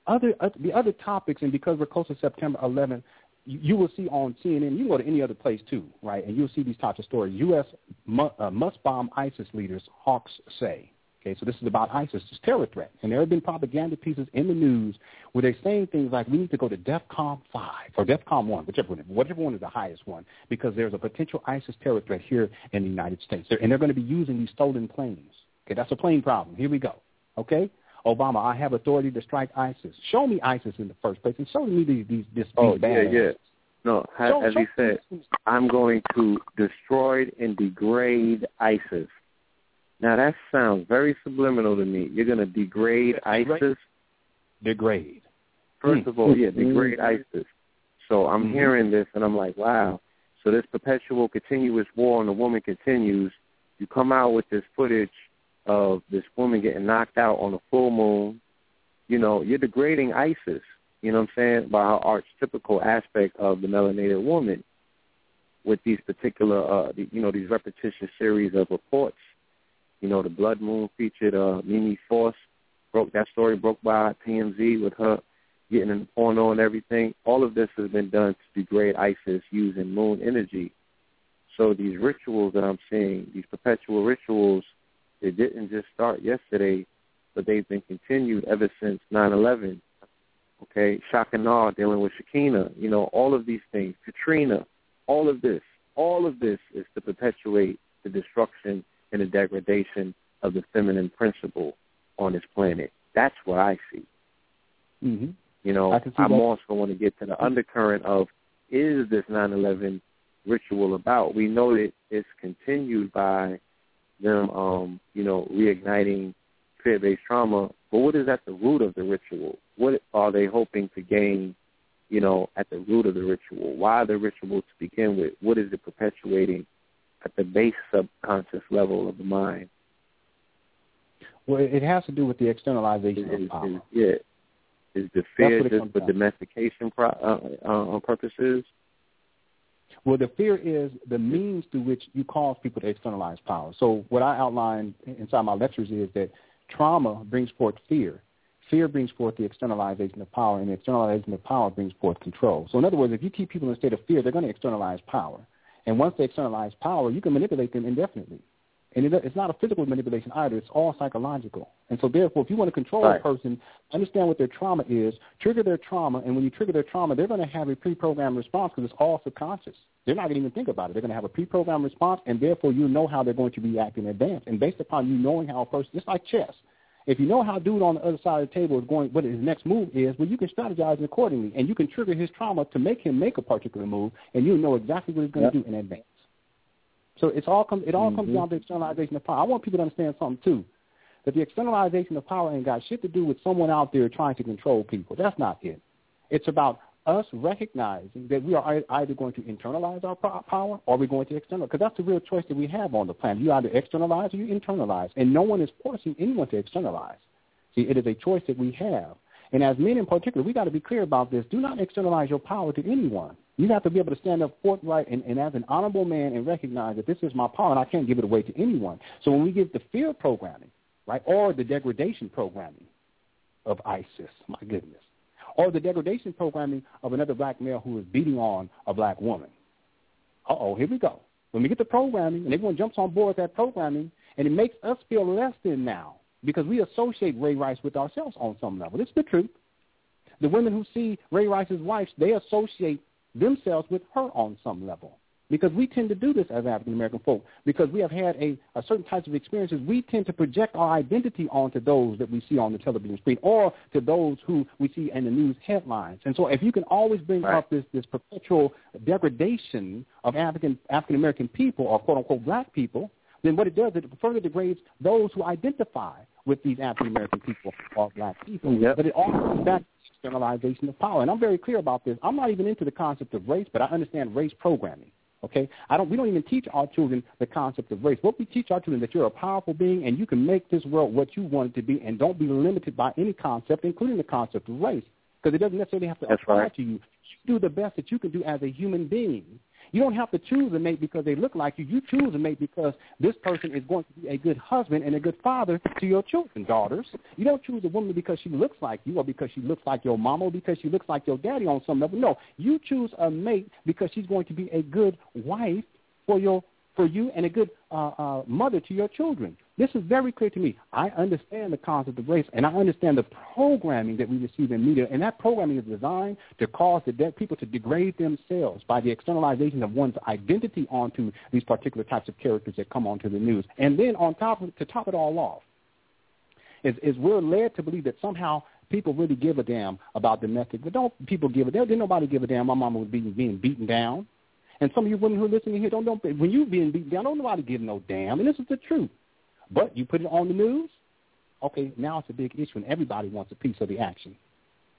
other uh, the other topics, and because we're close to September 11th, you, you will see on CNN. You can go to any other place too, right? And you'll see these types of stories. U.S. Mu- uh, must bomb ISIS leaders, Hawks say. Okay, so this is about ISIS, terror threat, and there have been propaganda pieces in the news where they're saying things like we need to go to DEFCON five or DEFCON one, whichever one, whichever one is the highest one, because there's a potential ISIS terror threat here in the United States, and they're going to be using these stolen planes. Okay, that's a plane problem. Here we go. Okay, Obama, I have authority to strike ISIS. Show me ISIS in the first place, and show me these these this Oh, yeah, yeah. No, ha- Show- as show he said, me- I'm going to destroy and degrade ISIS. Now that sounds very subliminal to me. You're going to degrade. ISIS. degrade. First Hmm. of all, yeah, degrade ISIS. So I'm Mhm. hearing this and I'm like, wow. So this perpetual, continuous war on the woman continues. You come out with this footage of this woman getting knocked out on a full moon. You know, you're degrading ISIS. You know what I'm saying? By her archetypical aspect of the melanated woman, with these particular, uh, the, you know, these repetitious series of reports. You know, the Blood Moon featured uh, Mimi Force broke that story broke by TMZ with her getting in porno and everything. All of this has been done to degrade ISIS using moon energy. So these rituals that I'm seeing, these perpetual rituals, they didn't just start yesterday, but they've been continued ever since 9/11. Okay, Shock and Awe dealing with Shekinah, you know, all of these things, Katrina, all of this, all of this is to perpetuate the destruction and the degradation of the feminine principle on this planet. That's what I see. Mm-hmm. You know, I I'm that. also want to get to the undercurrent of is this 9/11 ritual about? We know that it's continued by them, um, you know, reigniting fear-based trauma. But what is at the root of the ritual? What are they hoping to gain? You know, at the root of the ritual. Why the ritual to begin with? What is it perpetuating at the base subconscious level of the mind? Well, it has to do with the externalization is, of power. Is, yeah. Is the fear just for down. domestication pro- uh, uh, purposes? Well, the fear is the means through which you cause people to externalize power. So what I outline inside my lectures is that trauma brings forth fear. Fear brings forth the externalization of power, and the externalization of power brings forth control. So in other words, if you keep people in a state of fear, they're going to externalize power. And once they externalize power, you can manipulate them indefinitely. And it, it's not a physical manipulation either. It's all psychological. And so therefore, if you want to control Right. a person, understand what their trauma is, trigger their trauma, and when you trigger their trauma, they're going to have a pre-programmed response because it's all subconscious. They're not going to even think about it. They're going to have a pre-programmed response, and therefore you know how they're going to react in advance. And based upon you knowing how a person, just like chess, if you know how dude on the other side of the table is going, what his next move is, well, you can strategize accordingly, and you can trigger his trauma to make him make a particular move, and you know exactly what he's going Yep. to do in advance. So it's all comes it all comes Mhm. down to externalization of power. I want people to understand something too, that the externalization of power ain't got shit to do with someone out there trying to control people. That's not it. It's about us recognizing that we are either going to internalize our power or we're going to externalize. Because that's the real choice that we have on the planet. You either externalize or you internalize, and no one is forcing anyone to externalize. See, it is a choice that we have. And as men in particular, we got to be clear about this. Do not externalize your power to anyone. You have to be able to stand up forthright and, and as an honorable man and recognize that this is my power and I can't give it away to anyone. So when we give the fear programming, right, or the degradation programming of ISIS, my goodness, or the degradation programming of another black male who is beating on a black woman. Uh-oh, here we go. When we get the programming and everyone jumps on board with that programming, and it makes us feel less than now because we associate Ray Rice with ourselves on some level. It's the truth. The women who see Ray Rice's wife, they associate themselves with her on some level. Because we tend to do this as African American folk. Because we have had a, a certain types of experiences, we tend to project our identity onto those that we see on the television screen or to those who we see in the news headlines. And so if you can always bring Right. up this, this perpetual degradation of African African American people or quote unquote black people, then what it does, is it further degrades those who identify with these African American people or black people. Yep. But it all comes back to externalization of power. And I'm very clear about this. I'm not even into the concept of race, but I understand race programming. Okay, I don't. We don't even teach our children the concept of race. What we teach our children is that you're a powerful being and you can make this world what you want it to be, and don't be limited by any concept, including the concept of race, because it doesn't necessarily have to That's apply right. to you. You do the best that you can do as a human being. You don't have to choose a mate because they look like you. You choose a mate because this person is going to be a good husband and a good father to your children, daughters. You don't choose a woman because she looks like you or because she looks like your mama or because she looks like your daddy on some level. No, you choose a mate because she's going to be a good wife for your for you and a good uh, uh, mother to your children. This is very clear to me. I understand the concept of race, and I understand the programming that we receive in media, and that programming is designed to cause the dead people to degrade themselves by the externalization of one's identity onto these particular types of characters that come onto the news. And then on top of, to top it all off, is, is we're led to believe that somehow people really give a damn about domestic. But don't people give a damn? Didn't nobody give a damn? My mama was being being beaten down. And some of you women who are listening here don't don't when you being beaten down, don't nobody give no damn. And this is the truth. But you put it on the news, okay, now it's a big issue and everybody wants a piece of the action.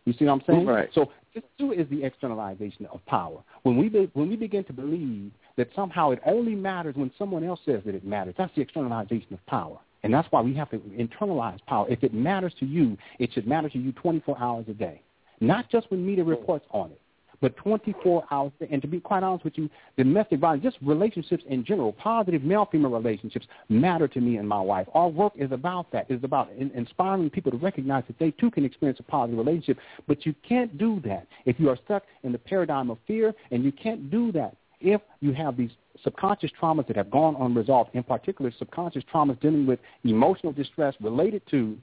You see what I'm saying? Right. So this too is the externalization of power. When we be, when we begin to believe that somehow it only matters when someone else says that it matters, that's the externalization of power. And that's why we have to internalize power. If it matters to you, it should matter to you 24 hours a day, not just when media reports on it, but 24 hours. And to be quite honest with you, domestic violence, just relationships in general, positive male-female relationships matter to me and my wife. Our work is about that. It's about in- inspiring people to recognize that they too can experience a positive relationship. But you can't do that if you are stuck in the paradigm of fear, and you can't do that if you have these subconscious traumas that have gone unresolved, in particular subconscious traumas dealing with emotional distress related to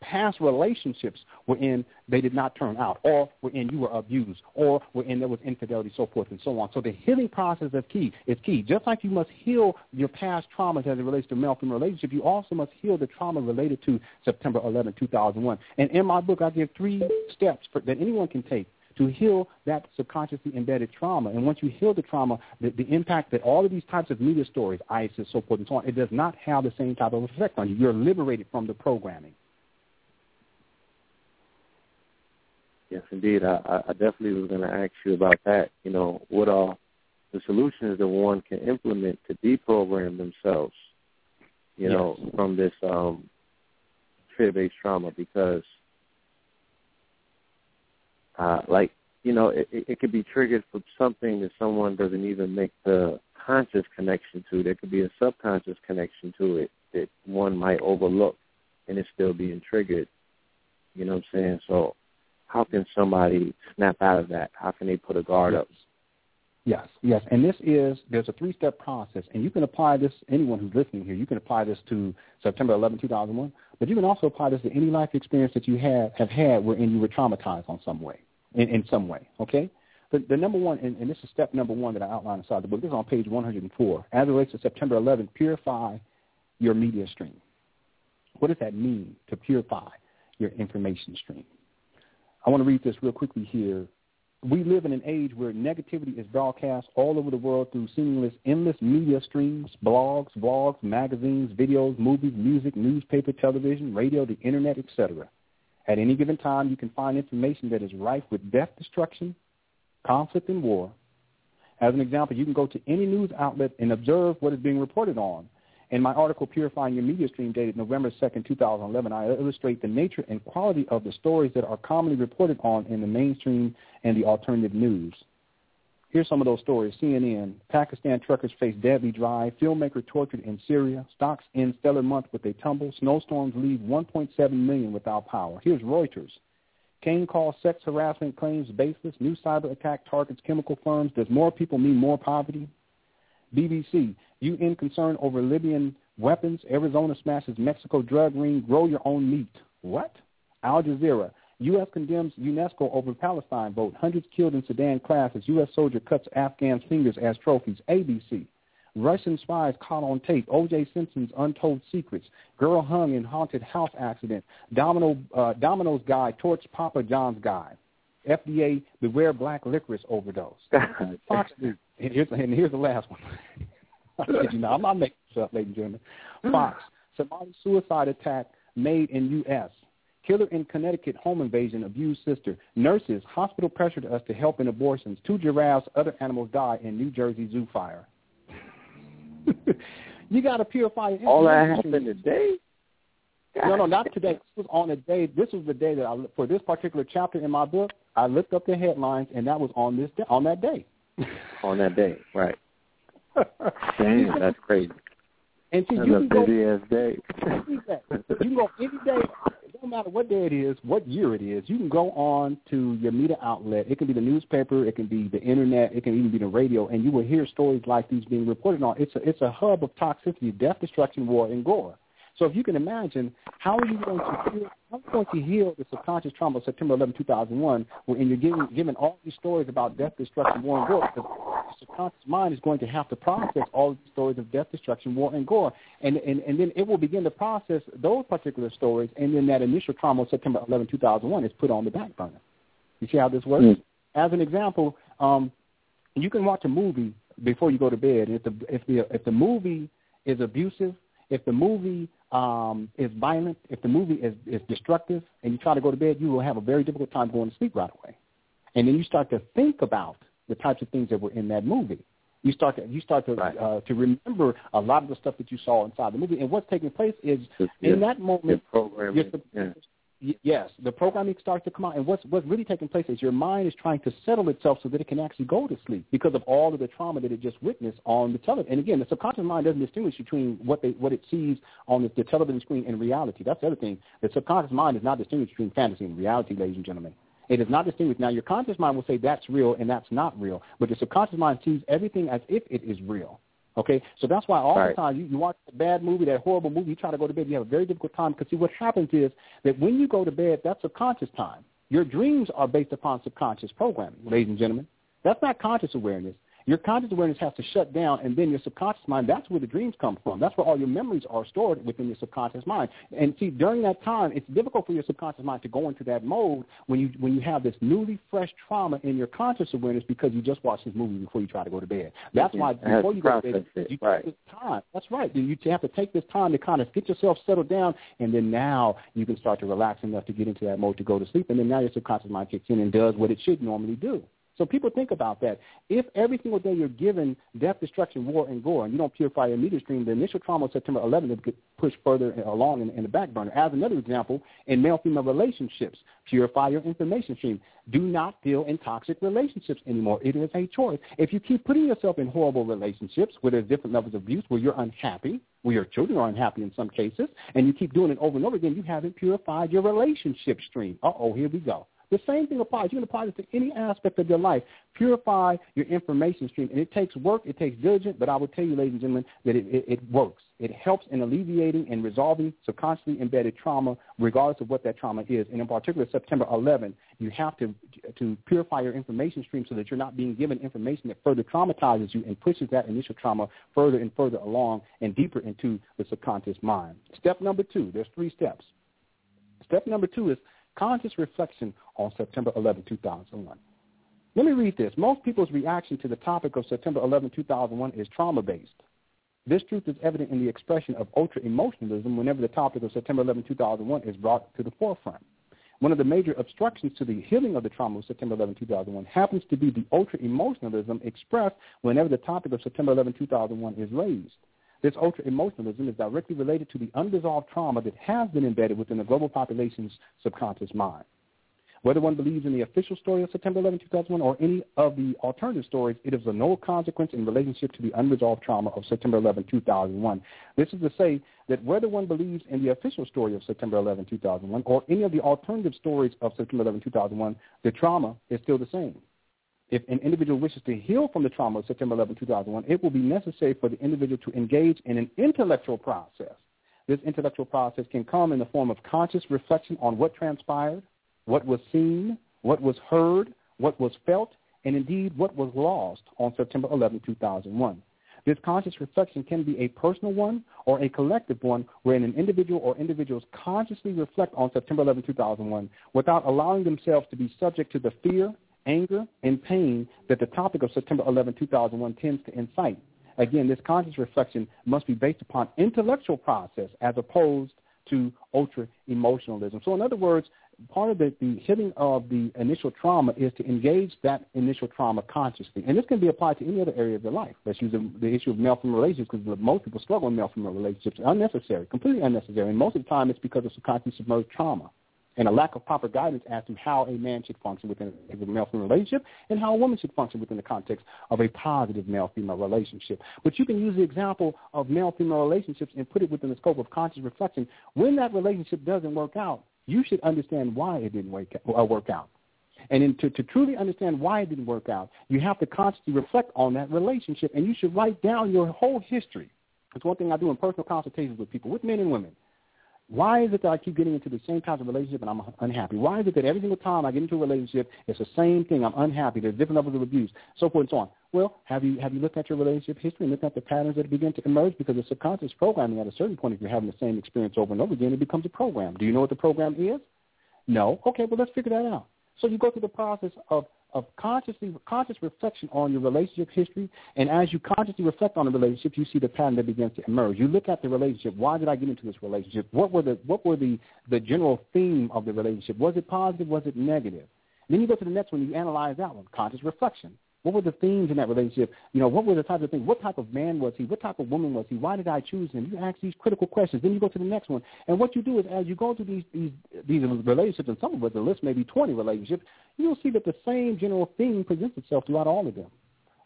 past relationships wherein they did not turn out, or wherein you were abused, or wherein there was infidelity, so forth and so on. So the healing process is key. Is key. Just like you must heal your past traumas as it relates to male-female relationship, you also must heal the trauma related to September 11, 2001. And in my book, I give three steps for, that anyone can take to heal that subconsciously embedded trauma. And once you heal the trauma, the, the impact that all of these types of media stories, ISIS, so forth and so on, it does not have the same type of effect on you. You're liberated from the programming. Yes, indeed. I, I- definitely was going to ask you about that. You know, what are the solutions that one can implement to deprogram themselves? You know, from this um, fear-based trauma because, uh, like you know, it, it could be triggered from something that someone doesn't even make the conscious connection to. There could be a subconscious connection to it that one might overlook, and it's still being triggered. You know what I'm saying? So, how can somebody snap out of that? How can they put a guard up? Yes, yes, and this is there's a three-step process, and you can apply this. Anyone who's listening here, you can apply this to September 11, 2001, but you can also apply this to any life experience that you have have had wherein you were traumatized on some way, in, in some way. Okay, the, number one, and, and this is step number one that I outlined inside the book. This is on page 104. As it relates to September 11, purify your media stream. What does that mean to purify your information stream? I want to read this real quickly here we live in an age where negativity is broadcast all over the world through seamless, endless media streams, blogs, vlogs, magazines, videos, movies, music, newspaper, television, radio, the internet, etc. At any given time, you can find information that is rife with death, destruction, conflict, and war. As an example, you can go to any news outlet and observe what is being reported on. In my article, Purifying Your Media Stream, dated November 2nd, 2011, I illustrate the nature and quality of the stories that are commonly reported on in the mainstream and the alternative news. Here's some of those stories. CNN, Pakistan truckers face deadly drive, filmmaker tortured in Syria, stocks end stellar month with a tumble, snowstorms leave 1.7 million without power. Here's Reuters. Cain calls sex harassment claims baseless. New cyber attack targets chemical firms. Does more people mean more poverty? BBC, UN concern over Libyan weapons. Arizona smashes Mexico drug ring. Grow your own meat. What? Al Jazeera, U.S. condemns UNESCO over Palestine vote. Hundreds killed in Sudan clash as U.S. soldier cuts Afghan fingers as trophies. ABC. Russian spies caught on tape. O.J. Simpson's untold secrets. Girl hung in haunted house accident. Domino, uh, Domino's guy torched Papa John's guy. FDA beware black licorice overdose. Fox News. And here's, and here's the last one. you know, I'm not making this up, ladies and gentlemen. Fox. Somali suicide attack made in U.S. Killer in Connecticut home invasion abused sister. Nurses, hospital pressured us to help in abortions. Two giraffes, other animals die in New Jersey zoo fire. you got to purify your All that happened today? No, no, not today. This was on a day. This was the day that I, for this particular chapter in my book, I looked up the headlines, and that was on this day, on that day. on that day, right? Damn, that's crazy. And see, that's you a can go busy ass day. you can go any day. It don't matter what day it is, what year it is. You can go on to your media outlet. It can be the newspaper, it can be the internet, it can even be the radio, and you will hear stories like these being reported on. It's a it's a hub of toxicity, death, destruction, war, and gore. So if you can imagine, how are you going to heal, how are you going to heal the subconscious trauma of September 11, 2001, when you're given, given all these stories about death, destruction, war, and gore? Because the subconscious mind is going to have to process all these stories of death, destruction, war, and gore. And, and, and then it will begin to process those particular stories, and then that initial trauma of September 11, 2001 is put on the back burner. You see how this works? Mm. As an example, um, you can watch a movie before you go to bed. And if the, if the, if the movie is abusive, if the movie um, is violent, if the movie is, is destructive, and you try to go to bed, you will have a very difficult time going to sleep right away. And then you start to think about the types of things that were in that movie. You start to you start to Right. uh, to remember a lot of the stuff that you saw inside the movie. And what's taking place is Just in your- that Your moment, you're yeah. Yes, the programming starts to come out, and what's what's really taking place is your mind is trying to settle itself so that it can actually go to sleep because of all of the trauma that it just witnessed on the television. And again, the subconscious mind doesn't distinguish between what they what it sees on the, the television screen and reality. That's the other thing. The subconscious mind is not distinguished between fantasy and reality, ladies and gentlemen. It is not distinguished. Now, your conscious mind will say that's real and that's not real, but the subconscious mind sees everything as if it is real. Okay, so that's why all Right. the time you, you watch a bad movie, that horrible movie, you try to go to bed, you have a very difficult time because see what happens is that when you go to bed, that's subconscious time. Your dreams are based upon subconscious programming, ladies and gentlemen. That's not conscious awareness. Your conscious awareness has to shut down, and then your subconscious mind, that's where the dreams come from. That's where all your memories are stored within your subconscious mind. And see, during that time, it's difficult for your subconscious mind to go into that mode when you when you have this newly fresh trauma in your conscious awareness because you just watched this movie before you try to go to bed. That's why before you go to bed, you right. take this time. That's right. You have to take this time to kind of get yourself settled down, and then now you can start to relax enough to get into that mode to go to sleep, and then now your subconscious mind kicks in and does what it should normally do. So people think about that. If every single day you're given death, destruction, war, and gore, and you don't purify your media stream, the initial trauma of September 11th will get pushed further along in, in the back burner. As another example, in male-female relationships, purify your information stream. Do not deal in toxic relationships anymore. It is a choice. If you keep putting yourself in horrible relationships where there's different levels of abuse, where you're unhappy, where your children are unhappy in some cases, and you keep doing it over and over again, you haven't purified your relationship stream. Uh-oh, here we go. The same thing applies. You can apply this to any aspect of your life. Purify your information stream. And it takes work. It takes diligence. But I will tell you, ladies and gentlemen, that it, it, it works. It helps in alleviating and resolving subconsciously embedded trauma, regardless of what that trauma is. And in particular, September 11, you have to, to purify your information stream so that you're not being given information that further traumatizes you and pushes that initial trauma further and further along and deeper into the subconscious mind. Step number two, there's three steps. Step number two is conscious reflection on September 11, 2001. Let me read this. Most people's reaction to the topic of September 11, 2001 is trauma-based. This truth is evident in the expression of ultra-emotionalism whenever the topic of September 11, 2001 is brought to the forefront. One of the major obstructions to the healing of the trauma of September 11, 2001 happens to be the ultra-emotionalism expressed whenever the topic of September 11, 2001 is raised. This ultra-emotionalism is directly related to the unresolved trauma that has been embedded within the global population's subconscious mind. Whether one believes in the official story of September 11, 2001 or any of the alternative stories, it is of no consequence in relationship to the unresolved trauma of September 11, 2001. This is to say that whether one believes in the official story of September 11, 2001 or any of the alternative stories of September 11, 2001, the trauma is still the same. If an individual wishes to heal from the trauma of September 11, 2001, it will be necessary for the individual to engage in an intellectual process. This intellectual process can come in the form of conscious reflection on what transpired, what was seen, what was heard, what was felt, and indeed what was lost on September 11, 2001. This conscious reflection can be a personal one or a collective one wherein an individual or individuals consciously reflect on September 11, 2001 without allowing themselves to be subject to the fear, anger, and pain that the topic of September 11, 2001 tends to incite. Again, this conscious reflection must be based upon intellectual process as opposed to ultra-emotionalism. So in other words, part of the, the healing of the initial trauma is to engage that initial trauma consciously. And this can be applied to any other area of your life. Let's use the, the issue of male-female relationships because most people struggle with male-female relationships. Unnecessary, completely unnecessary. And most of the time it's because of subconscious submerged trauma and a lack of proper guidance as to how a man should function within a male-female relationship and how a woman should function within the context of a positive male-female relationship. But you can use the example of male-female relationships and put it within the scope of conscious reflection. When that relationship doesn't work out, you should understand why it didn't uh, work out. And in, to, to truly understand why it didn't work out, you have to constantly reflect on that relationship, and you should write down your whole history. It's one thing I do in personal consultations with people, with men and women. Why is it that I keep getting into the same type of relationship and I'm unhappy? Why is it that every single time I get into a relationship, it's the same thing? I'm unhappy. There's different levels of abuse, so forth and so on. Well, have you have you looked at your relationship history and looked at the patterns that begin to emerge? Because the subconscious programming, at a certain point, if you're having the same experience over and over again, it becomes a program. Do you know what the program is? No. Okay, well let's figure that out. So you go through the process of of consciously conscious reflection on your relationship history, and as you consciously reflect on the relationship, you see the pattern that begins to emerge. You look at the relationship. Why did I get into this relationship? What were the what were the the general theme of the relationship? Was it positive? Was it negative? then you go to the next one. You analyze that one. Conscious reflection. What were the themes in that relationship? You know, what were the types of things? What type of man was he? What type of woman was he? Why did I choose him? You ask these critical questions. Then you go to the next one. And what you do is as you go through these these these relationships, and some of us, the list may be 20 relationships, you'll see that the same general theme presents itself throughout all of them,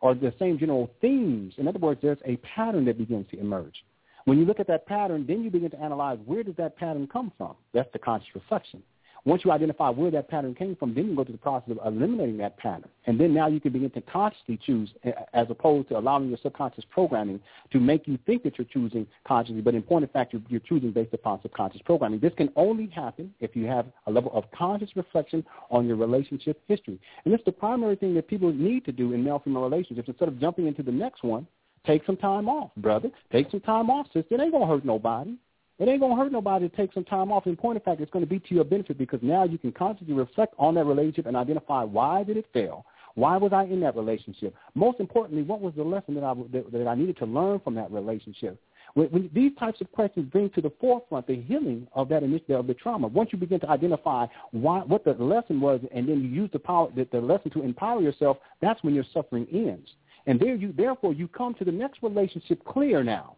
or the same general themes. In other words, there's a pattern that begins to emerge. When you look at that pattern, then you begin to analyze where does that pattern come from? That's the conscious reflection. Once you identify where that pattern came from, then you go through the process of eliminating that pattern. And then now you can begin to consciously choose as opposed to allowing your subconscious programming to make you think that you're choosing consciously, but in point of fact, you're, you're choosing based upon subconscious programming. This can only happen if you have a level of conscious reflection on your relationship history. And it's the primary thing that people need to do in male-female relationships. Instead of jumping into the next one, take some time off, brother. Take some time off, sister. It ain't going to hurt nobody. It ain't to hurt nobody to take some time off. In point of fact, it's going to be to your benefit because now you can constantly reflect on that relationship and identify why did it fail? Why was I in that relationship? Most importantly, what was the lesson that I, that, that I needed to learn from that relationship? When, when these types of questions bring to the forefront the healing of that initiative of the trauma, once you begin to identify why, what the lesson was, and then you use the power, the, the lesson to empower yourself, that's when your suffering ends. And there you, therefore, you come to the next relationship clear now,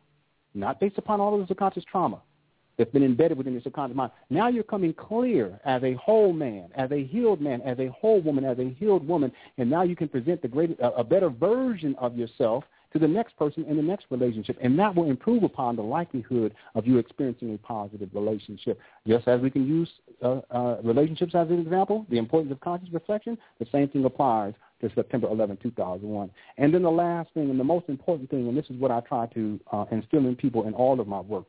not based upon all of the subconscious trauma that's been embedded within your subconscious mind. Now you're coming clear as a whole man, as a healed man, as a whole woman, as a healed woman, and now you can present the great, a, a better version of yourself to the next person in the next relationship, and that will improve upon the likelihood of you experiencing a positive relationship. Just as we can use uh, uh, relationships as an example, the importance of conscious reflection, the same thing applies September 11, 2001. And then the last thing, and the most important thing, and this is what I try to uh, instill in people in all of my work,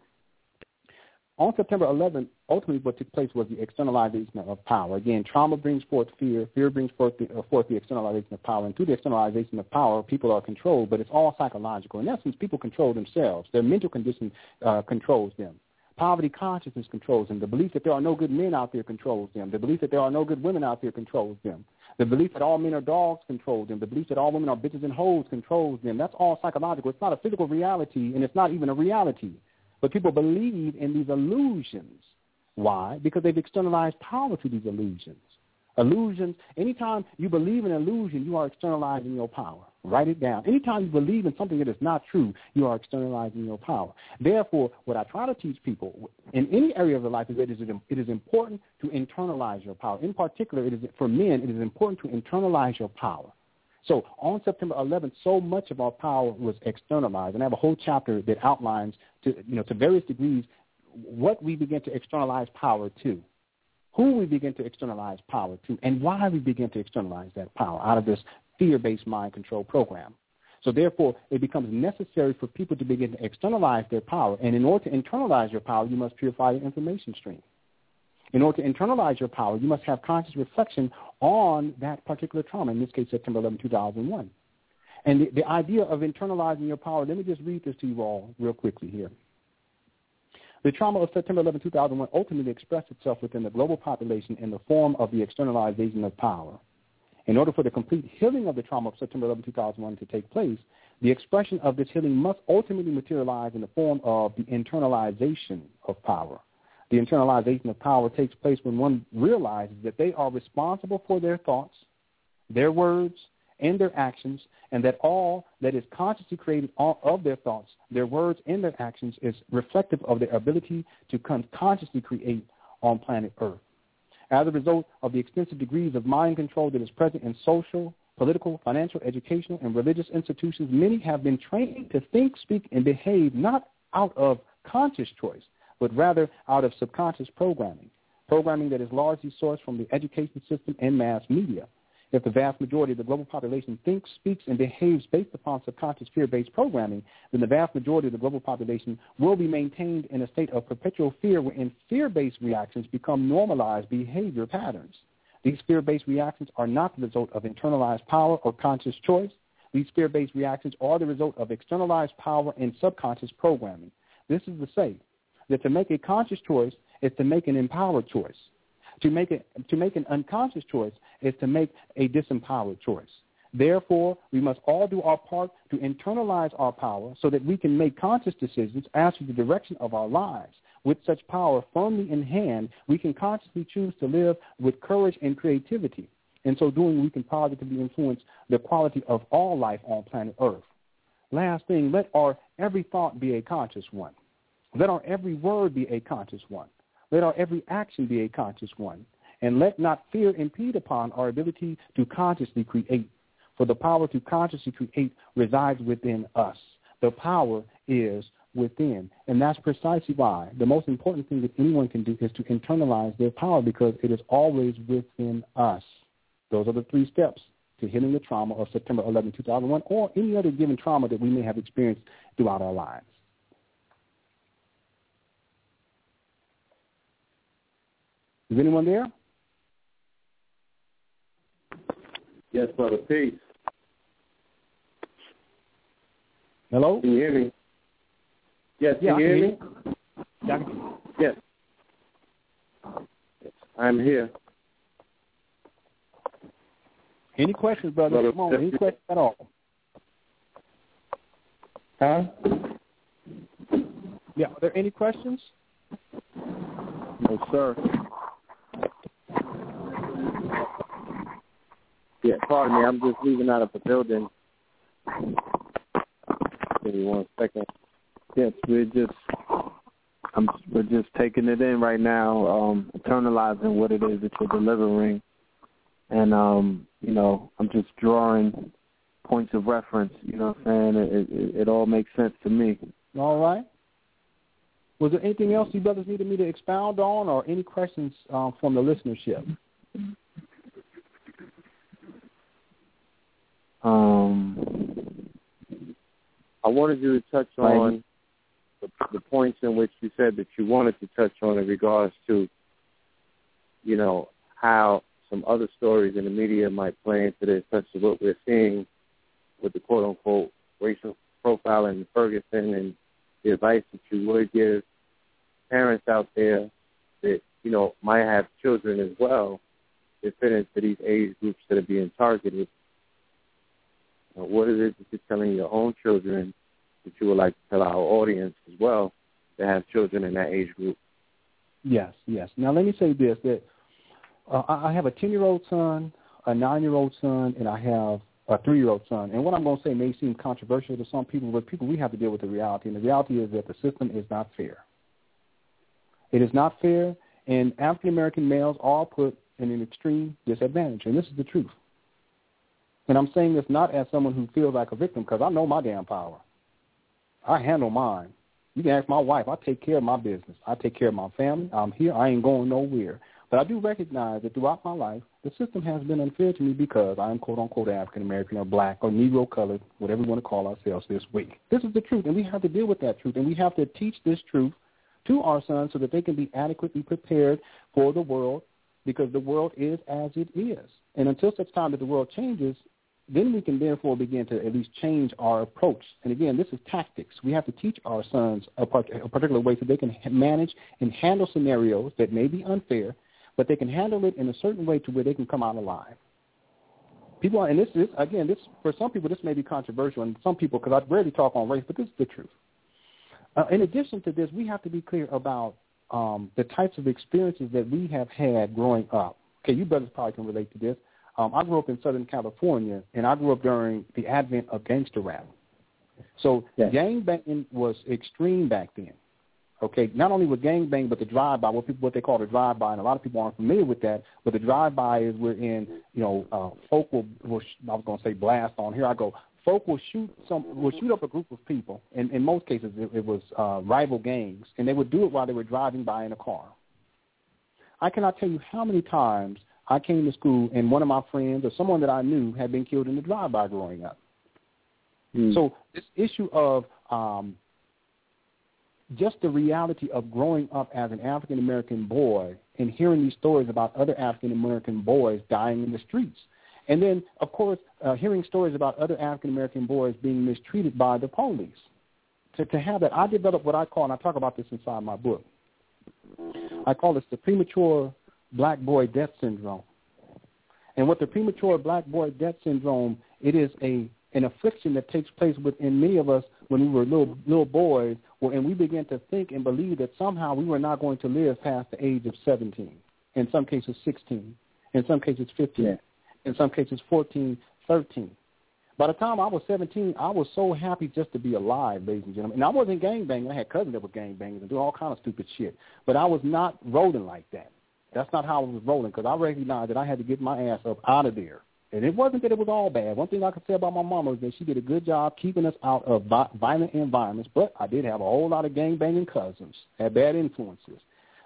on September 11th, ultimately what took place was the externalization of power. Again, trauma brings forth fear. Fear brings forth the, uh, forth the externalization of power. And through the externalization of power, people are controlled, but it's all psychological. In essence, people control themselves. Their mental condition uh, controls them. Poverty consciousness controls them. The belief that there are no good men out there controls them. The belief that there are no good women out there controls them. The belief that all men are dogs controls them. The belief that all women are bitches and hoes controls them. That's all psychological. It's not a physical reality, and it's not even a reality. But people believe in these illusions. Why? Because they've externalized power to these illusions. Illusions, anytime you believe in an illusion, you are externalizing your power. Write it down. Anytime you believe in something that is not true, you are externalizing your power. Therefore, what I try to teach people in any area of their life is that it is important to internalize your power. In particular, it is, for men, it is important to internalize your power. So on September 11th, so much of our power was externalized, and I have a whole chapter that outlines, to you know, to various degrees, what we begin to externalize power to, who we begin to externalize power to, and why we begin to externalize that power out of this fear-based mind control program. So therefore, it becomes necessary for people to begin to externalize their power, and in order to internalize your power, you must purify your information stream. In order to internalize your power, you must have conscious reflection on that particular trauma, in this case, September 11, 2001. And the, the idea of internalizing your power, let me just read this to you all real quickly here. The trauma of September 11, 2001 ultimately expressed itself within the global population in the form of the externalization of power. In order for the complete healing of the trauma of September 11, 2001 to take place, the expression of this healing must ultimately materialize in the form of the internalization of power. The internalization of power takes place when one realizes that they are responsible for their thoughts, their words, and their actions, and that all that is consciously created of their thoughts, their words, and their actions is reflective of their ability to consciously create on planet Earth. As a result of the extensive degrees of mind control that is present in social, political, financial, educational, and religious institutions, many have been trained to think, speak, and behave not out of conscious choice, but rather out of subconscious programming, programming that is largely sourced from the education system and mass media. If the vast majority of the global population thinks, speaks, and behaves based upon subconscious fear-based programming, then the vast majority of the global population will be maintained in a state of perpetual fear wherein fear-based reactions become normalized behavior patterns. These fear-based reactions are not the result of internalized power or conscious choice. These fear-based reactions are the result of externalized power and subconscious programming. This is to say that to make a conscious choice is to make an empowered choice. To make, to make an unconscious choice is to make a disempowered choice. Therefore, we must all do our part to internalize our power so that we can make conscious decisions as to the direction of our lives. With such power firmly in hand, we can consciously choose to live with courage and creativity. In so doing, we can positively influence the quality of all life on planet Earth. Last thing, let our every thought be a conscious one. Let our every word be a conscious one. Let our every action be a conscious one. And let not fear impede upon our ability to consciously create. For the power to consciously create resides within us. The power is within. And that's precisely why the most important thing that anyone can do is to internalize their power because it is always within us. Those are the three steps to healing the trauma of September 11, 2001, or any other given trauma that we may have experienced throughout our lives. Is anyone there? Yes, brother. Peace. Hello? Can you hear me? Yes, yeah, can you hear me? Yeah, Yes. yes. I'm here. Any questions, brother? Brother, Come on, any questions at all? Huh? Yeah. Are there any questions? No, sir. Yeah, pardon me. I'm just leaving out of the building. Give me one second. Yes, we're just I'm we're just taking it in right now, um, internalizing what it is that you're delivering. And um, you know, I'm just drawing points of reference, you know what I'm saying? It, it, it all makes sense to me. All right. Was there anything else you brothers needed me to expound on or any questions um, from the listenership? Um, I wanted you to touch on the, the points in which you said that you wanted to touch on in regards to, you know, how some other stories in the media might play into this, such as what we're seeing with the quote unquote racial profiling in Ferguson and the advice that you would give parents out there that, you know, might have children as well that fit into these age groups that are being targeted. Uh, what is it that you're telling your own children that you would like to tell our audience as well that have children in that age group? Yes, yes. Now let me say this: that uh, I have a ten-year-old son, a nine-year-old son, and I have a three-year-old son. And what I'm going to say may seem controversial to some people, but people we have to deal with the reality, and the reality is that the system is not fair. It is not fair, and African American males are put in an extreme disadvantage, and this is the truth. And I'm saying this not as someone who feels like a victim, because I know my damn power. I handle mine. You can ask my wife. I take care of my business. I take care of my family. I'm here. I ain't going nowhere. But I do recognize that throughout my life, the system has been unfair to me because I am quote unquote African American or black or Negro colored, whatever we want to call ourselves this week. This is the truth, and we have to deal with that truth, and we have to teach this truth to our sons so that they can be adequately prepared for the world because the world is as it is. And until such time that the world changes, then we can therefore begin to at least change our approach. And again, this is tactics. We have to teach our sons a, a particular way so they can manage and handle scenarios that may be unfair, but they can handle it in a certain way to where they can come out alive. People, and this is again, this for some people this may be controversial, and some people because I rarely talk on race, but this is the truth. Uh, in addition to this, we have to be clear about um, the types of experiences that we have had growing up. Okay, you brothers probably can relate to this. Um, I grew up in Southern California, and I grew up during the advent of gangster rap. So yes. gang banging was extreme back then. Okay, not only with gang bang, but the drive-by, what people what they call the drive-by, and a lot of people aren't familiar with that. But the drive-by is we're in, you know, uh, folk will, will I was going to say blast on. Here I go. Folk will shoot some, will shoot up a group of people. And in most cases, it, it was uh, rival gangs, and they would do it while they were driving by in a car. I cannot tell you how many times I came to school and one of my friends or someone that I knew had been killed in the drive-by growing up. Mm. So this issue of um, just the reality of growing up as an African American boy and hearing these stories about other African American boys dying in the streets. And then, of course, uh, hearing stories about other African American boys being mistreated by the police. To, to have that, I developed what I call, and I talk about this inside my book, I call this the premature black boy death syndrome. And what the premature black boy death syndrome, it is a an affliction that takes place within many of us when we were little little boys, and we began to think and believe that somehow we were not going to live past the age of 17, in some cases 16, in some cases 15, yeah. in some cases 14, 13. By the time I was 17, I was so happy just to be alive, ladies and gentlemen. And I wasn't gang banging. I had cousins that were gang bangers and doing all kind of stupid shit. But I was not rolling like that. That's not how I was rolling because I recognized that I had to get my ass up out of there. And it wasn't that it was all bad. One thing I could say about my mama is that she did a good job keeping us out of violent environments. But I did have a whole lot of gang banging cousins, had bad influences.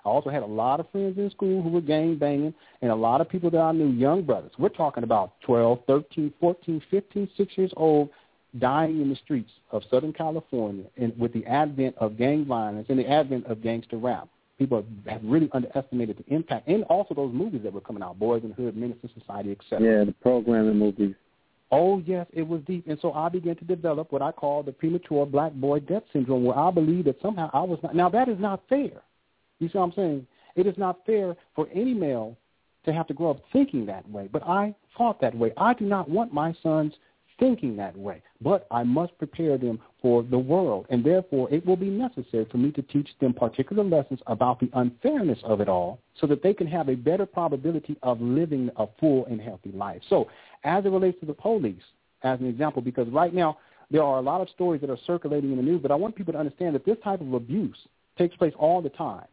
I also had a lot of friends in school who were gang banging, and a lot of people that I knew, young brothers. We're talking about 12, 13, 14, 15, 6 years old, dying in the streets of Southern California and with the advent of gang violence and the advent of gangster rap people have really underestimated the impact, and also those movies that were coming out, Boys in the Hood, Menace to Society, etc. Yeah, the programming movies. Oh yes, it was deep, and so I began to develop what I call the premature black boy death syndrome, where I believe that somehow I was not. Now that is not fair. You see what I'm saying? It is not fair for any male to have to grow up thinking that way. But I thought that way. I do not want my sons thinking that way. But I must prepare them for the world, and therefore it will be necessary for me to teach them particular lessons about the unfairness of it all so that they can have a better probability of living a full and healthy life. So as it relates to the police, as an example, because right now there are a lot of stories that are circulating in the news, but I want people to understand that this type of abuse takes place all the time.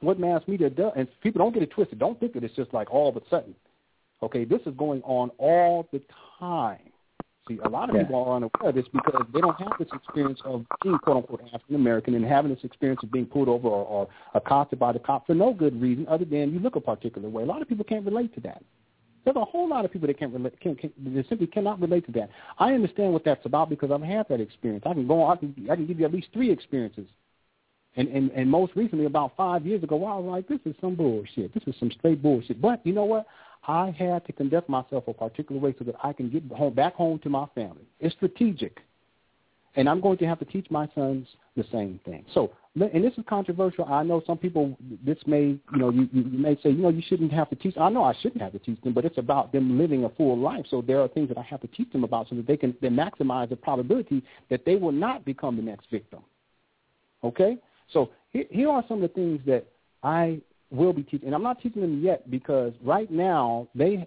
What mass media does, and people don't get it twisted. Don't think that it's just like all of a sudden. Okay, this is going on all the time. A lot of Yeah. people are unaware of this because they don't have this experience of being quote unquote African American and having this experience of being pulled over or, or accosted by the cop for no good reason other than you look a particular way. A lot of people can't relate to that. There's a whole lot of people that can't relate, can, can, that simply cannot relate to that. I understand what that's about because I've had that experience. I can go on. I can, I can give you at least three experiences and, and and most recently, about five years ago, I was like, this is some bullshit. This is some straight bullshit. But you know what? I had to conduct myself a particular way so that I can get home, back home to my family. It's strategic. And I'm going to have to teach my sons the same thing. So, and this is controversial. I know some people, this may, you know, you, you may say, you know, you shouldn't have to teach. I know I shouldn't have to teach them, but it's about them living a full life. So there are things that I have to teach them about so that they can they maximize the probability that they will not become the next victim. Okay? So here, here are some of the things that I will be teaching, and I'm not teaching them yet because right now they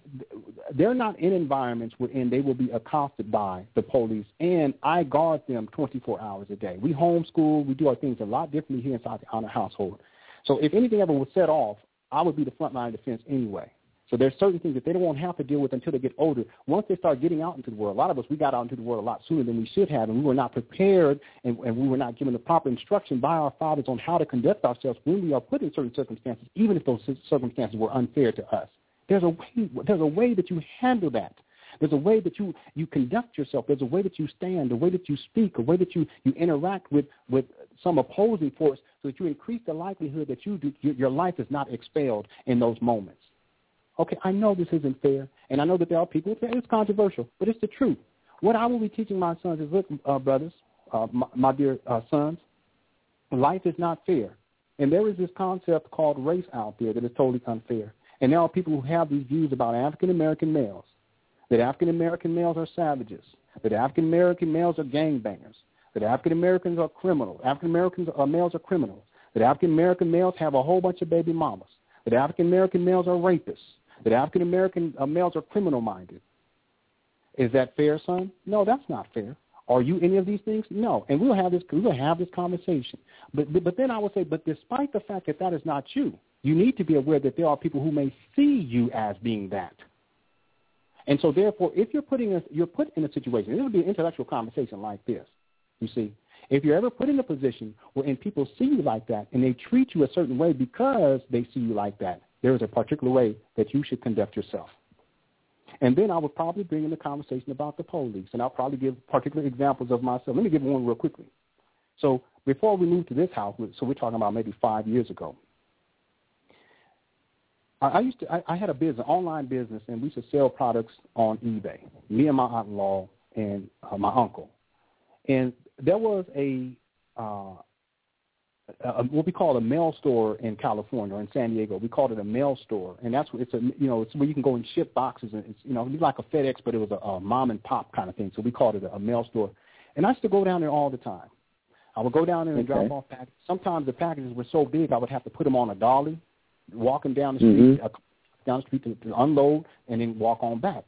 they're not in environments wherein they will be accosted by the police, and I guard them 24 hours a day. We homeschool, we do our things a lot differently here inside the honor household. So if anything ever was set off, I would be the front line of defense anyway. So there's certain things that they don't want to have to deal with until they get older. Once they start getting out into the world, a lot of us, we got out into the world a lot sooner than we should have, and we were not prepared and, and we were not given the proper instruction by our fathers on how to conduct ourselves when we are put in certain circumstances, even if those circumstances were unfair to us. There's a way, there's a way that you handle that. There's a way that you, you conduct yourself. There's a way that you stand, a way that you speak, a way that you, you interact with, with some opposing force so that you increase the likelihood that you do, your, your life is not expelled in those moments. Okay, I know this isn't fair, and I know that there are people who say it's controversial, but it's the truth. What I will be teaching my sons is, look, uh, brothers, uh, my, my dear uh, sons, life is not fair. And there is this concept called race out there that is totally unfair. And there are people who have these views about African American males, that African American males are savages, that African American males are gangbangers, that African Americans are criminals, African Americans uh, males are criminals, that African American males have a whole bunch of baby mamas, that African American males are rapists, that African American uh, males are criminal minded. Is that fair, son? No, that's not fair. Are you any of these things? No. And we'll have this we'll have this conversation. But, but then I would say, but despite the fact that that is not you, you need to be aware that there are people who may see you as being that. And so therefore, if you're putting us you're put in a situation, it'll be an intellectual conversation like this. You see, if you're ever put in a position wherein people see you like that and they treat you a certain way because they see you like that, there is a particular way that you should conduct yourself. And then I would probably bring in the conversation about the police, and I'll probably give particular examples of myself. Let me give one real quickly. So before we moved to this house, so we're talking about maybe five years ago, I, used to I, I had a business, online business, and we used to sell products on eBay. Me and my aunt-in-law and uh, my uncle, and there was a uh, uh, what we call a mail store in California or in San Diego. We called it a mail store, and that's it's a you know it's where you can go and ship boxes, and it's you know like a FedEx, but it was a, a mom and pop kind of thing. So we called it a, a mail store, and I used to go down there all the time. I would go down there and Okay. drop off packages. Sometimes the packages were so big I would have to put them on a dolly, walk them down the street, Mhm. uh, down the street to, to unload, and then walk on back.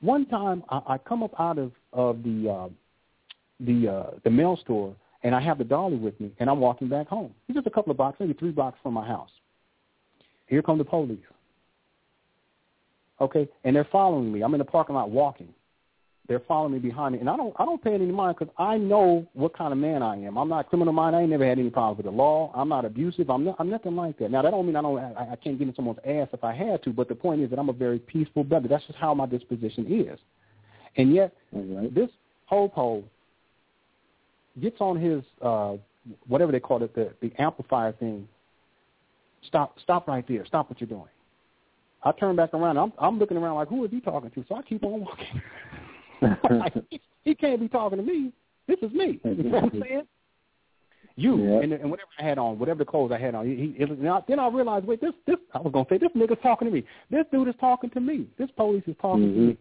One time I, I come up out of of the uh, the uh, the mail store and I have the dolly with me, and I'm walking back home. It's just a couple of blocks, maybe three blocks from my house. Here come the police. Okay, and they're following me. I'm in the parking lot walking. They're following me behind me, and I don't I don't pay any mind because I know what kind of man I am. I'm not criminal minded. I ain't never had any problems with the law. I'm not abusive. I'm not, I'm nothing like that. Now that don't mean I don't I, I can't get in someone's ass if I had to, but the point is that I'm a very peaceful brother. That's just how my disposition is. And yet right. this hopo gets on his uh whatever they call it, the, the amplifier thing. Stop stop right there. Stop what you're doing. I turn back around. I'm I'm looking around like who is he talking to? So I keep on walking. Like, he, he can't be talking to me. This is me. You know what I'm saying? You Yeah. and, and whatever I had on, whatever the clothes I had on. He, he, was, now, then I realized, wait, this this I was gonna say this nigga's talking to me. This dude is talking to me. This police is talking to Mhm. me.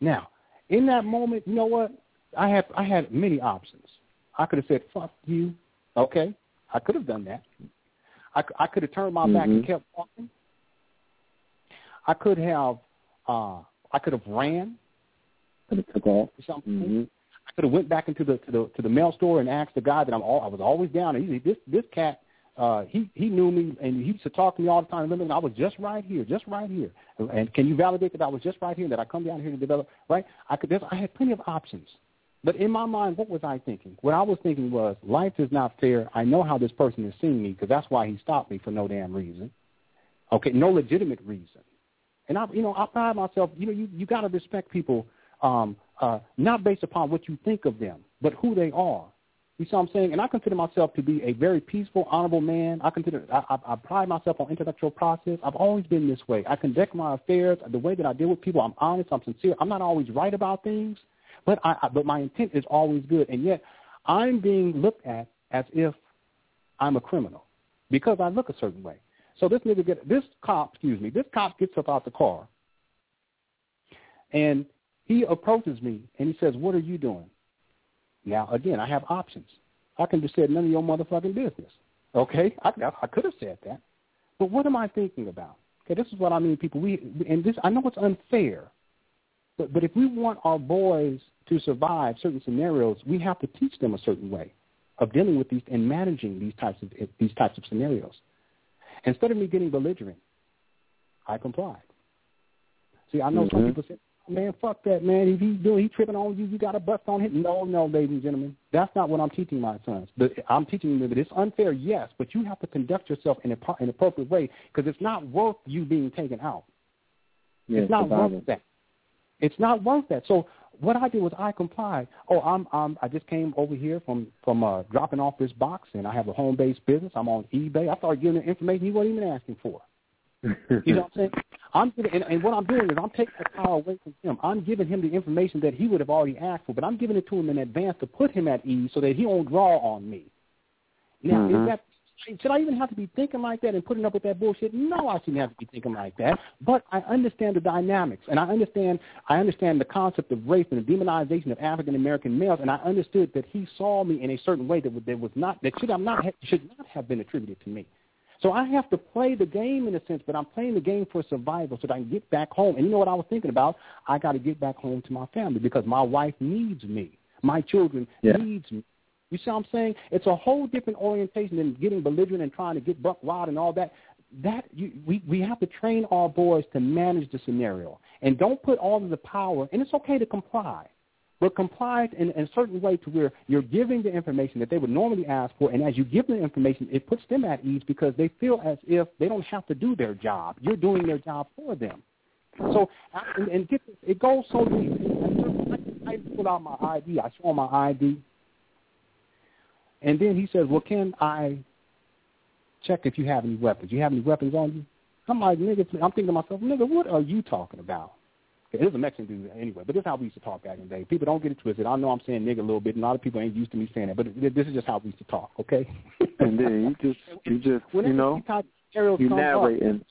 Now, in that moment, you know what? I had I had many options. I could have said "fuck you," okay. I could have done that. I, I could have turned my mm-hmm. back and kept walking. I could have uh, I could have ran. Could have took off. Something. Mm-hmm. I could have went back into the to the to the mail store and asked the guy that I'm all I was always down. And he, this this cat uh, he he knew me and he used to talk to me all the time. Remember, I was just right here, just right here. And can you validate that I was just right here? And that I come down here to develop right? I could. I had plenty of options. But in my mind, what was I thinking? What I was thinking was, life is not fair. I know how this person is seeing me because that's why he stopped me for no damn reason. Okay, no legitimate reason. And I, you know, I pride myself. You know, you you got to respect people, um, uh, not based upon what you think of them, but who they are. You see what I'm saying? And I consider myself to be a very peaceful, honorable man. I consider I, I, I pride myself on intellectual process. I've always been this way. I conduct my affairs the way that I deal with people. I'm honest. I'm sincere. I'm not always right about things, but I, I but my intent is always good. And yet, I'm being looked at as if I'm a criminal because I look a certain way. So this nigga get this cop, excuse me, this cop gets up out the car, and he approaches me and he says, "What are you doing?" Now again, I have options. I can just say none of your motherfucking business. Okay, I, I could have said that, but what am I thinking about? Okay, this is what I mean, people. We and this I know it's unfair, but but if we want our boys to survive certain scenarios, we have to teach them a certain way of dealing with these and managing these types of these types of scenarios. Instead of me getting belligerent, I complied. See, I know mm-hmm. some people say, man, fuck that, man. If he's doing, he tripping on you, you got a bust on him. No, no, ladies and gentlemen, that's not what I'm teaching my sons. But I'm teaching them that it's unfair, yes, but you have to conduct yourself in, a, in an appropriate way because it's not worth you being taken out. It's not worth that. It's not worth that. So what I did was I complied. Oh, I'm, I'm I just came over here from from uh, dropping off this box, and I have a home based business. I'm on eBay. I started giving him information he wasn't even asking for. you know what I'm saying? I'm and, and what I'm doing is I'm taking the power away from him. I'm giving him the information that he would have already asked for, but I'm giving it to him in advance to put him at ease so that he won't draw on me. Now, mm-hmm. is that should I even have to be thinking like that and putting up with that bullshit? No, I shouldn't have to be thinking like that. But I understand the dynamics, and I understand I understand the concept of race and the demonization of African American males, and I understood that he saw me in a certain way that, that was not that should have not should not have been attributed to me. So I have to play the game in a sense, but I'm playing the game for survival so that I can get back home. And you know what I was thinking about? I got to get back home to my family because my wife needs me. My children yeah. needs me. You see what I'm saying? It's a whole different orientation than getting belligerent and trying to get buck wild and all that. That you, we we have to train our boys to manage the scenario and don't put all of the power. And it's okay to comply, but comply in, in a certain way to where you're giving the information that they would normally ask for, and as you give them the information, it puts them at ease because they feel as if they don't have to do their job. You're doing their job for them. So and, and get it goes so deep. I, I out my ID. I show my ID and then he says, well, can I check if you have any weapons? You have any weapons on you? I'm like, nigga, I'm thinking to myself, nigga, what are you talking about? It is a Mexican dude anyway, but this is how we used to talk back in the day. People don't get it twisted. I know I'm saying nigga a little bit, and a lot of people ain't used to me saying that, but this is just how we used to talk, okay? and then you just, you just, you know, you narrate and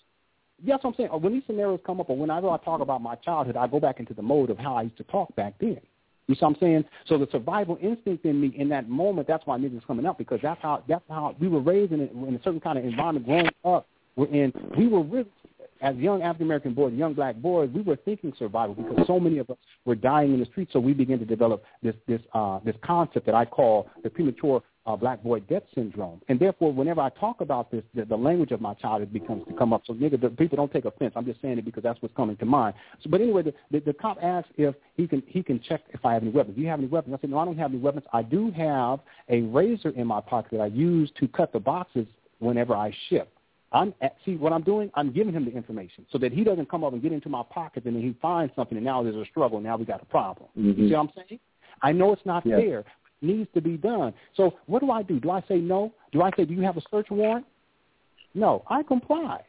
that's what I'm saying. When these scenarios come up, or whenever I talk about my childhood, I go back into the mode of how I used to talk back then. You see what I'm saying? So the survival instinct in me in that moment, that's why niggas coming up because that's how that's how we were raised in, in a certain kind of environment growing up. We're in we were really as young African American boys, young black boys, we were thinking survival because so many of us were dying in the streets. So we began to develop this this uh, this concept that I call the premature uh, black boy death syndrome. And therefore, whenever I talk about this, the, the language of my childhood becomes to come up. So nigga, the people don't take offense. I'm just saying it because that's what's coming to mind. So, but anyway, the, the, the cop asks if he can he can check if I have any weapons. Do you have any weapons? I said, no, I don't have any weapons. I do have a razor in my pocket that I use to cut the boxes whenever I ship. I'm at, see what I'm doing. I'm giving him the information so that he doesn't come up and get into my pocket and then he finds something and now there's a struggle. Now we got a problem. Mm-hmm. You see what I'm saying? I know it's not fair, needs to be done. So what do I do? Do I say no? Do I say, do you have a search warrant? No, I comply.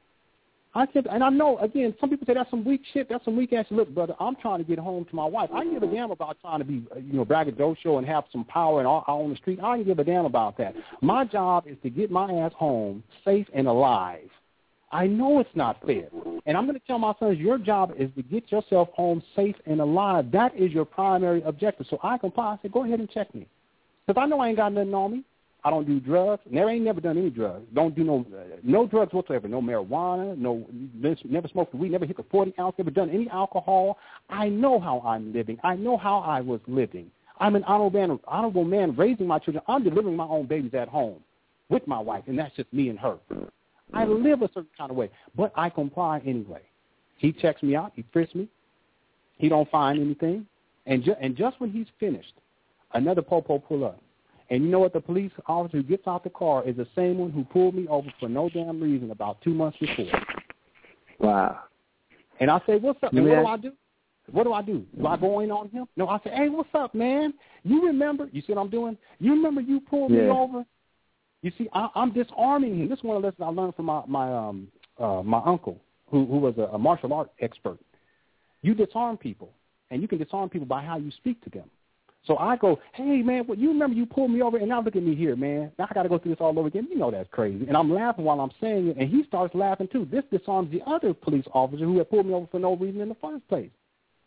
I said, and I know again, some people say that's some weak shit. That's some weak ass. Look, brother, I'm trying to get home to my wife. I give a damn about trying to be, uh, you know, braggadocio and have some power and all, all on the street. I don't give a damn about that. My job is to get my ass home safe and alive. I know it's not fair. And I'm going to tell my sons, your job is to get yourself home safe and alive. That is your primary objective. So I comply. I said, go ahead and check me. Because I know I ain't got nothing on me. I don't do drugs. Never ain't never done any drugs. Don't do no uh, no drugs whatsoever. No marijuana. No never smoked weed. Never hit a forty ounce. Never done any alcohol. I know how I'm living. I know how I was living. I'm an honorable man, honorable man raising my children. I'm delivering my own babies at home with my wife, and that's just me and her. I live a certain kind of way, but I comply anyway. He checks me out. He frisks me. He don't find anything, and ju- and just when he's finished, another popo pull up. And you know what? The police officer who gets out the car is the same one who pulled me over for no damn reason about two months before. Wow. And I say, "What's up?" And what do I do? What do I do? Do I go in on him? No, I say, "Hey, what's up, man? You remember? You see what I'm doing? You remember you pulled yeah. me over? You see, I, I'm disarming him. This is one of the lessons I learned from my my um uh my uncle, who who was a, a martial art expert. You disarm people, and you can disarm people by how you speak to them. So I go, hey man, well, you remember you pulled me over, and now look at me here, man. Now I got to go through this all over again. You know that's crazy. And I'm laughing while I'm saying it, and he starts laughing too. This disarms the other police officer who had pulled me over for no reason in the first place.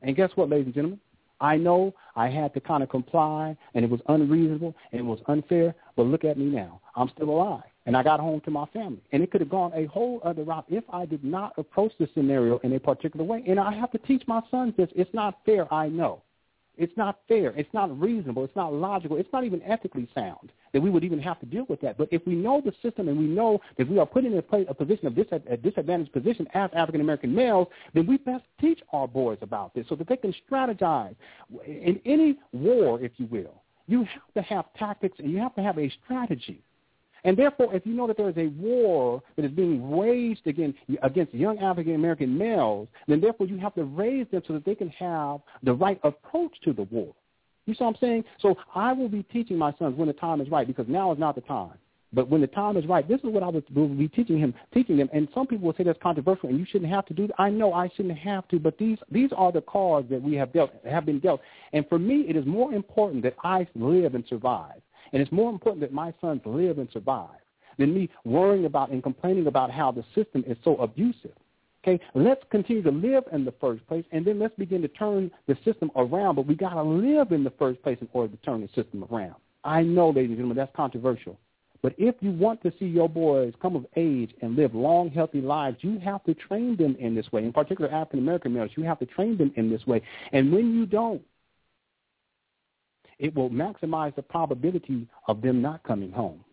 And guess what, ladies and gentlemen? I know I had to kind of comply, and it was unreasonable, and it was unfair, but look at me now. I'm still alive, and I got home to my family. And it could have gone a whole other route if I did not approach the scenario in a particular way. And I have to teach my sons this. It's not fair, I know. It's not fair. It's not reasonable. It's not logical. It's not even ethically sound that we would even have to deal with that. But if we know the system and we know that we are put in a, place, a position of dis- a disadvantaged position as African American males, then we best teach our boys about this so that they can strategize. In any war, if you will, you have to have tactics and you have to have a strategy. And therefore, if you know that there is a war that is being waged against, against young African American males, then therefore you have to raise them so that they can have the right approach to the war. You see what I'm saying? So I will be teaching my sons when the time is right because now is not the time. But when the time is right, this is what I will be teaching him, teaching them. And some people will say that's controversial, and you shouldn't have to do. That. I know I shouldn't have to, but these these are the cards that we have dealt have been dealt. And for me, it is more important that I live and survive and it's more important that my sons live and survive than me worrying about and complaining about how the system is so abusive. Okay, let's continue to live in the first place, and then let's begin to turn the system around. But we got to live in the first place in order to turn the system around. I know, ladies and gentlemen, that's controversial. But if you want to see your boys come of age and live long, healthy lives, you have to train them in this way. In particular, African American males, you have to train them in this way. And when you don't, it will maximize the probability of them not coming home.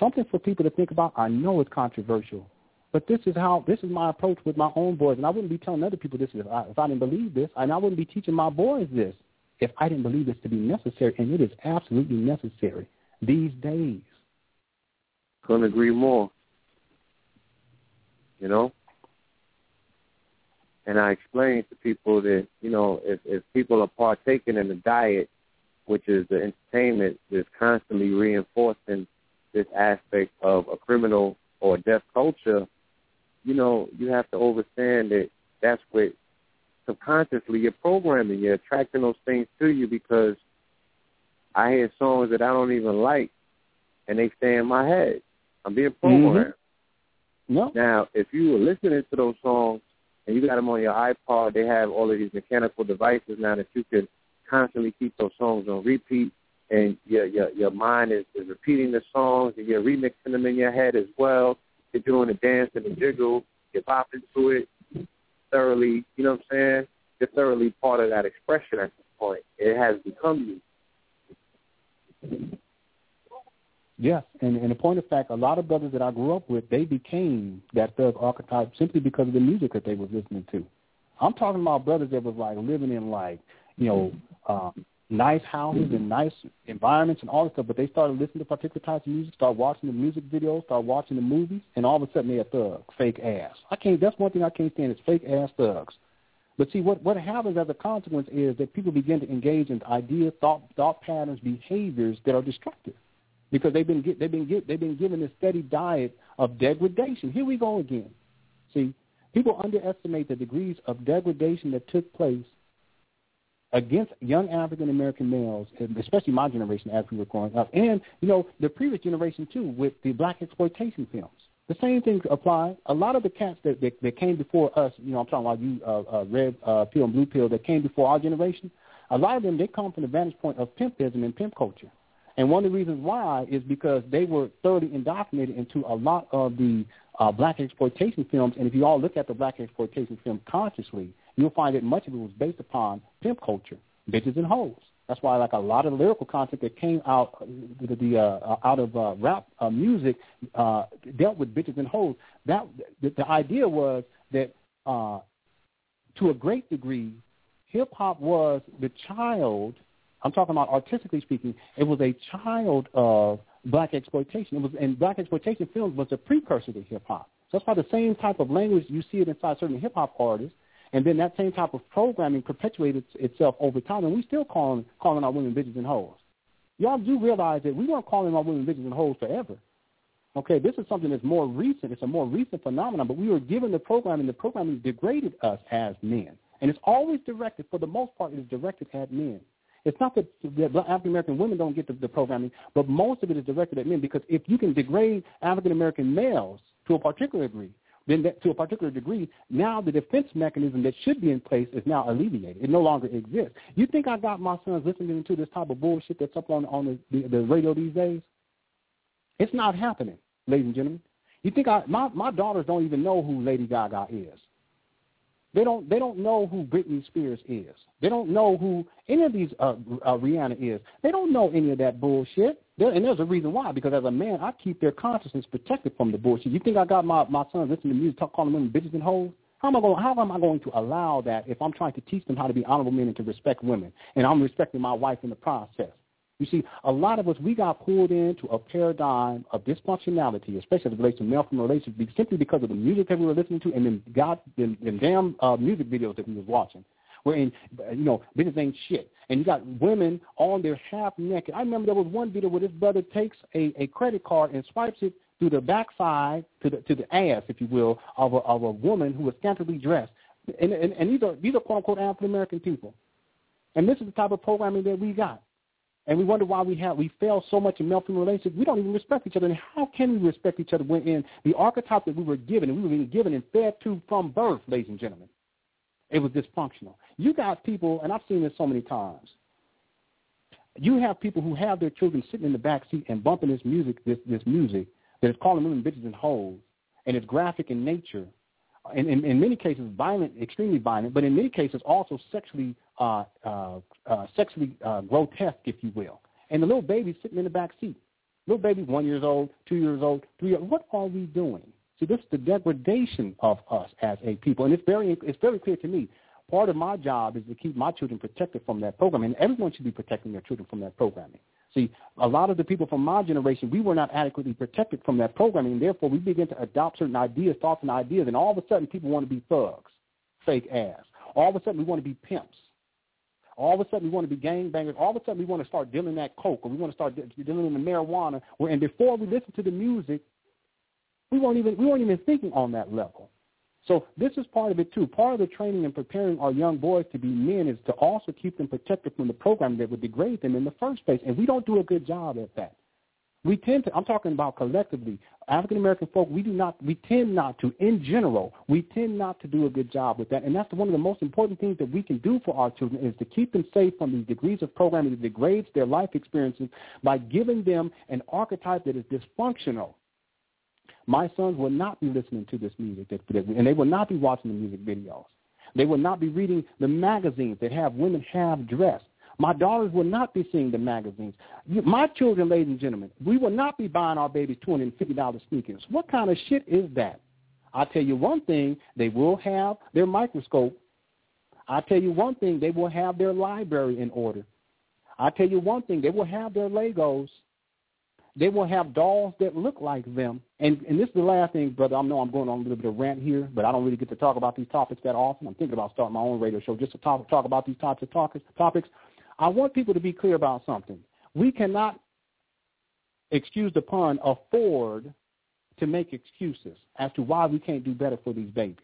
Something for people to think about. I know it's controversial, but this is how this is my approach with my own boys, and I wouldn't be telling other people this if I, if I didn't believe this, and I wouldn't be teaching my boys this if I didn't believe this to be necessary, and it is absolutely necessary these days. Couldn't agree more. You know, and I explain to people that you know if if people are partaking in the diet which is the entertainment that's constantly reinforcing this aspect of a criminal or death culture, you know, you have to understand that that's what subconsciously you're programming. You're attracting those things to you because I hear songs that I don't even like, and they stay in my head. I'm being programmed. Mm-hmm. No. Now, if you were listening to those songs and you got them on your iPod, they have all of these mechanical devices now that you could constantly keep those songs on repeat, and your your your mind is, is repeating the songs, and you're remixing them in your head as well. You're doing the dance and the jiggle. You're popping to it thoroughly. You know what I'm saying? You're thoroughly part of that expression at this point. It has become you. Yes, and in a point of fact, a lot of brothers that I grew up with, they became that thug archetype simply because of the music that they were listening to. I'm talking about brothers that was like living in like you know, um, nice houses and nice environments and all this stuff, but they started listening to particular types of music, start watching the music videos, start watching the movies, and all of a sudden they're thugs, fake ass. I can't. That's one thing I can't stand is fake ass thugs. But see, what what happens as a consequence is that people begin to engage in ideas, thought thought patterns, behaviors that are destructive, because they've been get, they've been get, they've been given a steady diet of degradation. Here we go again. See, people underestimate the degrees of degradation that took place against young African American males, especially my generation as we were growing up, and you know the previous generation too, with the black exploitation films. The same things apply. A lot of the cats that, that, that came before us, you know, I'm talking about you, uh, uh, red uh, pill and blue pill, that came before our generation. A lot of them, they come from the vantage point of pimpism and pimp culture. And one of the reasons why is because they were thoroughly indoctrinated into a lot of the uh, black exploitation films. And if you all look at the black exploitation film consciously, you'll find that much of it was based upon pimp culture, bitches and hoes. That's why, like a lot of the lyrical content that came out the, the uh, out of uh, rap uh, music uh, dealt with bitches and hoes. That the, the idea was that uh, to a great degree, hip hop was the child I'm talking about artistically speaking, it was a child of black exploitation. It was, and black exploitation films was a precursor to hip hop. So that's why the same type of language you see it inside certain hip hop artists, and then that same type of programming perpetuated itself over time, and we still calling calling our women bitches and hoes. Y'all do realize that we weren't calling our women bitches and hoes forever. Okay, this is something that's more recent. It's a more recent phenomenon, but we were given the programming. The programming degraded us as men, and it's always directed, for the most part, it is directed at men. It's not that, that African American women don't get the, the programming, but most of it is directed at men because if you can degrade African American males to a particular degree, then that, to a particular degree, now the defense mechanism that should be in place is now alleviated. It no longer exists. You think I got my sons listening to this type of bullshit that's up on on the, the, the radio these days? It's not happening, ladies and gentlemen. You think I my my daughters don't even know who Lady Gaga is. They don't they don't know who Britney Spears is. They don't know who any of these uh, uh, Rihanna is. They don't know any of that bullshit. They're, and there's a reason why. Because as a man, I keep their consciousness protected from the bullshit. You think I got my my sons listening to music, talk, calling women bitches and hoes? How am I going? How am I going to allow that if I'm trying to teach them how to be honorable men and to respect women, and I'm respecting my wife in the process? You see, a lot of us, we got pulled into a paradigm of dysfunctionality, especially as it relates to male-female relationships, simply because of the music that we were listening to and then God, the, damn uh, music videos that we was watching. Wherein, you know, business ain't shit. And you got women on their half naked. I remember there was one video where this brother takes a, a credit card and swipes it through the backside to the to the ass, if you will, of a of a woman who was scantily dressed. And, and, and these are these are quote unquote African American people. And this is the type of programming that we got. And we wonder why we have we fail so much in male-female relationships. We don't even respect each other. And how can we respect each other when in the archetype that we were given and we were being given and fed to from birth, ladies and gentlemen, it was dysfunctional. You got people, and I've seen this so many times. You have people who have their children sitting in the back seat and bumping this music, this this music that is calling women bitches and hoes, and it's graphic in nature, in, in, in many cases violent, extremely violent, but in many cases also sexually uh, uh, uh, sexually uh, grotesque, if you will. And the little baby sitting in the back seat. Little baby, one years old, two years old, three. Years, what are we doing? See, this is the degradation of us as a people, and it's very it's very clear to me. Part of my job is to keep my children protected from that programming, and everyone should be protecting their children from that programming. See, a lot of the people from my generation, we were not adequately protected from that programming, and therefore we begin to adopt certain ideas, thoughts, and ideas, and all of a sudden people want to be thugs, fake ass. All of a sudden we want to be pimps. All of a sudden we want to be gangbangers. All of a sudden we want to start dealing that coke, or we want to start dealing in the marijuana. Where, and before we listen to the music, we weren't even we weren't even thinking on that level. So this is part of it too. Part of the training and preparing our young boys to be men is to also keep them protected from the program that would degrade them in the first place. And we don't do a good job at that. We tend to, I'm talking about collectively, African American folk, we do not, we tend not to, in general, we tend not to do a good job with that. And that's one of the most important things that we can do for our children is to keep them safe from these degrees of programming that degrades their life experiences by giving them an archetype that is dysfunctional my sons will not be listening to this music, that, that, and they will not be watching the music videos. They will not be reading the magazines that have women half dressed. My daughters will not be seeing the magazines. My children, ladies and gentlemen, we will not be buying our babies $250 sneakers. What kind of shit is that? I'll tell you one thing, they will have their microscope. I'll tell you one thing, they will have their library in order. I'll tell you one thing, they will have their Legos they will have dolls that look like them. And and this is the last thing, brother. I know I'm going on a little bit of rant here, but I don't really get to talk about these topics that often. I'm thinking about starting my own radio show just to talk talk about these types of topics. Topics. I want people to be clear about something. We cannot, excuse the pun, afford to make excuses as to why we can't do better for these babies.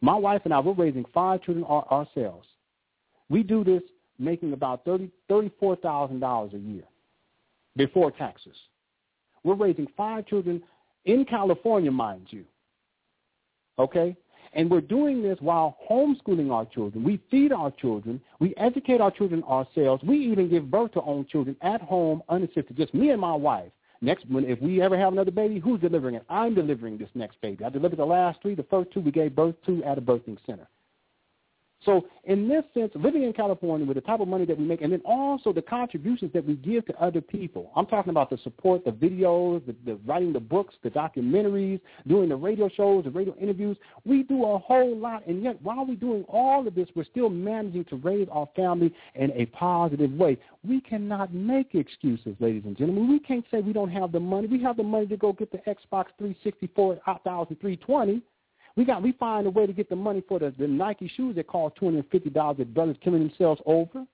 My wife and I, we're raising five children ourselves. We do this making about thirty thirty-four thousand dollars a year before taxes. We're raising five children in California, mind you. Okay? And we're doing this while homeschooling our children. We feed our children. We educate our children ourselves. We even give birth to our own children at home, unassisted, just me and my wife. Next, when if we ever have another baby, who's delivering it? I'm delivering this next baby. I delivered the last three. The first two we gave birth to at a birthing center. So in this sense, living in California with the type of money that we make, and then also the contributions that we give to other people. I'm talking about the support, the videos, the, the writing the books, the documentaries, doing the radio shows, the radio interviews. We do a whole lot, and yet while we're doing all of this, we're still managing to raise our family in a positive way. We cannot make excuses, ladies and gentlemen. We can't say we don't have the money. We have the money to go get the Xbox 360 4320 we got we find a way to get the money for the, the Nike shoes that cost two hundred and fifty dollars that brothers killing themselves over.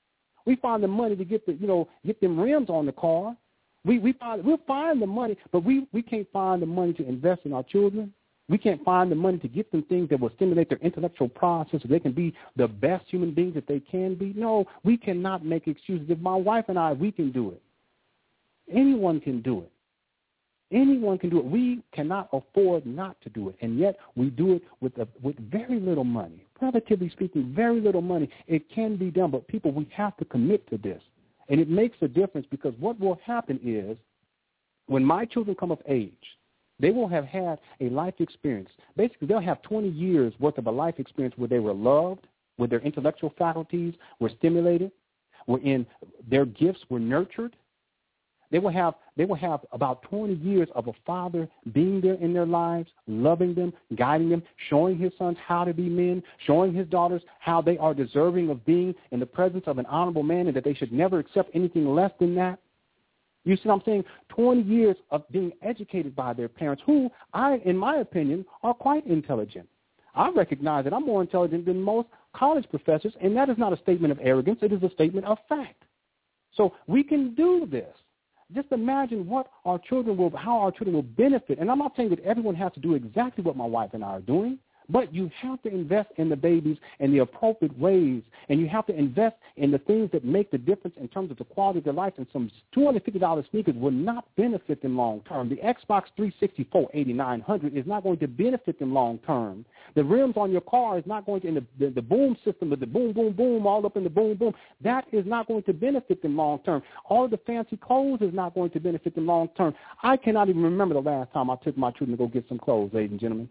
We find the money to get the you know get them rims on the car. We we find we'll find the money, but we we can't find the money to invest in our children. We can't find the money to get them things that will stimulate their intellectual process so they can be the best human beings that they can be. No, we cannot make excuses. If my wife and I, we can do it. Anyone can do it. Anyone can do it. We cannot afford not to do it, and yet we do it with a, with very little money. Relatively speaking, very little money. It can be done, but people, we have to commit to this, and it makes a difference because what will happen is when my children come of age, they will have had a life experience. Basically, they'll have 20 years worth of a life experience where they were loved, where their intellectual faculties were stimulated, where in their gifts were nurtured, they will have they will have about 20 years of a father being there in their lives, loving them, guiding them, showing his sons how to be men, showing his daughters how they are deserving of being in the presence of an honorable man and that they should never accept anything less than that. You see what I'm saying? 20 years of being educated by their parents who I, in my opinion, are quite intelligent. I recognize that I'm more intelligent than most college professors, and that is not a statement of arrogance. It is a statement of fact. So we can do this just imagine what our children will, how our children will benefit. And I'm not saying that everyone has to do exactly what my wife and I are doing. But you have to invest in the babies in the appropriate ways, and you have to invest in the things that make the difference in terms of the quality of their life. And some $250 sneakers will not benefit them long term. The Xbox 364 8900 is not going to benefit them long term. The rims on your car is not going to, in the, the, the boom system with the boom, boom, boom, all up in the boom, boom, that is not going to benefit them long term. All the fancy clothes is not going to benefit them long term. I cannot even remember the last time I took my children to go get some clothes, ladies and gentlemen.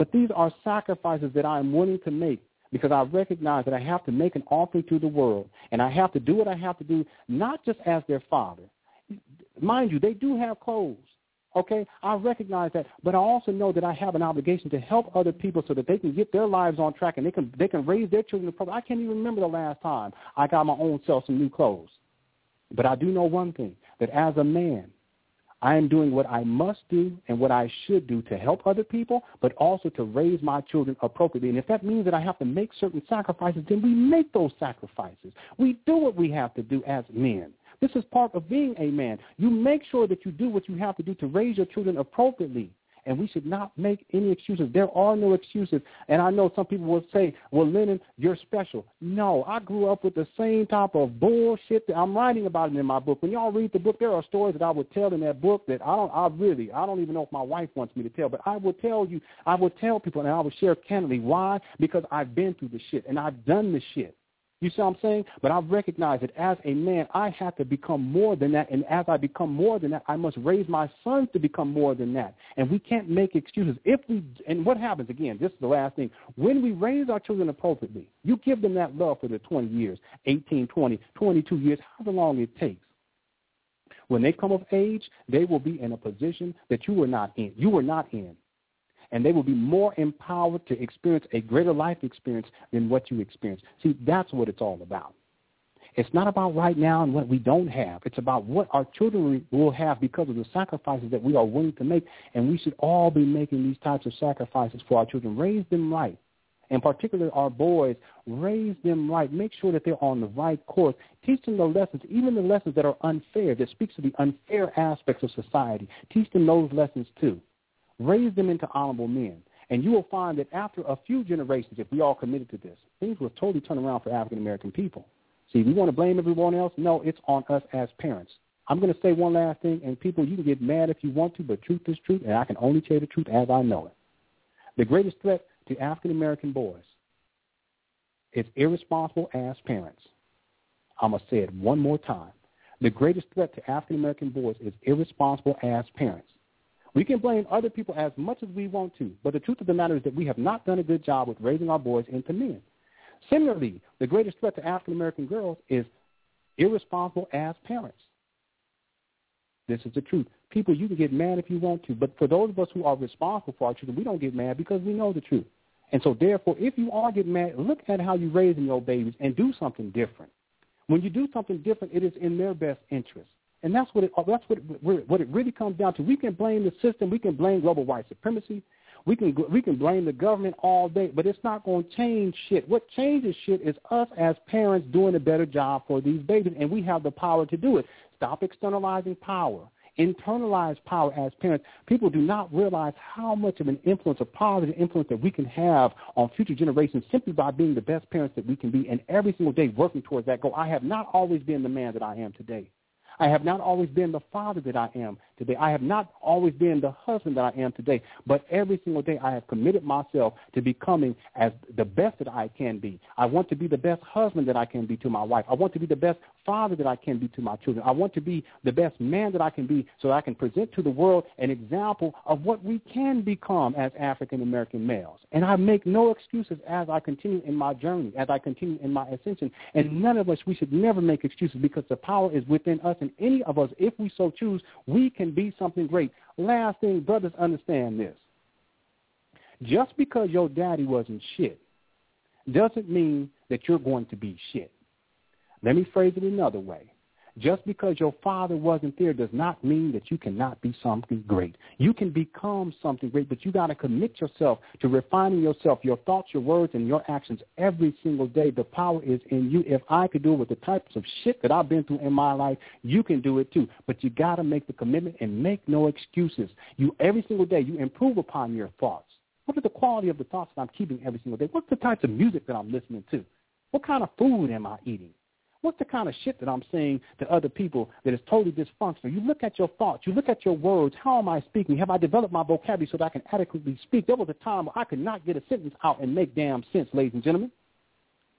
But these are sacrifices that I am willing to make because I recognize that I have to make an offering to the world, and I have to do what I have to do, not just as their father. Mind you, they do have clothes. Okay, I recognize that, but I also know that I have an obligation to help other people so that they can get their lives on track and they can they can raise their children. Properly. I can't even remember the last time I got my own self some new clothes, but I do know one thing: that as a man, I am doing what I must do and what I should do to help other people, but also to raise my children appropriately. And if that means that I have to make certain sacrifices, then we make those sacrifices. We do what we have to do as men. This is part of being a man. You make sure that you do what you have to do to raise your children appropriately and we should not make any excuses. There are no excuses. And I know some people will say, well, Lenon, you're special. No, I grew up with the same type of bullshit that I'm writing about it in my book. When y'all read the book, there are stories that I would tell in that book that I don't, I really, I don't even know if my wife wants me to tell, but I will tell you, I will tell people and I will share candidly. Why? Because I've been through the shit and I've done the shit. You see what I'm saying? But I recognize that as a man, I have to become more than that. And as I become more than that, I must raise my sons to become more than that. And we can't make excuses. If we, and what happens, again, this is the last thing. When we raise our children appropriately, you give them that love for the 20 years, 18, 20, 22 years, however long it takes. When they come of age, they will be in a position that you were not in. You were not in and they will be more empowered to experience a greater life experience than what you experience. See, that's what it's all about. It's not about right now and what we don't have. It's about what our children will have because of the sacrifices that we are willing to make. And we should all be making these types of sacrifices for our children. Raise them right. And particularly our boys, raise them right. Make sure that they're on the right course. Teach them the lessons, even the lessons that are unfair, that speaks to the unfair aspects of society. Teach them those lessons too raise them into honorable men. And you will find that after a few generations, if we all committed to this, things will totally turn around for African American people. See, we want to blame everyone else. No, it's on us as parents. I'm going to say one last thing, and people, you can get mad if you want to, but truth is truth, and I can only tell the truth as I know it. The greatest threat to African American boys is irresponsible ass parents. I'm going to say it one more time. The greatest threat to African American boys is irresponsible ass parents. We can blame other people as much as we want to, but the truth of the matter is that we have not done a good job with raising our boys into men. Similarly, the greatest threat to African American girls is irresponsible ass parents. This is the truth. People, you can get mad if you want to, but for those of us who are responsible for our children, we don't get mad because we know the truth. And so therefore, if you are getting mad, look at how you're raising your babies and do something different. When you do something different, it is in their best interest. And that's what it, uh, that's what it, what it really comes down to. We can blame the system. We can blame global white supremacy. We can we can blame the government all day, but it's not going to change shit. What changes shit is us as parents doing a better job for these babies, and we have the power to do it. Stop externalizing power. Internalize power as parents. People do not realize how much of an influence, a positive influence that we can have on future generations simply by being the best parents that we can be and every single day working towards that goal. I have not always been the man that I am today. I have not always been the father that I am today. I have not always been the husband that I am today. But every single day I have committed myself to becoming as the best that I can be. I want to be the best husband that I can be to my wife. I want to be the best father that I can be to my children. I want to be the best man that I can be so that I can present to the world an example of what we can become as African American males. And I make no excuses as I continue in my journey, as I continue in my ascension. And none of us, we should never make excuses because the power is within us. And any of us, if we so choose, we can be something great. Last thing, brothers, understand this. Just because your daddy wasn't shit doesn't mean that you're going to be shit. Let me phrase it another way. Just because your father wasn't there does not mean that you cannot be something great. You can become something great, but you got to commit yourself to refining yourself, your thoughts, your words, and your actions every single day. The power is in you. If I could do it with the types of shit that I've been through in my life, you can do it too. But you got to make the commitment and make no excuses. You every single day you improve upon your thoughts. What are the quality of the thoughts that I'm keeping every single day? What's the types of music that I'm listening to? What kind of food am I eating? What's the kind of shit that I'm saying to other people that is totally dysfunctional? You look at your thoughts. You look at your words. How am I speaking? Have I developed my vocabulary so that I can adequately speak? There was a time where I could not get a sentence out and make damn sense, ladies and gentlemen.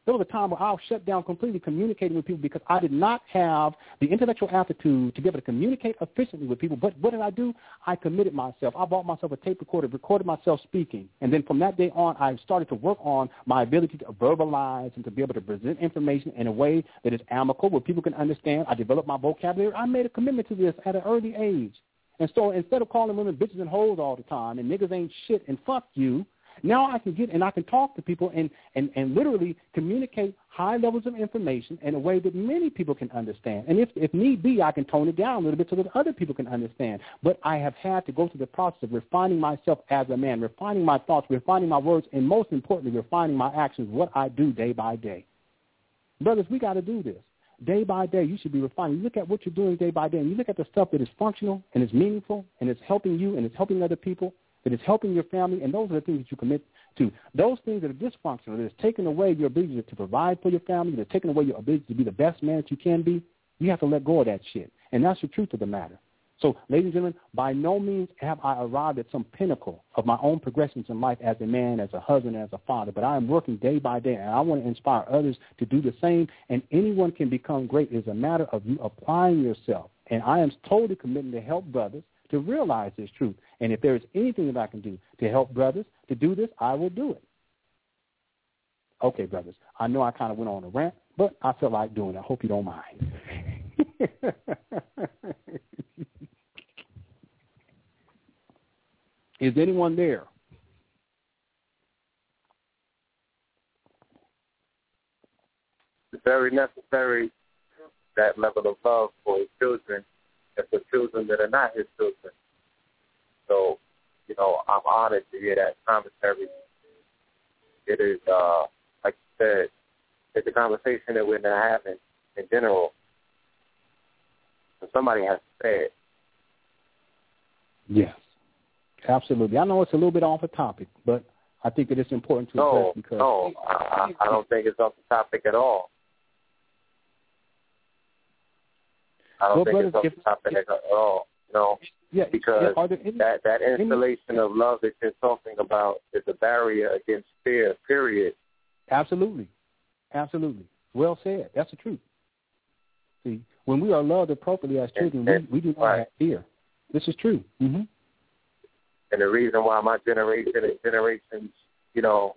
There was a time where I was shut down completely communicating with people because I did not have the intellectual aptitude to be able to communicate efficiently with people. But what did I do? I committed myself. I bought myself a tape recorder, recorded myself speaking. And then from that day on, I started to work on my ability to verbalize and to be able to present information in a way that is amicable, where people can understand. I developed my vocabulary. I made a commitment to this at an early age. And so instead of calling women bitches and hoes all the time and niggas ain't shit and fuck you, now I can get and I can talk to people and, and, and literally communicate high levels of information in a way that many people can understand. And if, if need be, I can tone it down a little bit so that other people can understand. But I have had to go through the process of refining myself as a man, refining my thoughts, refining my words, and most importantly, refining my actions, what I do day by day. Brothers, we got to do this day by day, you should be refining. You look at what you're doing day by day, and you look at the stuff that is functional and is meaningful and is helping you and is helping other people that is helping your family, and those are the things that you commit to. Those things that are dysfunctional, that is taking away your ability to provide for your family, that taking away your ability to be the best man that you can be, you have to let go of that shit. And that's the truth of the matter. So, ladies and gentlemen, by no means have I arrived at some pinnacle of my own progressions in life as a man, as a husband, as a father, but I am working day by day, and I want to inspire others to do the same, and anyone can become great. It's a matter of you applying yourself. And I am totally committed to help brothers to realize this truth. And if there is anything that I can do to help brothers to do this, I will do it. Okay, brothers. I know I kind of went on a rant, but I feel like doing it. I hope you don't mind. is anyone there? It's very necessary that level of love for children and for children that are not his children. So, you know, I'm honored to hear that commentary. It is, uh, like you said, it's a conversation that we're not having in general. So somebody has to say it. Yes, absolutely. I know it's a little bit off the topic, but I think it's important to no, address because no, I, I don't think it's off the topic at all. I don't well, think brother, it's off the top of the at all. You know, yeah, because yeah, any, that that installation of love that you're talking about is a barrier against fear. Period. Absolutely, absolutely. Well said. That's the truth. See, when we are loved appropriately as children, and, we, we do not right. have fear. This is true. Mm-hmm. And the reason why my generation and generations, you know,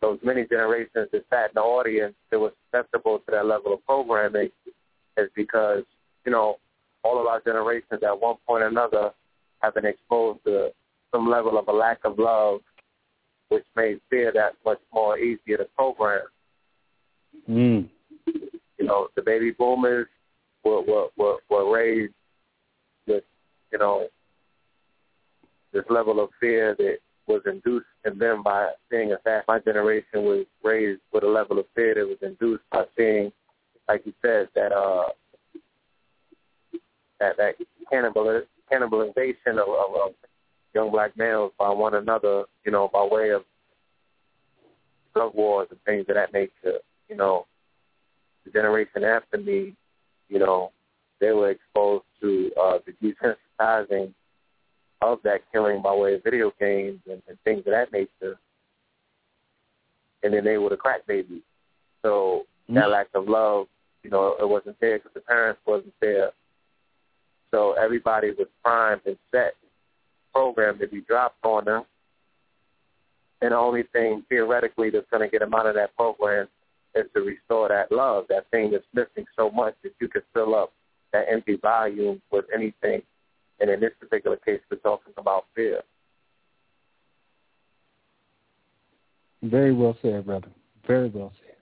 those many generations that sat in the audience that was susceptible to that level of programming is because, you know, all of our generations at one point or another have been exposed to some level of a lack of love, which made fear that much more easier to program. Mm. You know, the baby boomers were were were, were raised with, you know, this level of fear that was induced in them by seeing a fact. My generation was raised with a level of fear that was induced by seeing, like you said, that uh that that cannibal cannibalization of, of, of young black males by one another, you know, by way of drug wars and things of that nature. You know, the generation after me, you know, they were exposed to uh, the desensitizing of that killing by way of video games and, and things of that nature. And then they were the crack babies. So mm-hmm. that lack of love, you know, it wasn't there because the parents wasn't there. So everybody was primed and set, programmed to be dropped on them. And the only thing theoretically that's going to get them out of that program is to restore that love, that thing that's missing so much that you could fill up that empty volume with anything. And in this particular case, we're talking about fear. Very well said, brother. Very well said.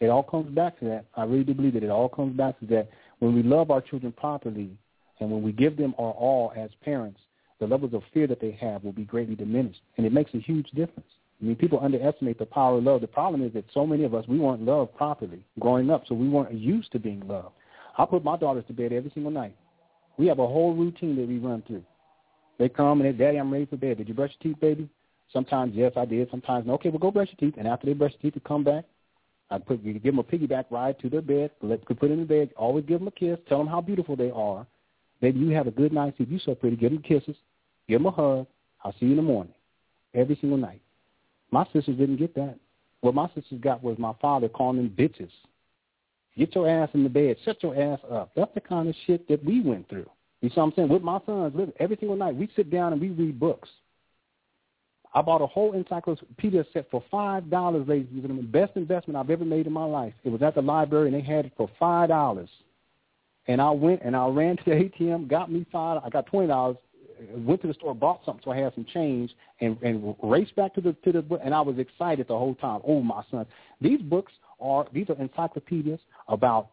It all comes back to that. I really do believe that it all comes back to that. When we love our children properly, and when we give them our all as parents, the levels of fear that they have will be greatly diminished. And it makes a huge difference. I mean, people underestimate the power of love. The problem is that so many of us, we weren't loved properly growing up, so we weren't used to being loved. I put my daughters to bed every single night. We have a whole routine that we run through. They come and they, Daddy, I'm ready for bed. Did you brush your teeth, baby? Sometimes, yes, I did. Sometimes, no. Okay, well, go brush your teeth. And after they brush their teeth, they come back. I put, we give them a piggyback ride to their bed. Let, put them in bed. Always give them a kiss. Tell them how beautiful they are. Baby, you have a good night sleep. You're so pretty. Give them kisses. Give them a hug. I'll see you in the morning. Every single night. My sisters didn't get that. What my sisters got was my father calling them bitches. Get your ass in the bed. Shut your ass up. That's the kind of shit that we went through. You see what I'm saying? With my sons, every single night, we sit down and we read books. I bought a whole encyclopedia set for five dollars, ladies and gentlemen. Best investment I've ever made in my life. It was at the library and they had it for five dollars. And I went and I ran to the ATM, got me five. I got twenty dollars. Went to the store, bought something, so I had some change, and and raced back to the to the book. And I was excited the whole time. Oh my son, these books are these are encyclopedias about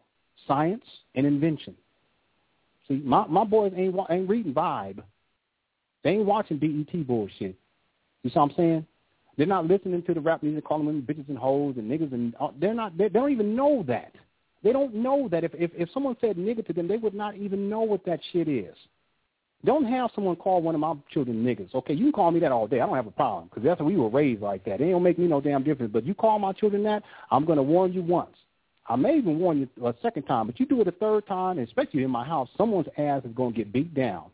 science and invention. See, my my boys ain't ain't reading Vibe. They ain't watching BET bullshit. You see what I'm saying? They're not listening to the rap music calling them bitches and hoes and niggas and uh, they're not. They, they don't even know that. They don't know that if, if if someone said nigga to them, they would not even know what that shit is. Don't have someone call one of my children niggas. Okay, you can call me that all day. I don't have a problem because that's how we were raised like that. It don't make me no damn difference. But you call my children that, I'm going to warn you once. I may even warn you a second time, but you do it a third time, especially in my house, someone's ass is going to get beat down,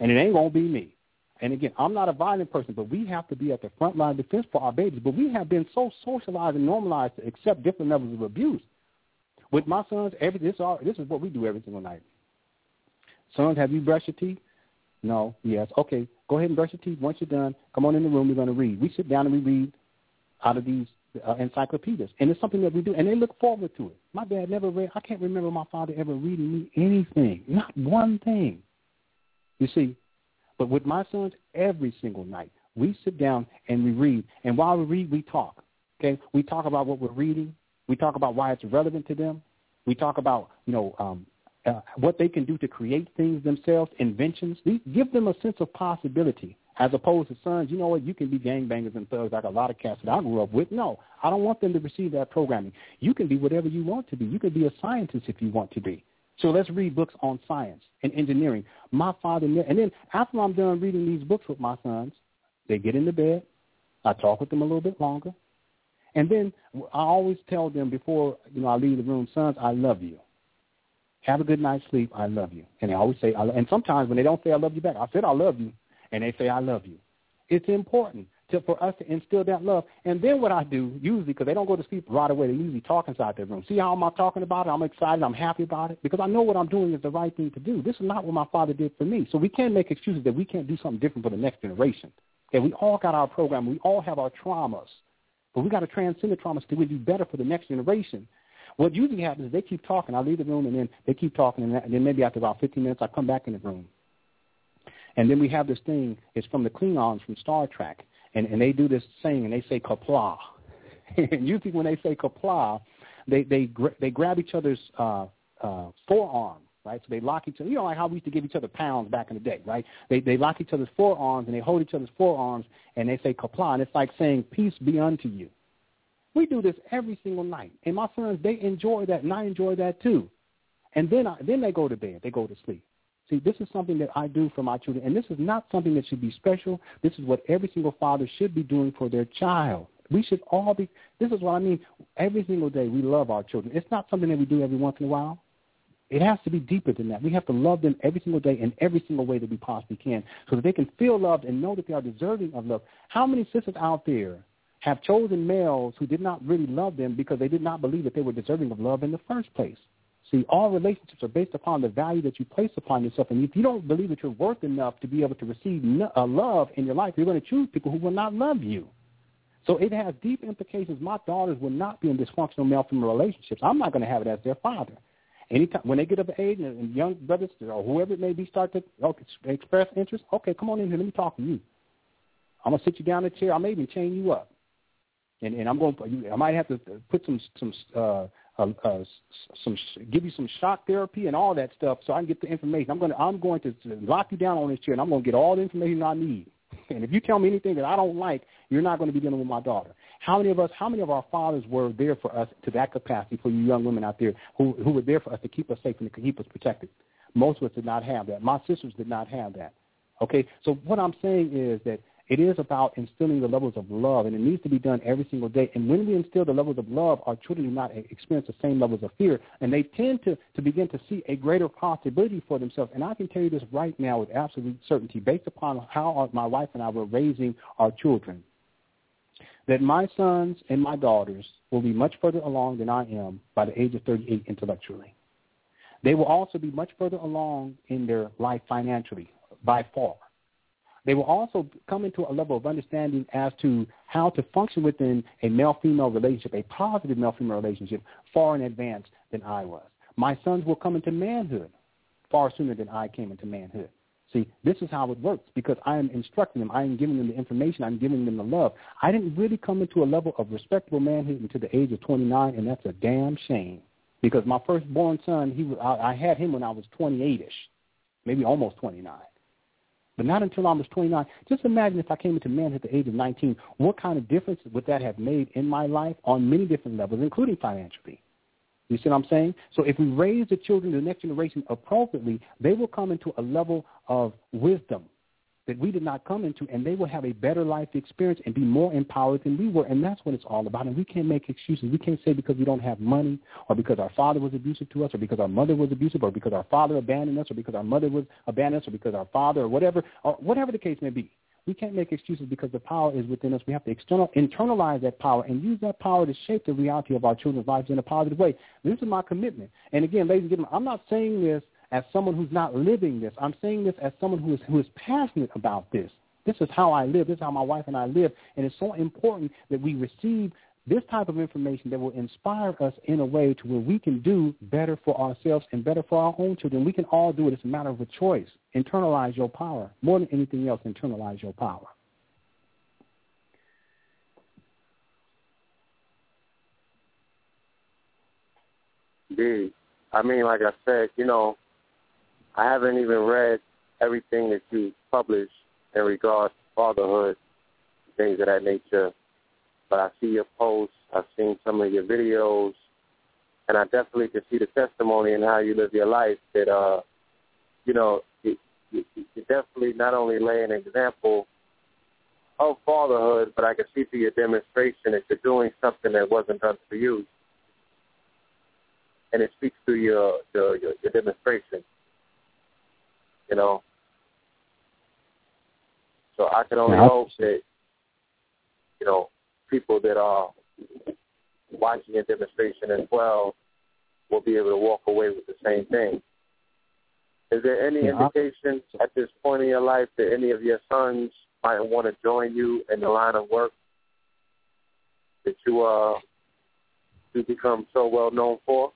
and it ain't going to be me. And again, I'm not a violent person, but we have to be at the front line defense for our babies. But we have been so socialized and normalized to accept different levels of abuse. With my sons, every this all this is what we do every single night. Sons, have you brushed your teeth? No. Yes. Okay. Go ahead and brush your teeth. Once you're done, come on in the room. We're going to read. We sit down and we read out of these uh, encyclopedias, and it's something that we do, and they look forward to it. My dad never read. I can't remember my father ever reading me anything, not one thing. You see, but with my sons, every single night we sit down and we read, and while we read, we talk. Okay, we talk about what we're reading. We talk about why it's relevant to them. We talk about you know um, uh, what they can do to create things themselves, inventions. We give them a sense of possibility as opposed to sons, you know what, you can be gangbangers and thugs like a lot of cats that I grew up with. No, I don't want them to receive that programming. You can be whatever you want to be. You can be a scientist if you want to be. So let's read books on science and engineering. My father, and then after I'm done reading these books with my sons, they get into bed. I talk with them a little bit longer. And then I always tell them before, you know, I leave the room, sons, I love you. Have a good night's sleep. I love you. And they always say, I lo-. and sometimes when they don't say I love you back, I said I love you, and they say I love you. It's important to, for us to instill that love. And then what I do, usually, because they don't go to sleep right away, they usually talk inside their room. See how am I'm talking about it? I'm excited. I'm happy about it because I know what I'm doing is the right thing to do. This is not what my father did for me. So we can't make excuses that we can't do something different for the next generation. Okay, we all got our program. We all have our traumas. But we got to transcend the traumas to do better for the next generation. What usually happens is they keep talking. I leave the room, and then they keep talking, and then maybe after about 15 minutes, I come back in the room. And then we have this thing. It's from the Klingons from Star Trek and, and they do this saying, and they say Qapla'. and usually when they say Qapla', they they they grab each other's uh, uh, forearm, right? So they lock each other. You know, like how we used to give each other pounds back in the day, right? They they lock each other's forearms and they hold each other's forearms and they say Qapla', and it's like saying peace be unto you. We do this every single night, and my sons they enjoy that, and I enjoy that too. And then I, then they go to bed, they go to sleep. See, this is something that I do for my children, and this is not something that should be special. This is what every single father should be doing for their child. We should all be, this is what I mean, every single day we love our children. It's not something that we do every once in a while. It has to be deeper than that. We have to love them every single day in every single way that we possibly can so that they can feel loved and know that they are deserving of love. How many sisters out there have chosen males who did not really love them because they did not believe that they were deserving of love in the first place? See, all relationships are based upon the value that you place upon yourself. And if you don't believe that you're worth enough to be able to receive uh, love in your life, you're going to choose people who will not love you. So it has deep implications. My daughters will not be in dysfunctional male-female relationships. I'm not going to have it as their father. Anytime when they get of age and, and young brothers or whoever it may be start to okay, express interest, okay, come on in here. Let me talk to you. I'm gonna sit you down in a chair. I may even chain you up, and and I'm going. I might have to put some some uh, uh, uh, some give you some shock therapy and all that stuff, so I can get the information. I'm going to I'm going to lock you down on this chair, and I'm going to get all the information I need. And if you tell me anything that I don't like, you're not going to be dealing with my daughter. How many of us, how many of our fathers were there for us to that capacity for you young women out there who who were there for us to keep us safe and to keep us protected? Most of us did not have that. My sisters did not have that. Okay, so what I'm saying is that it is about instilling the levels of love, and it needs to be done every single day. And when we instill the levels of love, our children do not experience the same levels of fear, and they tend to, to begin to see a greater possibility for themselves. And I can tell you this right now with absolute certainty, based upon how my wife and I were raising our children, that my sons and my daughters will be much further along than I am by the age of 38 intellectually. They will also be much further along in their life financially by far. They will also come into a level of understanding as to how to function within a male-female relationship, a positive male-female relationship, far in advance than I was. My sons will come into manhood far sooner than I came into manhood. See, this is how it works because I am instructing them. I am giving them the information. I'm giving them the love. I didn't really come into a level of respectable manhood until the age of 29, and that's a damn shame. Because my firstborn son, he was, I, I had him when I was 28ish, maybe almost 29 but not until I was 29. Just imagine if I came into manhood at the age of 19, what kind of difference would that have made in my life on many different levels, including financially? You see what I'm saying? So if we raise the children, the next generation appropriately, they will come into a level of wisdom that we did not come into, and they will have a better life experience and be more empowered than we were. And that's what it's all about. And we can't make excuses. We can't say because we don't have money, or because our father was abusive to us, or because our mother was abusive, or because our father abandoned us, or because our mother was abandoned us, or because our father, or whatever, or whatever the case may be. We can't make excuses because the power is within us. We have to external, internalize that power and use that power to shape the reality of our children's lives in a positive way. This is my commitment. And again, ladies and gentlemen, I'm not saying this as someone who's not living this. I'm saying this as someone who is who is passionate about this. This is how I live. This is how my wife and I live. And it's so important that we receive this type of information that will inspire us in a way to where we can do better for ourselves and better for our own children. We can all do it. It's a matter of a choice. Internalize your power. More than anything else, internalize your power. Indeed. I mean, like I said, you know, I haven't even read everything that you published in regards to fatherhood, things of that nature. But I see your posts, I've seen some of your videos, and I definitely can see the testimony and how you live your life. That uh, you know, you, you, you definitely not only lay an example of fatherhood, but I can see through your demonstration that you're doing something that wasn't done for you. and it speaks to your your, your, your demonstration. You know, so I can only Yeah. hope that you know people that are watching your demonstration as well will be able to walk away with the same thing. Is there any Yeah. indication at this point in your life that any of your sons might want to join you in the line of work that you uh you become so well known for?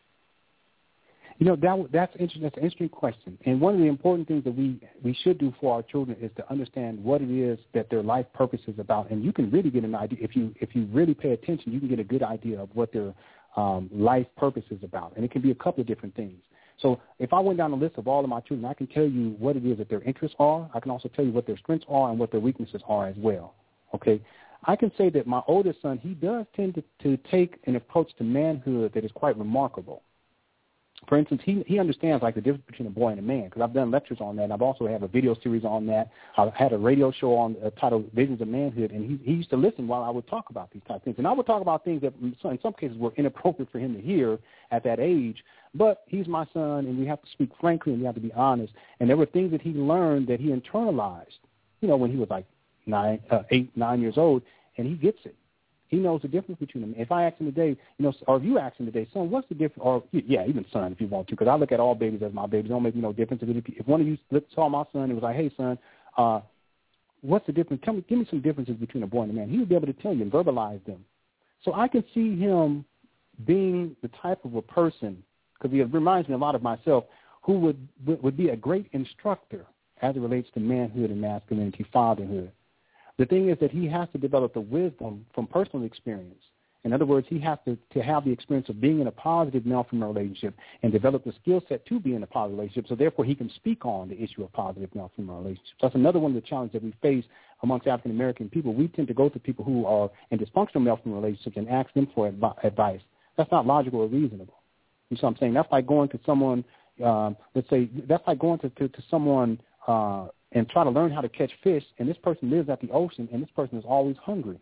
You know that that's interesting. That's an interesting question. And one of the important things that we we should do for our children is to understand what it is that their life purpose is about. And you can really get an idea if you if you really pay attention. You can get a good idea of what their um, life purpose is about. And it can be a couple of different things. So if I went down a list of all of my children, I can tell you what it is that their interests are. I can also tell you what their strengths are and what their weaknesses are as well. Okay. I can say that my oldest son, he does tend to, to take an approach to manhood that is quite remarkable for instance, he he understands like the difference between a boy and a man because I've done lectures on that. and I've also have a video series on that. I've had a radio show on uh, titled Visions of Manhood, and he he used to listen while I would talk about these type of things. And I would talk about things that in some, in some cases were inappropriate for him to hear at that age. But he's my son, and we have to speak frankly and we have to be honest. And there were things that he learned that he internalized, you know, when he was like nine, uh, eight, nine years old, and he gets it. He knows the difference between them. If I ask him today, you know, or if you ask him today, son, what's the difference? Or yeah, even son, if you want to, because I look at all babies as my babies. Don't make me no difference. If, if one of you saw my son and was like, hey, son, uh, what's the difference? Tell me, give me some differences between a boy and a man. He would be able to tell you and verbalize them. So I can see him being the type of a person, because he reminds me a lot of myself, who would would be a great instructor as it relates to manhood and masculinity, fatherhood. The thing is that he has to develop the wisdom from personal experience. In other words, he has to, to have the experience of being in a positive male-female relationship and develop the skill set to be in a positive relationship, so therefore he can speak on the issue of positive male-female relationships. That's another one of the challenges that we face amongst African-American people. We tend to go to people who are in dysfunctional male-female relationships and ask them for advi- advice. That's not logical or reasonable. You see what I'm saying? That's like going to someone, um, let's say, that's like going to, to, to someone uh, and try to learn how to catch fish, and this person lives at the ocean, and this person is always hungry.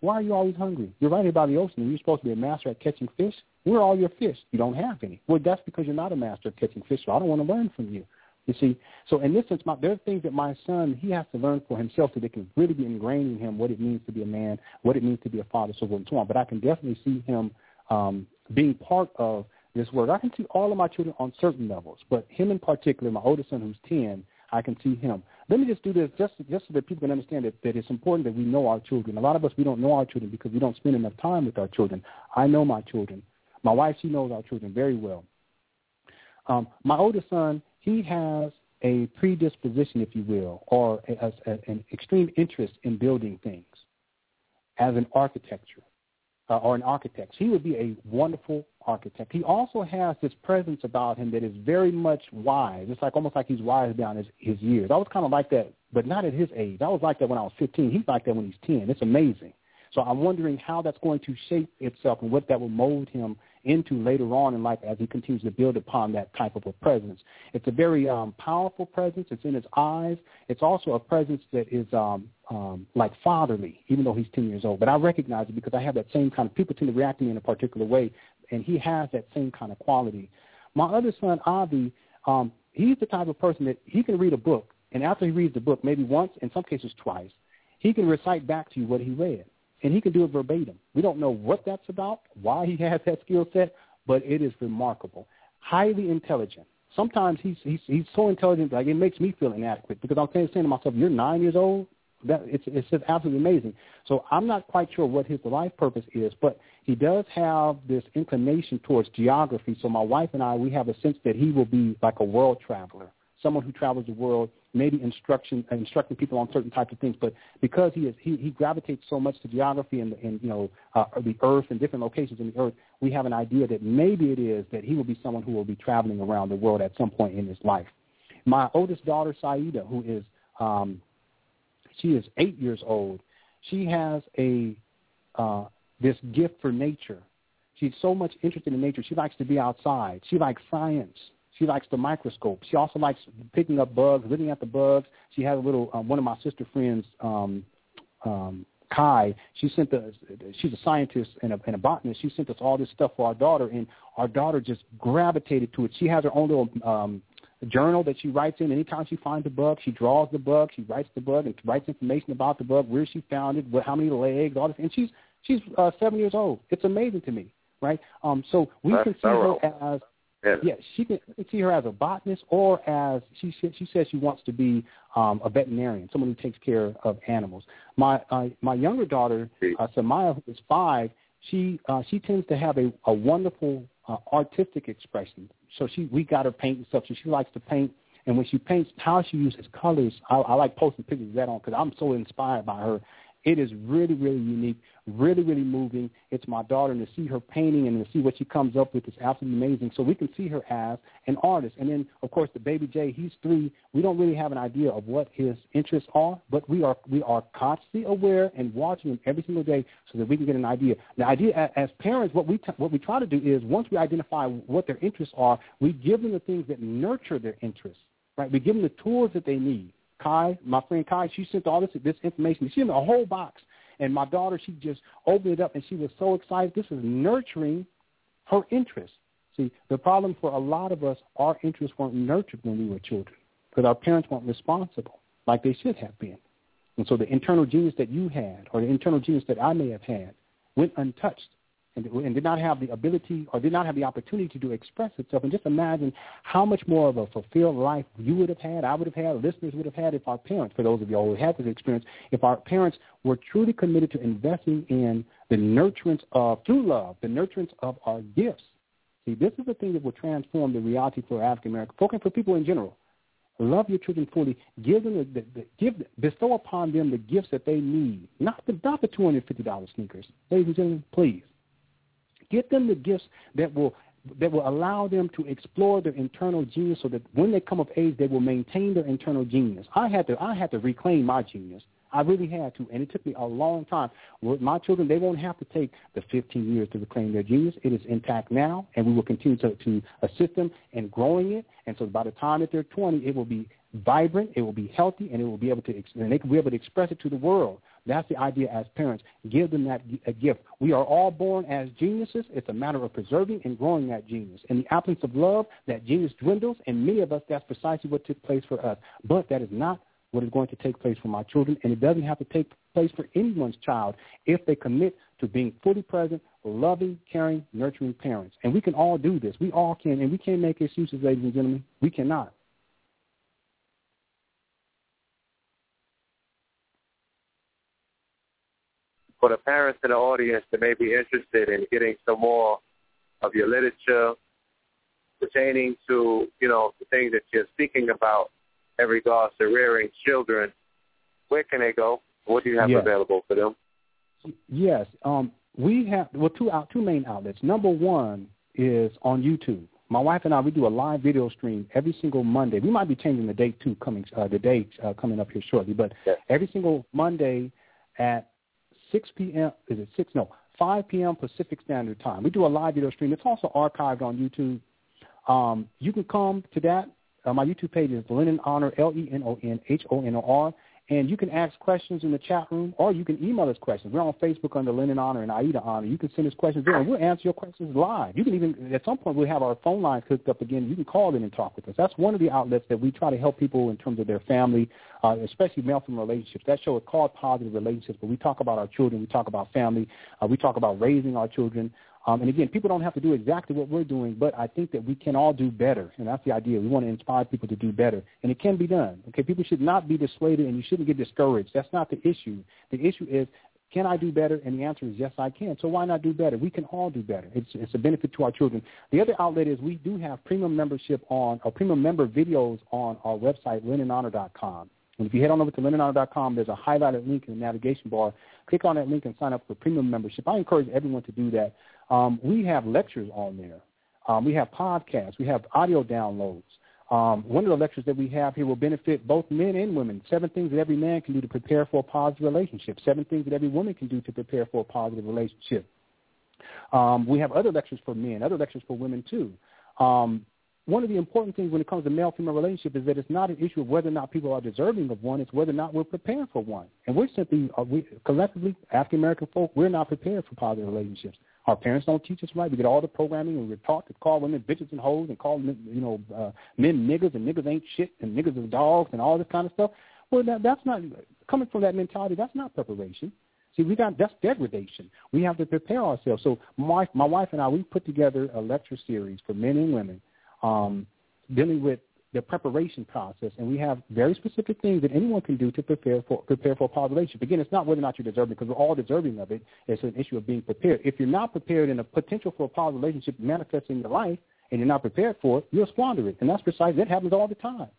Why are you always hungry? You're right here by the ocean, and you're supposed to be a master at catching fish. Where are all your fish? You don't have any. Well, that's because you're not a master at catching fish, so I don't want to learn from you. You see, so in this sense, my, there are things that my son he has to learn for himself so they can really be ingrained in him what it means to be a man, what it means to be a father, so forth and so on. But I can definitely see him um, being part of this work. I can see all of my children on certain levels, but him in particular, my oldest son who's ten, I can see him. Let me just do this just just so that people can understand that, that it's important that we know our children. A lot of us we don't know our children because we don't spend enough time with our children. I know my children. My wife she knows our children very well. Um, my oldest son he has a predisposition, if you will, or a, a, an extreme interest in building things as an architecture uh, or an architect. He would be a wonderful architect. He also has this presence about him that is very much wise. It's like almost like he's wise down his, his years. I was kind of like that, but not at his age. I was like that when I was 15. He's like that when he's 10. It's amazing. So I'm wondering how that's going to shape itself and what that will mold him into later on in life as he continues to build upon that type of a presence. It's a very um, powerful presence. It's in his eyes. It's also a presence that is um, um, like fatherly, even though he's 10 years old. But I recognize it because I have that same kind of people tend to react to me in a particular way, and he has that same kind of quality. My other son, Avi, um, he's the type of person that he can read a book, and after he reads the book, maybe once, in some cases twice, he can recite back to you what he read and he can do it verbatim. We don't know what that's about, why he has that skill set, but it is remarkable. Highly intelligent. Sometimes he's he's he's so intelligent like it makes me feel inadequate because I'm saying to myself, "You're nine years old." That it's it's just absolutely amazing. So I'm not quite sure what his life purpose is, but he does have this inclination towards geography. So my wife and I, we have a sense that he will be like a world traveler, someone who travels the world maybe instruction instructing people on certain types of things. But because he is he, he gravitates so much to geography and, and you know uh, the earth and different locations in the earth, we have an idea that maybe it is that he will be someone who will be traveling around the world at some point in his life. My oldest daughter, Saida, who is um, she is eight years old, she has a uh, this gift for nature. She's so much interested in nature. She likes to be outside. She likes science. She likes the microscope. She also likes picking up bugs, looking at the bugs. She has a little, um, one of my sister friends' um, um, Kai. She sent us. She's a scientist and a, and a botanist. She sent us all this stuff for our daughter, and our daughter just gravitated to it. She has her own little um, journal that she writes in. Anytime she finds a bug, she draws the bug, she writes the bug, and writes information about the bug, where she found it, what, how many legs, all this. And she's she's uh, seven years old. It's amazing to me, right? Um, so we That's can see thorough. her as Yeah. yeah, she can see her as a botanist or as she she says she wants to be um, a veterinarian, someone who takes care of animals. My uh, my younger daughter, uh, Samaya, who is five, she uh, she tends to have a, a wonderful uh, artistic expression. So she we got her paint and stuff. So she likes to paint, and when she paints, how she uses colors, I, I like posting pictures of that on because I'm so inspired by her. It is really, really unique, really, really moving. It's my daughter, and to see her painting and to see what she comes up with is absolutely amazing. So we can see her as an artist. And then, of course, the baby Jay, he's three. We don't really have an idea of what his interests are, but we are we are constantly aware and watching him every single day so that we can get an idea. The idea as parents, what we t- what we try to do is once we identify what their interests are, we give them the things that nurture their interests. Right? We give them the tools that they need. Kai, my friend Kai, she sent all this this information. She sent a whole box, and my daughter, she just opened it up, and she was so excited. This is nurturing her interests. See, the problem for a lot of us, our interests weren't nurtured when we were children because our parents weren't responsible like they should have been. And so the internal genius that you had or the internal genius that I may have had went untouched and, and did not have the ability or did not have the opportunity to express itself. And just imagine how much more of a fulfilled life you would have had, I would have had, listeners would have had if our parents, for those of you who had this experience, if our parents were truly committed to investing in the nurturance of, through love, the nurturance of our gifts. See, this is the thing that will transform the reality for African American folk and for people in general. Love your children fully. Give them the, the, the give bestow upon them the gifts that they need. Not the not the two hundred fifty dollars sneakers. Ladies and gentlemen, please. Get them the gifts that will that will allow them to explore their internal genius so that when they come of age they will maintain their internal genius. I had to I had to reclaim my genius. I really had to, and it took me a long time. With my children, they won't have to take the 15 years to reclaim their genius. It is intact now, and we will continue to, to assist them in growing it. And so by the time that they're 20, it will be vibrant, it will be healthy, and it will be able to, and they will be able to express it to the world. That's the idea as parents. Give them that a gift. We are all born as geniuses. It's a matter of preserving and growing that genius. In the absence of love, that genius dwindles, and many of us, that's precisely what took place for us. But that is not what is going to take place for my children, and it doesn't have to take place for anyone's child if they commit to being fully present, loving, caring, nurturing parents. And we can all do this. We all can, and we can't make excuses, ladies and gentlemen. We cannot. For the parents in the audience that may be interested in getting some more of your literature pertaining to, you know, the things that you're speaking about in regards to rearing children, where can they go? What do you have Yeah. available for them? Yes, um, we have well two out two main outlets. Number one is on YouTube. My wife and I we do a live video stream every single Monday. We might be changing the date too, coming uh, the date uh, coming up here shortly. But Yes. every single Monday at 6 p.m. Is it six? No, 5 p.m. Pacific Standard Time. We do a live video stream. It's also archived on YouTube. Um, you can come to that. Uh, my YouTube page is Lenon Honor, L-E-N-O-N-H-O-N-O-R. And you can ask questions in the chat room, or you can email us questions. We're on Facebook under Lenon Honor and Aida Honor. You can send us questions there, and we'll answer your questions live. You can even, at some point, we'll have our phone lines hooked up again. You can call in and talk with us. That's one of the outlets that we try to help people in terms of their family, uh, especially male-female relationships. That show is called Positive Relationships, but we talk about our children. We talk about family. Uh, we talk about raising our children. Um, and again, people don't have to do exactly what we're doing, but I think that we can all do better, and that's the idea. We want to inspire people to do better, and it can be done. Okay, people should not be dissuaded, and you shouldn't get discouraged. That's not the issue. The issue is, can I do better? And the answer is yes, I can. So why not do better? We can all do better. It's it's a benefit to our children. The other outlet is we do have premium membership on, or premium member videos on our website, LenonHonor.com. And if you head on over to LenonHonor.com, there's a highlighted link in the navigation bar. Click on that link and sign up for premium membership. I encourage everyone to do that. Um, we have lectures on there. Um, we have podcasts. We have audio downloads. Um, one of the lectures that we have here will benefit both men and women. Seven things that every man can do to prepare for a positive relationship. Seven things that every woman can do to prepare for a positive relationship. Um, we have other lectures for men, other lectures for women too. Um, one of the important things when it comes to male-female relationship is that it's not an issue of whether or not people are deserving of one. It's whether or not we're prepared for one. And we're simply, uh, we, collectively, African-American folk, we're not prepared for positive relationships. Our parents don't teach us right. We get all the programming, and we're taught to call women bitches and hoes, and call you know, uh, men niggas, and niggas ain't shit, and niggas are dogs, and all this kind of stuff. Well, that, that's not coming from that mentality. That's not preparation. See, we got that's degradation. We have to prepare ourselves. So my my wife and I we put together a lecture series for men and women, um, dealing with the preparation process, and we have very specific things that anyone can do to prepare for prepare for a positive relationship. Again, it's not whether or not you're deserving, because we're all deserving of it. It's an issue of being prepared. If you're not prepared in a potential for a positive relationship manifesting in your life, and you're not prepared for it, you'll squander it, and that's precisely that happens all the time.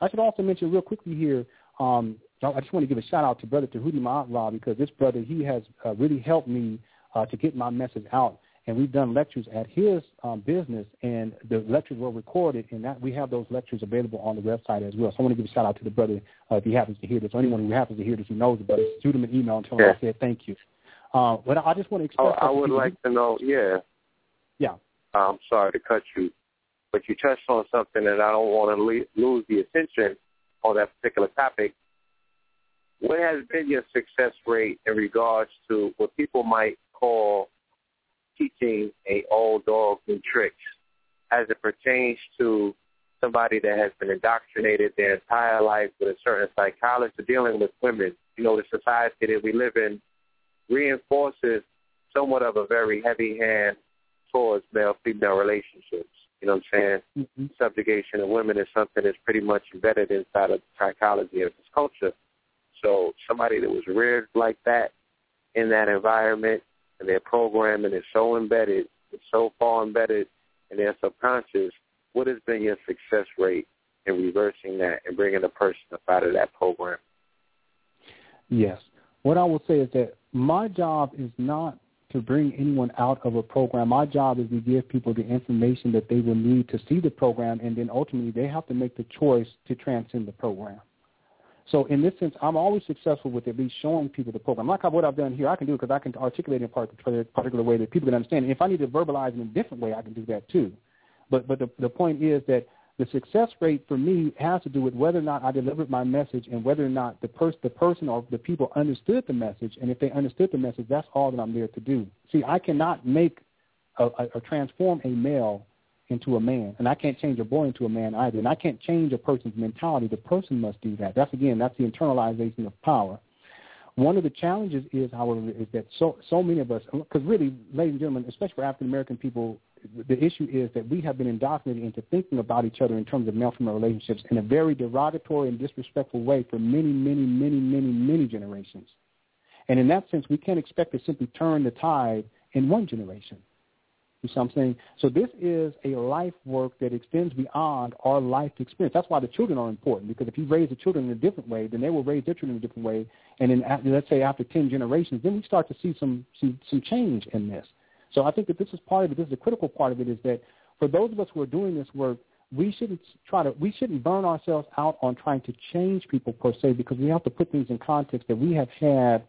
I should also mention real quickly here. Um, I just want to give a shout out to Brother Tahuti Ma'atla because this brother, he has uh, really helped me uh, to get my message out. And we've done lectures at his um, business, and the lectures were recorded, and that we have those lectures available on the website as well. So I want to give a shout out to the brother uh, if he happens to hear this, or anyone who happens to hear this who knows about it. Shoot him an email and tell him yeah. I said thank you. Uh, but I just want to express. Oh, I would like to know. Yeah. Yeah. I'm sorry to cut you, but you touched on something that I don't want to le- lose the attention on that particular topic what has been your success rate in regards to what people might call teaching a old dog new tricks as it pertains to somebody that has been indoctrinated their entire life with a certain psychology dealing with women. You know, the society that we live in reinforces somewhat of a very heavy hand towards male-female relationships. You know what I'm saying? Mm-hmm. Subjugation of women is something that's pretty much embedded inside of the psychology of this culture. So somebody that was reared like that in that environment and their programming is so embedded, it's so far embedded in their subconscious, what has been your success rate in reversing that and bringing a person up out of that program? Yes. What I will say is that my job is not to bring anyone out of a program. My job is to give people the information that they will need to see the program, and then ultimately they have to make the choice to transcend the program. So in this sense, I'm always successful with at least showing people the program. Like what I've done here, I can do it because I can articulate in a particular way that people can understand. And if I need to verbalize in a different way, I can do that too. But but the the point is that the success rate for me has to do with whether or not I delivered my message and whether or not the person the person or the people understood the message. And if they understood the message, that's all that I'm there to do. See, I cannot make a, a, a transform a male into a man. And I can't change a boy into a man either. And I can't change a person's mentality. The person must do that. That's, again, that's the internalization of power. One of the challenges is, however, is that so so many of us, because really, ladies and gentlemen, especially for African American people, the issue is that we have been indoctrinated into thinking about each other in terms of male-female relationships in a very derogatory and disrespectful way for many, many, many, many, many generations. And in that sense, we can't expect to simply turn the tide in one generation. You see what I'm saying? So this is a life work that extends beyond our life experience. That's why the children are important, because if you raise the children in a different way, then they will raise their children in a different way. And then, let's say after 10 generations, then we start to see some, some, some change in this. So I think that this is part of it. This is a critical part of it is that for those of us who are doing this work, we shouldn't try to we shouldn't burn ourselves out on trying to change people per se because we have to put things in context that we have had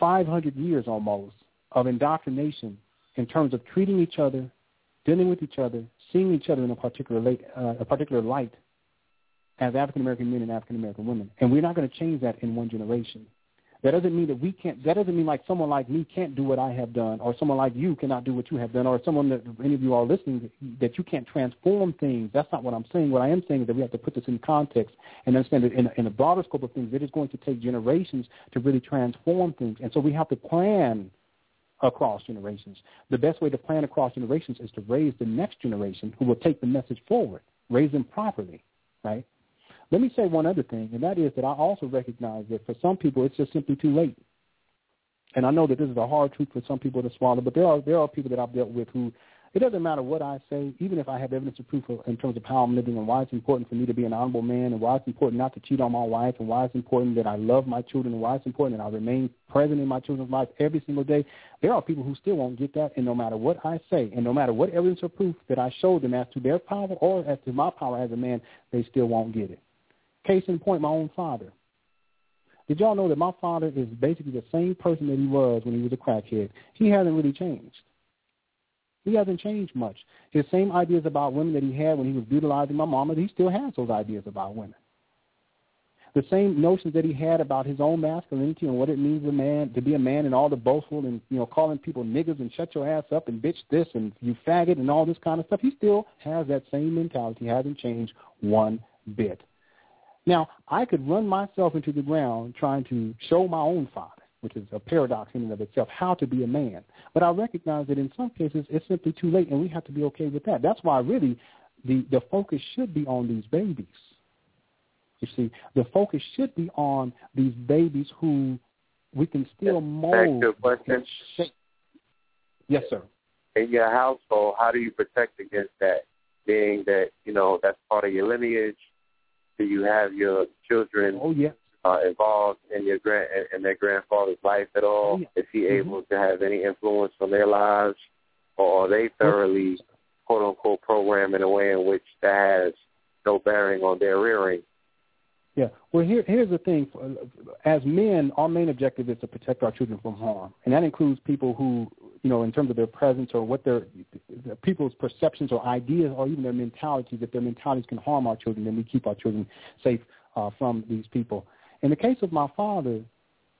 500 years almost of indoctrination in terms of treating each other, dealing with each other, seeing each other in a particular, uh, a particular light as African American men and African American women. And we're not going to change that in one generation. That doesn't mean that we can't. That doesn't mean like someone like me can't do what I have done, or someone like you cannot do what you have done, or someone that any of you are listening that you can't transform things. That's not what I'm saying. What I am saying is that we have to put this in context and understand that in, in a broader scope of things, it is going to take generations to really transform things, and so we have to plan across generations. The best way to plan across generations is to raise the next generation who will take the message forward, raise them properly, right? Let me say one other thing, and that is that I also recognize that for some people it's just simply too late. And I know that this is a hard truth for some people to swallow, but there are there are people that I've dealt with who it doesn't matter what I say, even if I have evidence of proof in terms of how I'm living and why it's important for me to be an honorable man and why it's important not to cheat on my wife and why it's important that I love my children and why it's important that I remain present in my children's life every single day. There are people who still won't get that, and no matter what I say and no matter what evidence or proof that I show them as to their power or as to my power as a man, they still won't get it. Case in point, my own father. Did y'all know that my father is basically the same person that he was when he was a crackhead? He hasn't really changed. He hasn't changed much. His same ideas about women that he had when he was brutalizing my mama, he still has those ideas about women. The same notions that he had about his own masculinity and what it means a man to be a man and all the boastful and you know calling people niggas and shut your ass up and bitch this and you faggot and all this kind of stuff. He still has that same mentality. Hasn't changed one bit. Now, I could run myself into the ground trying to show my own father, which is a paradox in and of itself, how to be a man. But I recognize that in some cases it's simply too late, and we have to be okay with that. That's why really the, the focus should be on these babies. You see, the focus should be on these babies who we can still mold. question. Yes, sir. In your household, how do you protect against that? Being that you know that's part of your lineage, do you have your children oh, yeah. Uh, involved in your grand in their grandfather's life at all? Oh. Is he mm-hmm. able to have any influence on their lives, or are they thoroughly quote unquote programmed in a way in which that has no bearing on their rearing? Yeah. Well, here, here's the thing. As men, our main objective is to protect our children from harm, and that includes people who, you know, in terms of their presence or what their people's perceptions or ideas or even their mentalities. If their mentalities can harm our children, then we keep our children safe uh, from these people. In the case of my father,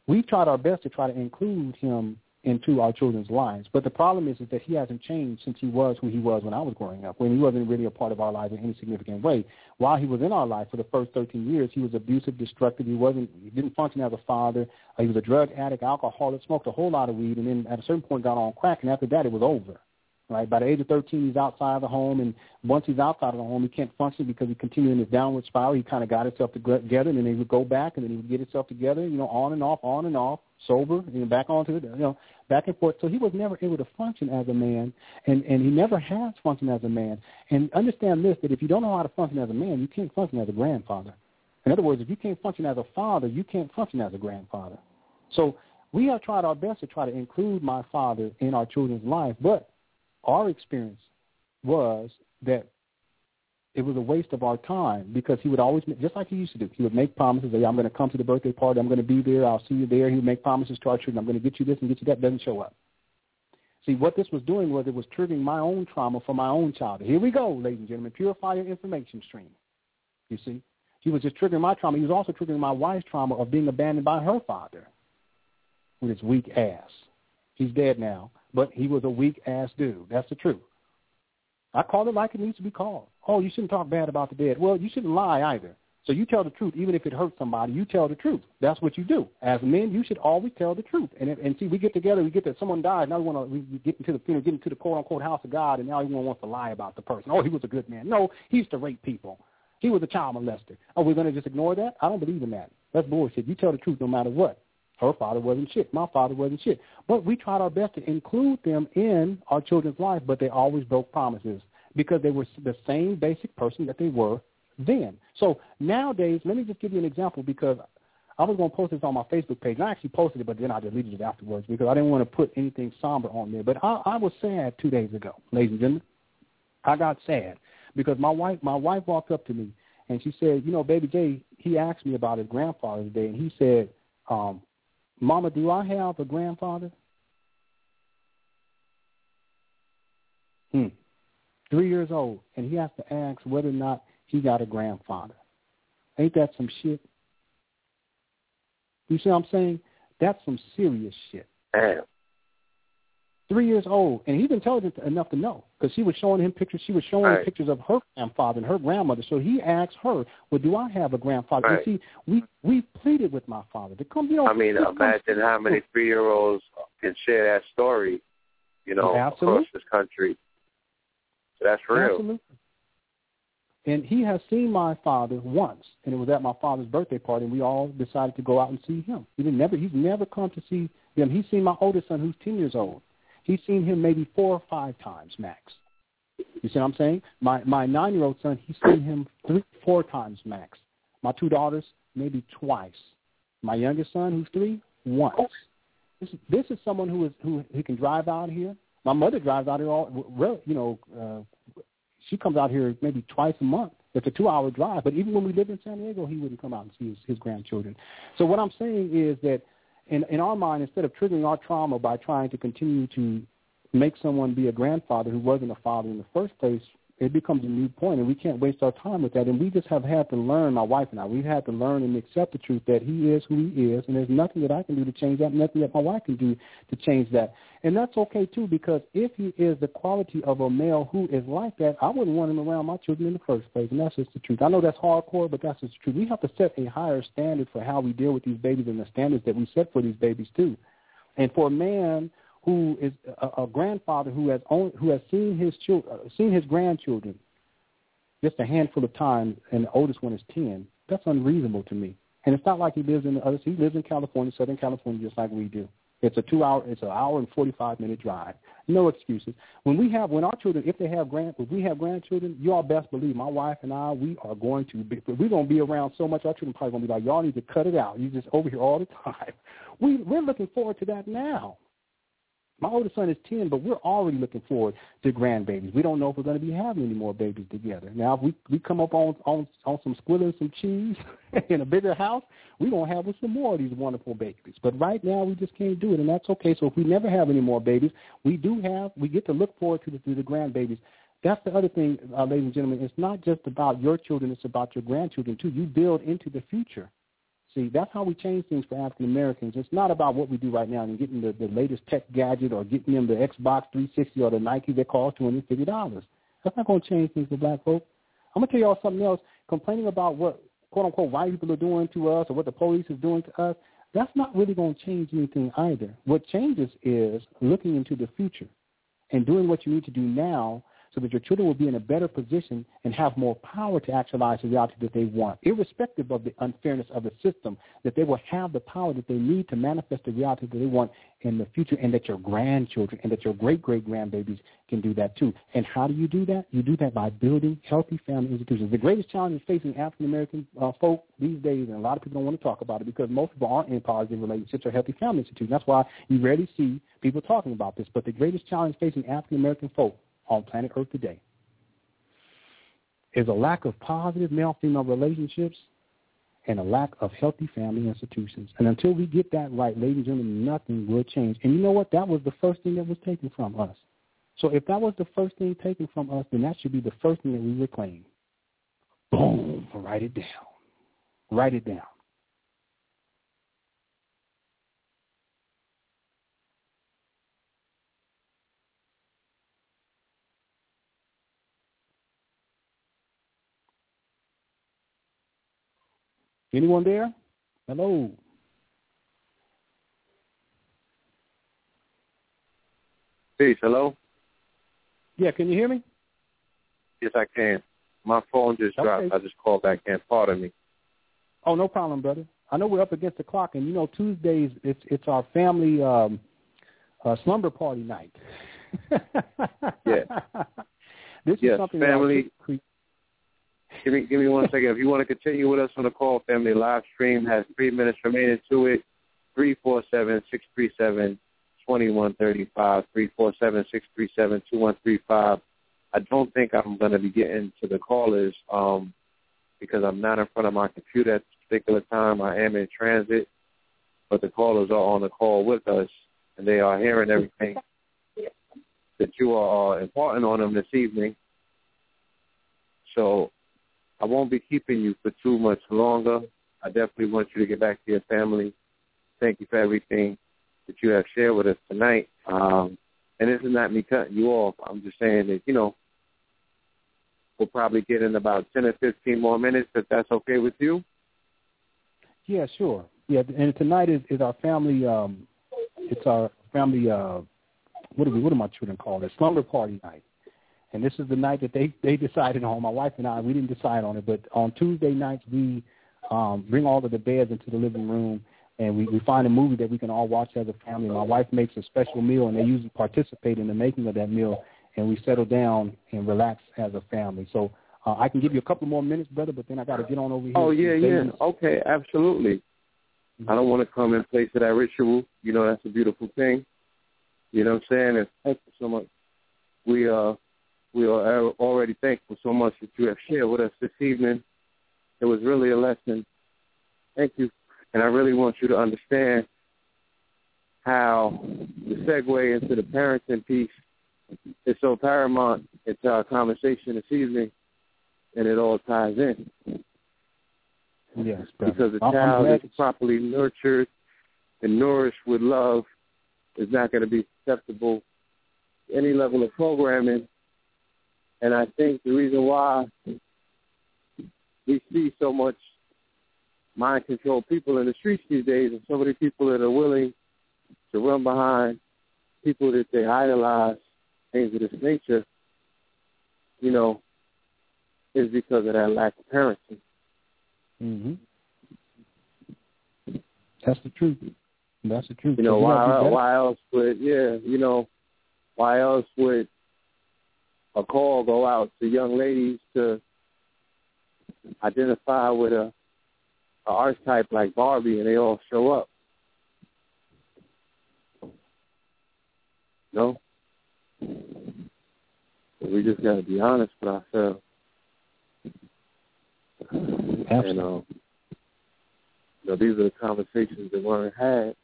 we tried our best to try to include him into our children's lives. But the problem is, is that he hasn't changed since he was who he was when I was growing up, when he wasn't really a part of our lives in any significant way. While he was in our life for the first 13 years, he was abusive, destructive. He wasn't, he didn't function as a father. Uh, he was a drug addict, alcoholic, smoked a whole lot of weed, and then at a certain point got on crack, and after that it was over. Right? By the age of 13, he's outside of the home, and once he's outside of the home, he can't function because he continued in his downward spiral. He kind of got himself together, and then he would go back, and then he would get himself together, you know, on and off, on and off, sober, know, back onto it, you know, back and forth. So he was never able to function as a man, and and he never has functioned as a man. And understand this: that if you don't know how to function as a man, you can't function as a grandfather. In other words, if you can't function as a father, you can't function as a grandfather. So we have tried our best to try to include my father in our children's life, but our experience was that it was a waste of our time because he would always, just like he used to do, he would make promises. Hey, I'm going to come to the birthday party. I'm going to be there. I'll see you there. He would make promises to our children. I'm going to get you this and get you that. Doesn't show up. See, what this was doing was it was triggering my own trauma for my own child. Here we go, ladies and gentlemen. Purify your information stream. You see? He was just triggering my trauma. He was also triggering my wife's trauma of being abandoned by her father with his weak ass. He's dead now, but he was a weak ass dude. That's the truth. I call it like it needs to be called. Oh, you shouldn't talk bad about the dead. Well, you shouldn't lie either. So you tell the truth, even if it hurts somebody. You tell the truth. That's what you do. As men, you should always tell the truth. And and see, we get together, we get that someone died. Now we want to get into the funeral, get into the quote unquote house of God, and now everyone wants to lie about the person. Oh, he was a good man. No, he used to rape people. He was a child molester. Are we going to just ignore that? I don't believe in that. That's bullshit. You tell the truth no matter what. Her father wasn't shit. My father wasn't shit. But we tried our best to include them in our children's life, but they always broke promises because they were the same basic person that they were then. So nowadays, let me just give you an example because I was going to post this on my Facebook page. And I actually posted it, but then I deleted it afterwards because I didn't want to put anything somber on there. But I, I was sad two days ago, ladies and gentlemen. I got sad because my wife, my wife walked up to me and she said, "You know, baby Jay, he asked me about his grandfather's day, and he said, um, Mama, do I have a grandfather?" Hmm three years old, and he has to ask whether or not he got a grandfather. Ain't that some shit? You see what I'm saying? That's some serious shit. Damn. Three years old, and he's intelligent enough to know because she was showing him pictures. She was showing right. him pictures of her grandfather and her grandmother. So he asked her, "Well, do I have a grandfather?" Right. You see, we we pleaded with my father to come. You know, I mean, imagine how many three-year-olds can share that story. You know, Absolutely. across this country. That's real. Absolutely. And he has seen my father once, and it was at my father's birthday party, and we all decided to go out and see him. He didn't never he's never come to see them. He's seen my oldest son who's ten years old. He's seen him maybe four or five times max. You see what I'm saying? My my nine year old son, he's seen him three four times max. My two daughters, maybe twice. My youngest son, who's three, once. This is, this is someone who is who who can drive out here my mother drives out here all, you know, uh, she comes out here maybe twice a month. It's a two-hour drive. But even when we lived in San Diego, he wouldn't come out and see his, his grandchildren. So what I'm saying is that in, in our mind, instead of triggering our trauma by trying to continue to make someone be a grandfather who wasn't a father in the first place, it becomes a new point, and we can't waste our time with that. And we just have had to learn, my wife and I, we've had to learn and accept the truth that he is who he is, and there's nothing that I can do to change that, nothing that my wife can do to change that. And that's okay, too, because if he is the quality of a male who is like that, I wouldn't want him around my children in the first place, and that's just the truth. I know that's hardcore, but that's just the truth. We have to set a higher standard for how we deal with these babies and the standards that we set for these babies, too. And for a man who is a, a grandfather who has owned, who has seen his children, uh, seen his grandchildren just a handful of times, and the oldest one is ten. That's unreasonable to me. And it's not like he lives in the other. He lives in California, Southern California, just like we do. It's a two-hour, it's an hour and forty-five minute drive. No excuses. When we have, when our children, if they have grand, if we have grandchildren, you all best believe my wife and I, we are going to be, we're going to be around so much. Our children probably going to be like, y'all need to cut it out. You just over here all the time. We we're looking forward to that now. My oldest son is 10, but we're already looking forward to grandbabies. We don't know if we're going to be having any more babies together. Now, if we, we come up on, on, on some squid and some cheese in a bigger house, we're going to have with some more of these wonderful babies. But right now, we just can't do it, and that's okay. So if we never have any more babies, we do have, we get to look forward to the, to the grandbabies. That's the other thing, uh, ladies and gentlemen. It's not just about your children. It's about your grandchildren, too. You build into the future. See, that's how we change things for African Americans. It's not about what we do right now and getting the, the latest tech gadget or getting them the Xbox 360 or the Nike that costs two hundred fifty dollars. That's not going to change things for black folks. I'm going to tell y'all something else. Complaining about what quote unquote white people are doing to us or what the police is doing to us, that's not really going to change anything either. What changes is looking into the future and doing what you need to do now so that your children will be in a better position and have more power to actualize the reality that they want, irrespective of the unfairness of the system, that they will have the power that they need to manifest the reality that they want in the future and that your grandchildren and that your great-great-grandbabies can do that too. And how do you do that? You do that by building healthy family institutions. The greatest challenge facing African-American uh, folk these days, and a lot of people don't want to talk about it because most people aren't in positive relationships or healthy family institutions. That's why you rarely see people talking about this. But the greatest challenge facing African-American folk on planet Earth today is a lack of positive male-female relationships and a lack of healthy family institutions. And until we get that right, ladies and gentlemen, nothing will change. And you know what? That was the first thing that was taken from us. So if that was the first thing taken from us, then that should be the first thing that we reclaim. Boom. Write it down. Write it down. Anyone there? Hello. Peace. Hello. Yeah, can you hear me? Yes, I can. My phone just dropped. I just called back in. Pardon me. Oh, no problem, brother. I know we're up against the clock, and you know Tuesdays it's it's our family um, uh, slumber party night. Yeah. This Yes, is something family- that Give me give me one second. If you want to continue with us on the call, family live stream has three minutes remaining to it. Three four seven six three seven twenty one thirty five. Three four seven six three seven two one three five. I don't think I'm going to be getting to the callers um, because I'm not in front of my computer at this particular time. I am in transit, but the callers are on the call with us, and they are hearing everything that you are imparting on them this evening. So I won't be keeping you for too much longer. I definitely want you to get back to your family. Thank you for everything that you have shared with us tonight. Um, and this is not me cutting you off. I'm just saying that, you know, we'll probably get in about 10 or 15 more minutes if that's okay with you. Yeah, sure. Yeah, and tonight is, is our family. Um, it's our family. Uh, what do we? What do my children call it? Slumber party night. And this is the night that they they decided on. My wife and I, we didn't decide on it, but on Tuesday nights we um, bring all of the beds into the living room, and we, we find a movie that we can all watch as a family. My wife makes a special meal, and they usually participate in the making of that meal, and we settle down and relax as a family. So uh, I can give you a couple more minutes, brother, but then I got to get on over here. Oh, yeah, yeah. Okay, absolutely. I don't want to come in place of that ritual. You know, that's a beautiful thing. You know what I'm saying? And thank you so much. We uh we are already thankful so much that you have shared with us this evening. It was really a lesson. Thank you. And I really want you to understand how the segue into the parenting piece is so paramount into our conversation this evening, and it all ties in. Yes, brother. Because I'm child that's properly nurtured and nourished with love is not going to be susceptible to any level of programming. And I think the reason why we see so much mind control people in the streets these days and so many people that are willing to run behind people that they idolize, things of this nature, you know, is because of that lack of parenting. hmm That's the truth. That's the truth. You know, We gotta do why why else would yeah, you know, why else would a call go out to young ladies to identify with a, a archetype like Barbie and they all show up? No? We just gotta be honest with ourselves. And um, you know, these are the conversations that weren't had.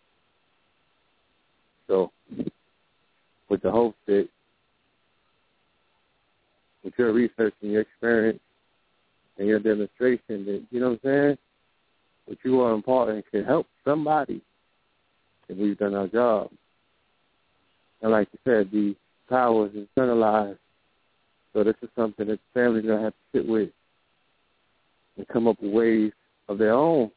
So, with the hope that with your research and your experience and your demonstration that, you know what I'm saying, what you are imparting can help somebody if we've done our job. And like you said, the power is internalized. So this is something that families are going to have to sit with and come up with ways of their own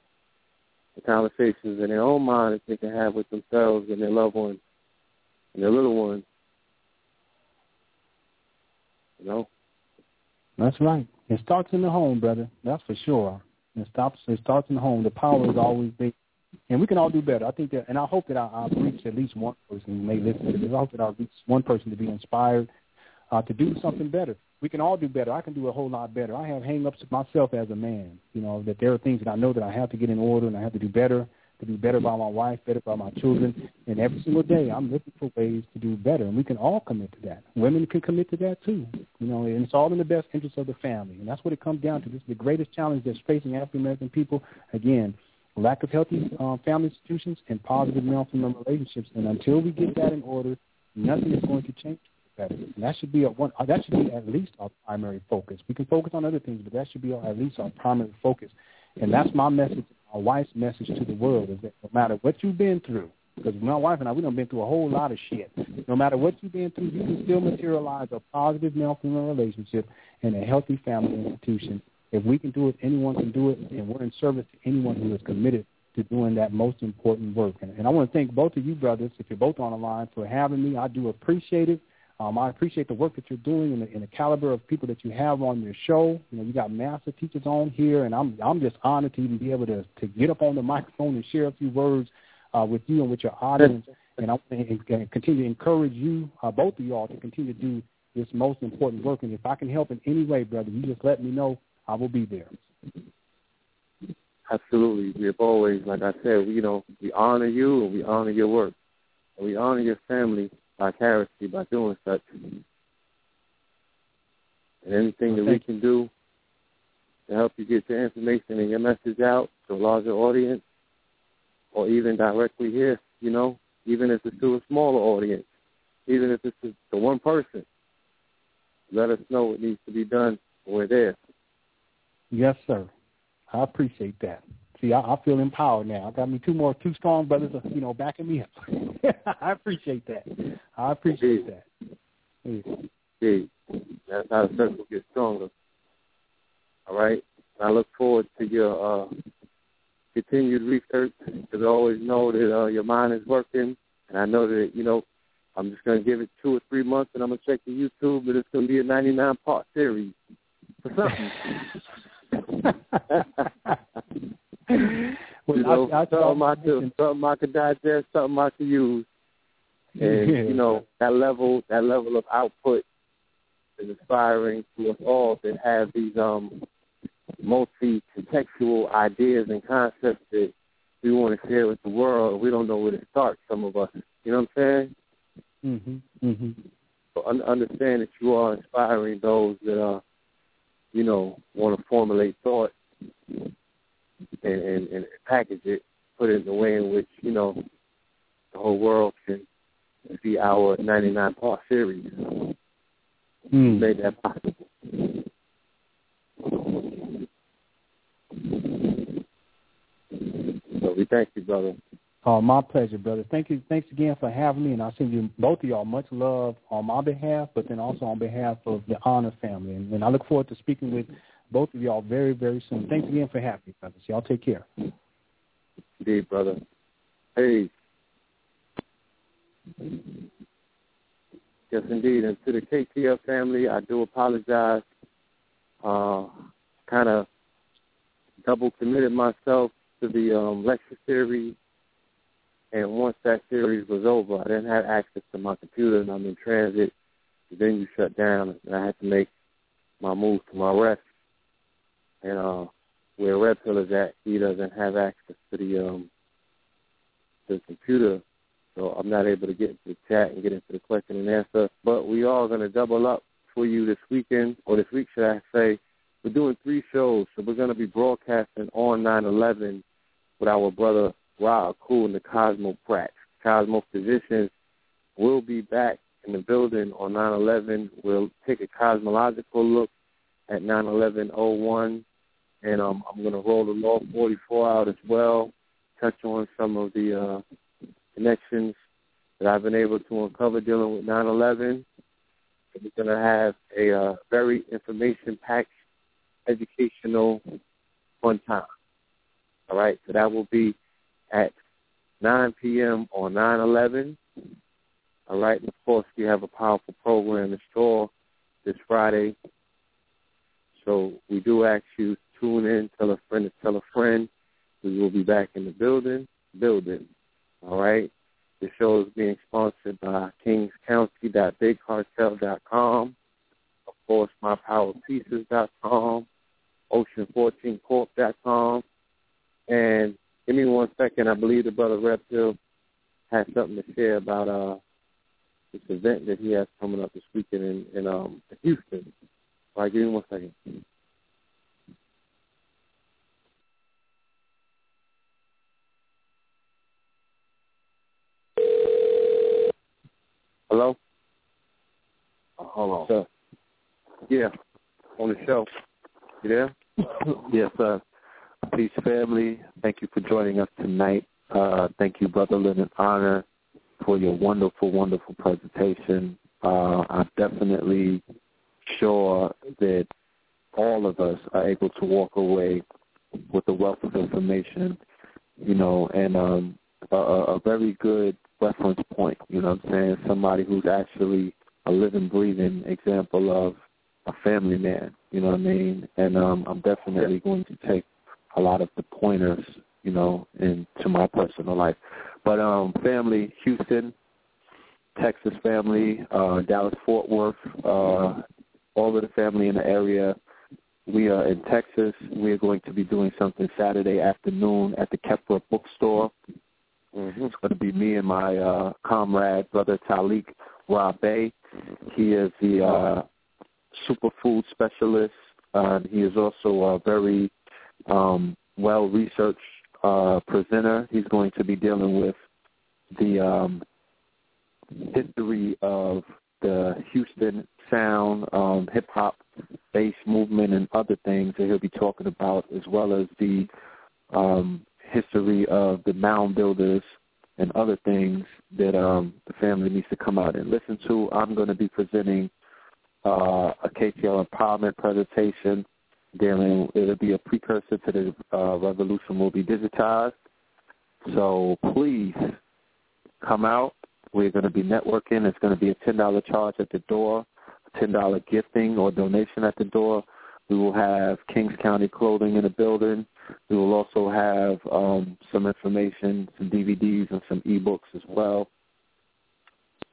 the conversations in their own mind that they can have with themselves and their loved ones and their little ones. You know? That's right. It starts in the home, brother. That's for sure. It stops. It starts in the home. The power is always there, and we can all do better. I think that, and I hope that I, I've reached at least one person who may listen to this. I hope that I've reached one person to be inspired uh, to do something better. We can all do better. I can do a whole lot better. I have hang-ups myself as a man. You know that there are things that I know that I have to get in order, and I have to do better. To do better by my wife, better by my children, and every single day I'm looking for ways to do better, and we can all commit to that. Women can commit to that too, you know, and it's all in the best interest of the family, and that's what it comes down to. This is the greatest challenge that's facing African American people. Again, lack of healthy um, family institutions and positive male-female relationships, and until we get that in order, nothing is going to change better. And that should be a one. uh, That should be at least our primary focus. We can focus on other things, but that should be our, at least our primary focus. And that's my message, my wife's message to the world is that no matter what you've been through, because my wife and I, we done been through a whole lot of shit. No matter what you've been through, you can still materialize a positive male-female relationship and a healthy family institution. If we can do it, anyone can do it, and we're in service to anyone who is committed to doing that most important work. And, and I want to thank both of you brothers, if you're both on the line, for having me. I do appreciate it. Um, I appreciate the work that you're doing and the, and the caliber of people that you have on your show. You know, you got master teachers on here, and I'm I'm just honored to even be able to to get up on the microphone and share a few words uh, with you and with your audience. And I want to continue to encourage you, uh, both of y'all, to continue to do this most important work. And if I can help in any way, brother, you just let me know. I will be there. Absolutely. We have always, like I said, we, you know, we honor you and we honor your work. And we honor your family vicariously by doing such. And anything that we can do to help you get your information and your message out to a larger audience or even directly here, you know, even if it's to a smaller audience, even if it's to, to one person, let us know what needs to be done. We're there. Yes, sir. I appreciate that. See, I, I feel empowered now. I got me two more, two strong brothers, uh, you know, backing me up. I appreciate that. I appreciate that. Yeah. See, that's how the circle gets stronger. All right. I look forward to your uh, continued research because I always know that uh, your mind is working, and I know that you know I'm just going to give it two or three months, and I'm going to check the YouTube, but it's going to be a 99 part series for something. you know, I, I, something I could, something I could digest, something I could use, and you know that level, that level of output is inspiring to us all that have these um multi-contextual ideas and concepts that we want to share with the world. We don't know where to start. Some of us, you know what I'm saying? Mhm. Mhm. So un- understand that you are inspiring those that are, you know, want to formulate thought and, and, and package it, put it in the way in which, you know, the whole world can see our 99 part series. Mm. Made that possible. So we thank you, brother. Oh, my pleasure, brother. Thank you. Thanks again for having me, and I send you both of y'all much love on my behalf, but then also on behalf of the Honor family. And, and I look forward to speaking with both of y'all very, very soon. Thanks again for having me, brothers. Y'all take care. Indeed, brother. Hey. Yes, indeed. And to the KTL family, I do apologize. Uh, kind of double committed myself to the um, lecture series and once that series was over, I didn't have access to my computer, and I'm in transit. The venue shut down, and I had to make my move to my rest. And uh, where Red Pill is at, he doesn't have access to the um, the computer, so I'm not able to get into the chat and get into the question and answer. But we are going to double up for you this weekend, or this week, should I say. We're doing three shows, so we're going to be broadcasting on 9/11 with our brother Wow, cool. And the Cosmo Pratt. Cosmo Physicians will be back in the building on 9/11. We'll take a cosmological look at 9/11/01, and um, I'm going to roll the Law 44 out as well. Touch on some of the uh, connections that I've been able to uncover dealing with 9/11. We're going to have a uh, very information-packed, educational, fun time. All right, so that will be at 9 p.m. on 9/11. All right, and of course we have a powerful program in store this Friday. So we do ask you tune in, tell a friend to tell a friend. We will be back in the building, building. All right. The show is being sponsored by kingscounty.bigcartel.com, of course, mypowerpieces.com, ocean14corp.com, and Give me one second. I believe the brother Red Pill has something to share about uh this event that he has coming up this weekend in, in um Houston. All right, give me one second. Hello? Uh, hold on. Sir. Yeah, on the show. You there? yes, sir. Peace family. Thank you for joining us tonight. Uh, thank you, Brother Lenon Honor, for your wonderful, wonderful presentation. Uh, I'm definitely sure that all of us are able to walk away with a wealth of information, you know, and um, a, a very good reference point, you know what I'm saying? Somebody who's actually a living, breathing example of a family man, you know what I mean? And um, I'm definitely going to take a lot of the pointers, you know, into my personal life. But um family, Houston, Texas family, uh, Dallas Fort Worth, uh, all of the family in the area. We are in Texas. We are going to be doing something Saturday afternoon at the Kepler bookstore. Mm-hmm. It's going to be me and my uh, comrade, brother Talik Rabe. He is the uh, superfood specialist. Uh, he is also a very um, well-researched uh, presenter. He's going to be dealing with the um, history of the Houston sound, um, hip hop bass movement, and other things that he'll be talking about, as well as the um, history of the mound builders and other things that um, the family needs to come out and listen to. I'm going to be presenting uh, a KTL empowerment presentation dealing. It'll be a precursor to the uh, revolution will be digitized. So please come out. We're going to be networking. It's going to be a ten dollar charge at the door, ten dollar gifting or donation at the door. We will have Kings County clothing in the building. We will also have um, some information, some DVDs, and some ebooks as well,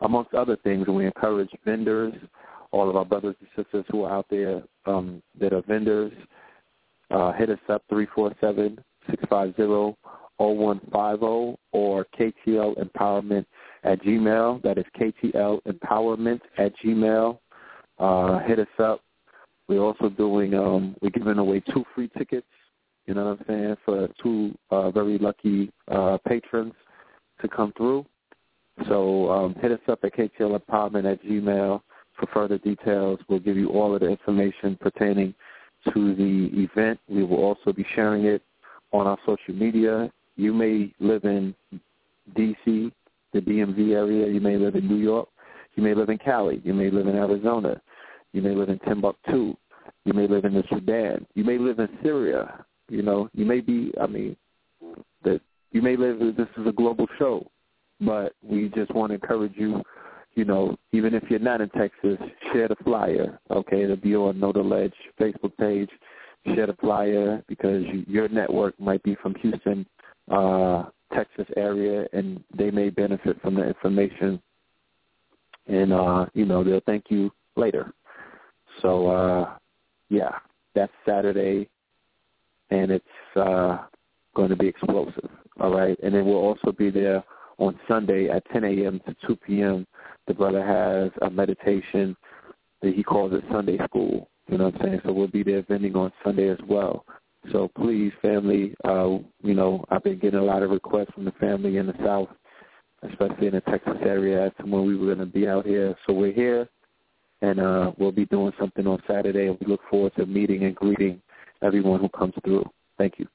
amongst other things. And we encourage vendors all of our brothers and sisters who are out there um, that are vendors. Uh, hit us up, 347-650-0150 or KTL Empowerment at Gmail. That is KTL Empowerment at Gmail. Uh, hit us up. We're also doing, um, we're giving away two free tickets, you know what I'm saying, for two uh, very lucky uh, patrons to come through. So um, hit us up at ktlempowerment at gmail for further details. We'll give you all of the information pertaining to the event. We will also be sharing it on our social media. You may live in D.C., the DMV area. You may live in New York. You may live in Cali. You may live in Arizona. You may live in Timbuktu. You may live in the Sudan. You may live in Syria. You know, you may be. I mean, that you may live. This is a global show, but we just want to encourage you. You know, even if you're not in Texas, share the flyer. Okay, it'll be on Know the Ledge Facebook page. Share the flyer because you, your network might be from Houston, uh, Texas area, and they may benefit from the information. And uh, you know, they'll thank you later. So uh, yeah, that's Saturday, and it's uh, going to be explosive. All right, and then we'll also be there on Sunday at 10 a.m. to 2 p.m. The brother has a meditation that he calls it Sunday School. You know what I'm saying? So we'll be there vending on Sunday as well. So please, family, uh, you know, I've been getting a lot of requests from the family in the South, especially in the Texas area, as to when we were going to be out here. So we're here and uh, we'll be doing something on Saturday, we look forward to meeting and greeting everyone who comes through. Thank you.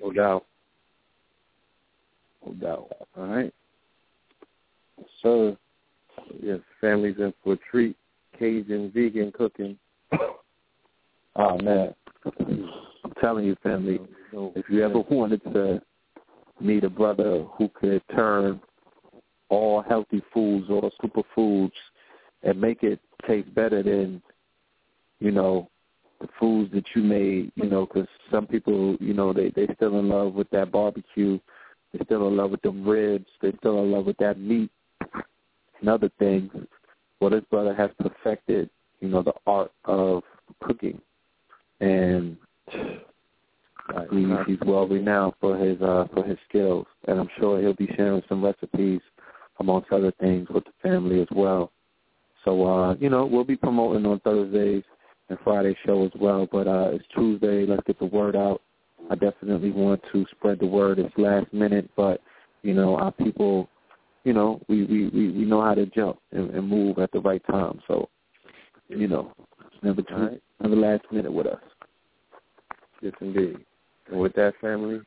No doubt. No doubt. All right. So, yes, families in for a treat. Cajun vegan cooking. Oh man, I'm telling you, family, if you ever wanted to meet a brother who could turn all healthy foods or superfoods and make it taste better than, you know, the foods that you made, you know, because some people, you know, they they still in love with that barbecue, they're still in love with the ribs, they're still in love with that meat and other things. Well, this brother has perfected, you know, the art of cooking, and he, he's well renowned for his uh for his skills, and I'm sure he'll be sharing some recipes amongst other things with the family as well. So uh, you know, we'll be promoting on Thursdays and Friday show as well. But uh it's Tuesday, let's get the word out. I definitely want to spread the word. It's last minute, but you know, our people you know, we, we, we, we know how to jump and, and move at the right time. So, you know, never too, right. never last minute with us. Yes, indeed. And with that, family,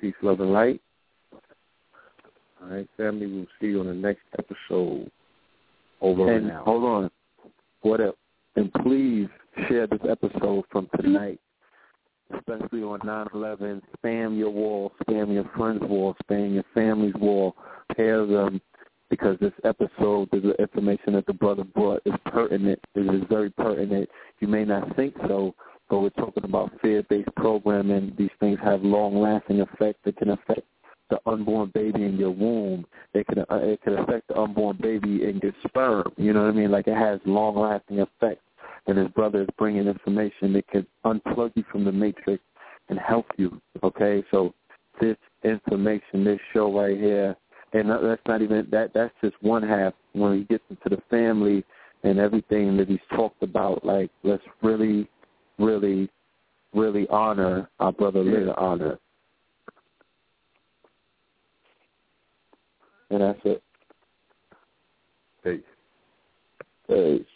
peace, love, and light. All right, family, we'll see you on the next episode. Over and now. hold on. What else? And please share this episode from tonight, especially on 9/11. Spam your wall, spam your friend's wall, spam your family's wall. Pair them because this episode, the information that the brother brought is pertinent. It is very pertinent. You may not think so, but we're talking about fear-based programming. These things have long-lasting effects that can affect the unborn baby in your womb. It can uh, it can affect the unborn baby in your sperm. You know what I mean? Like it has long lasting effects. And his brother is bringing information that can unplug you from the matrix and help you. Okay, so this information, this show right here, and that's not even that. That's just one half. When he gets into the family and everything that he's talked about, like let's really, really, really honor our brother. Yeah. honor And that's it. Peace. Peace.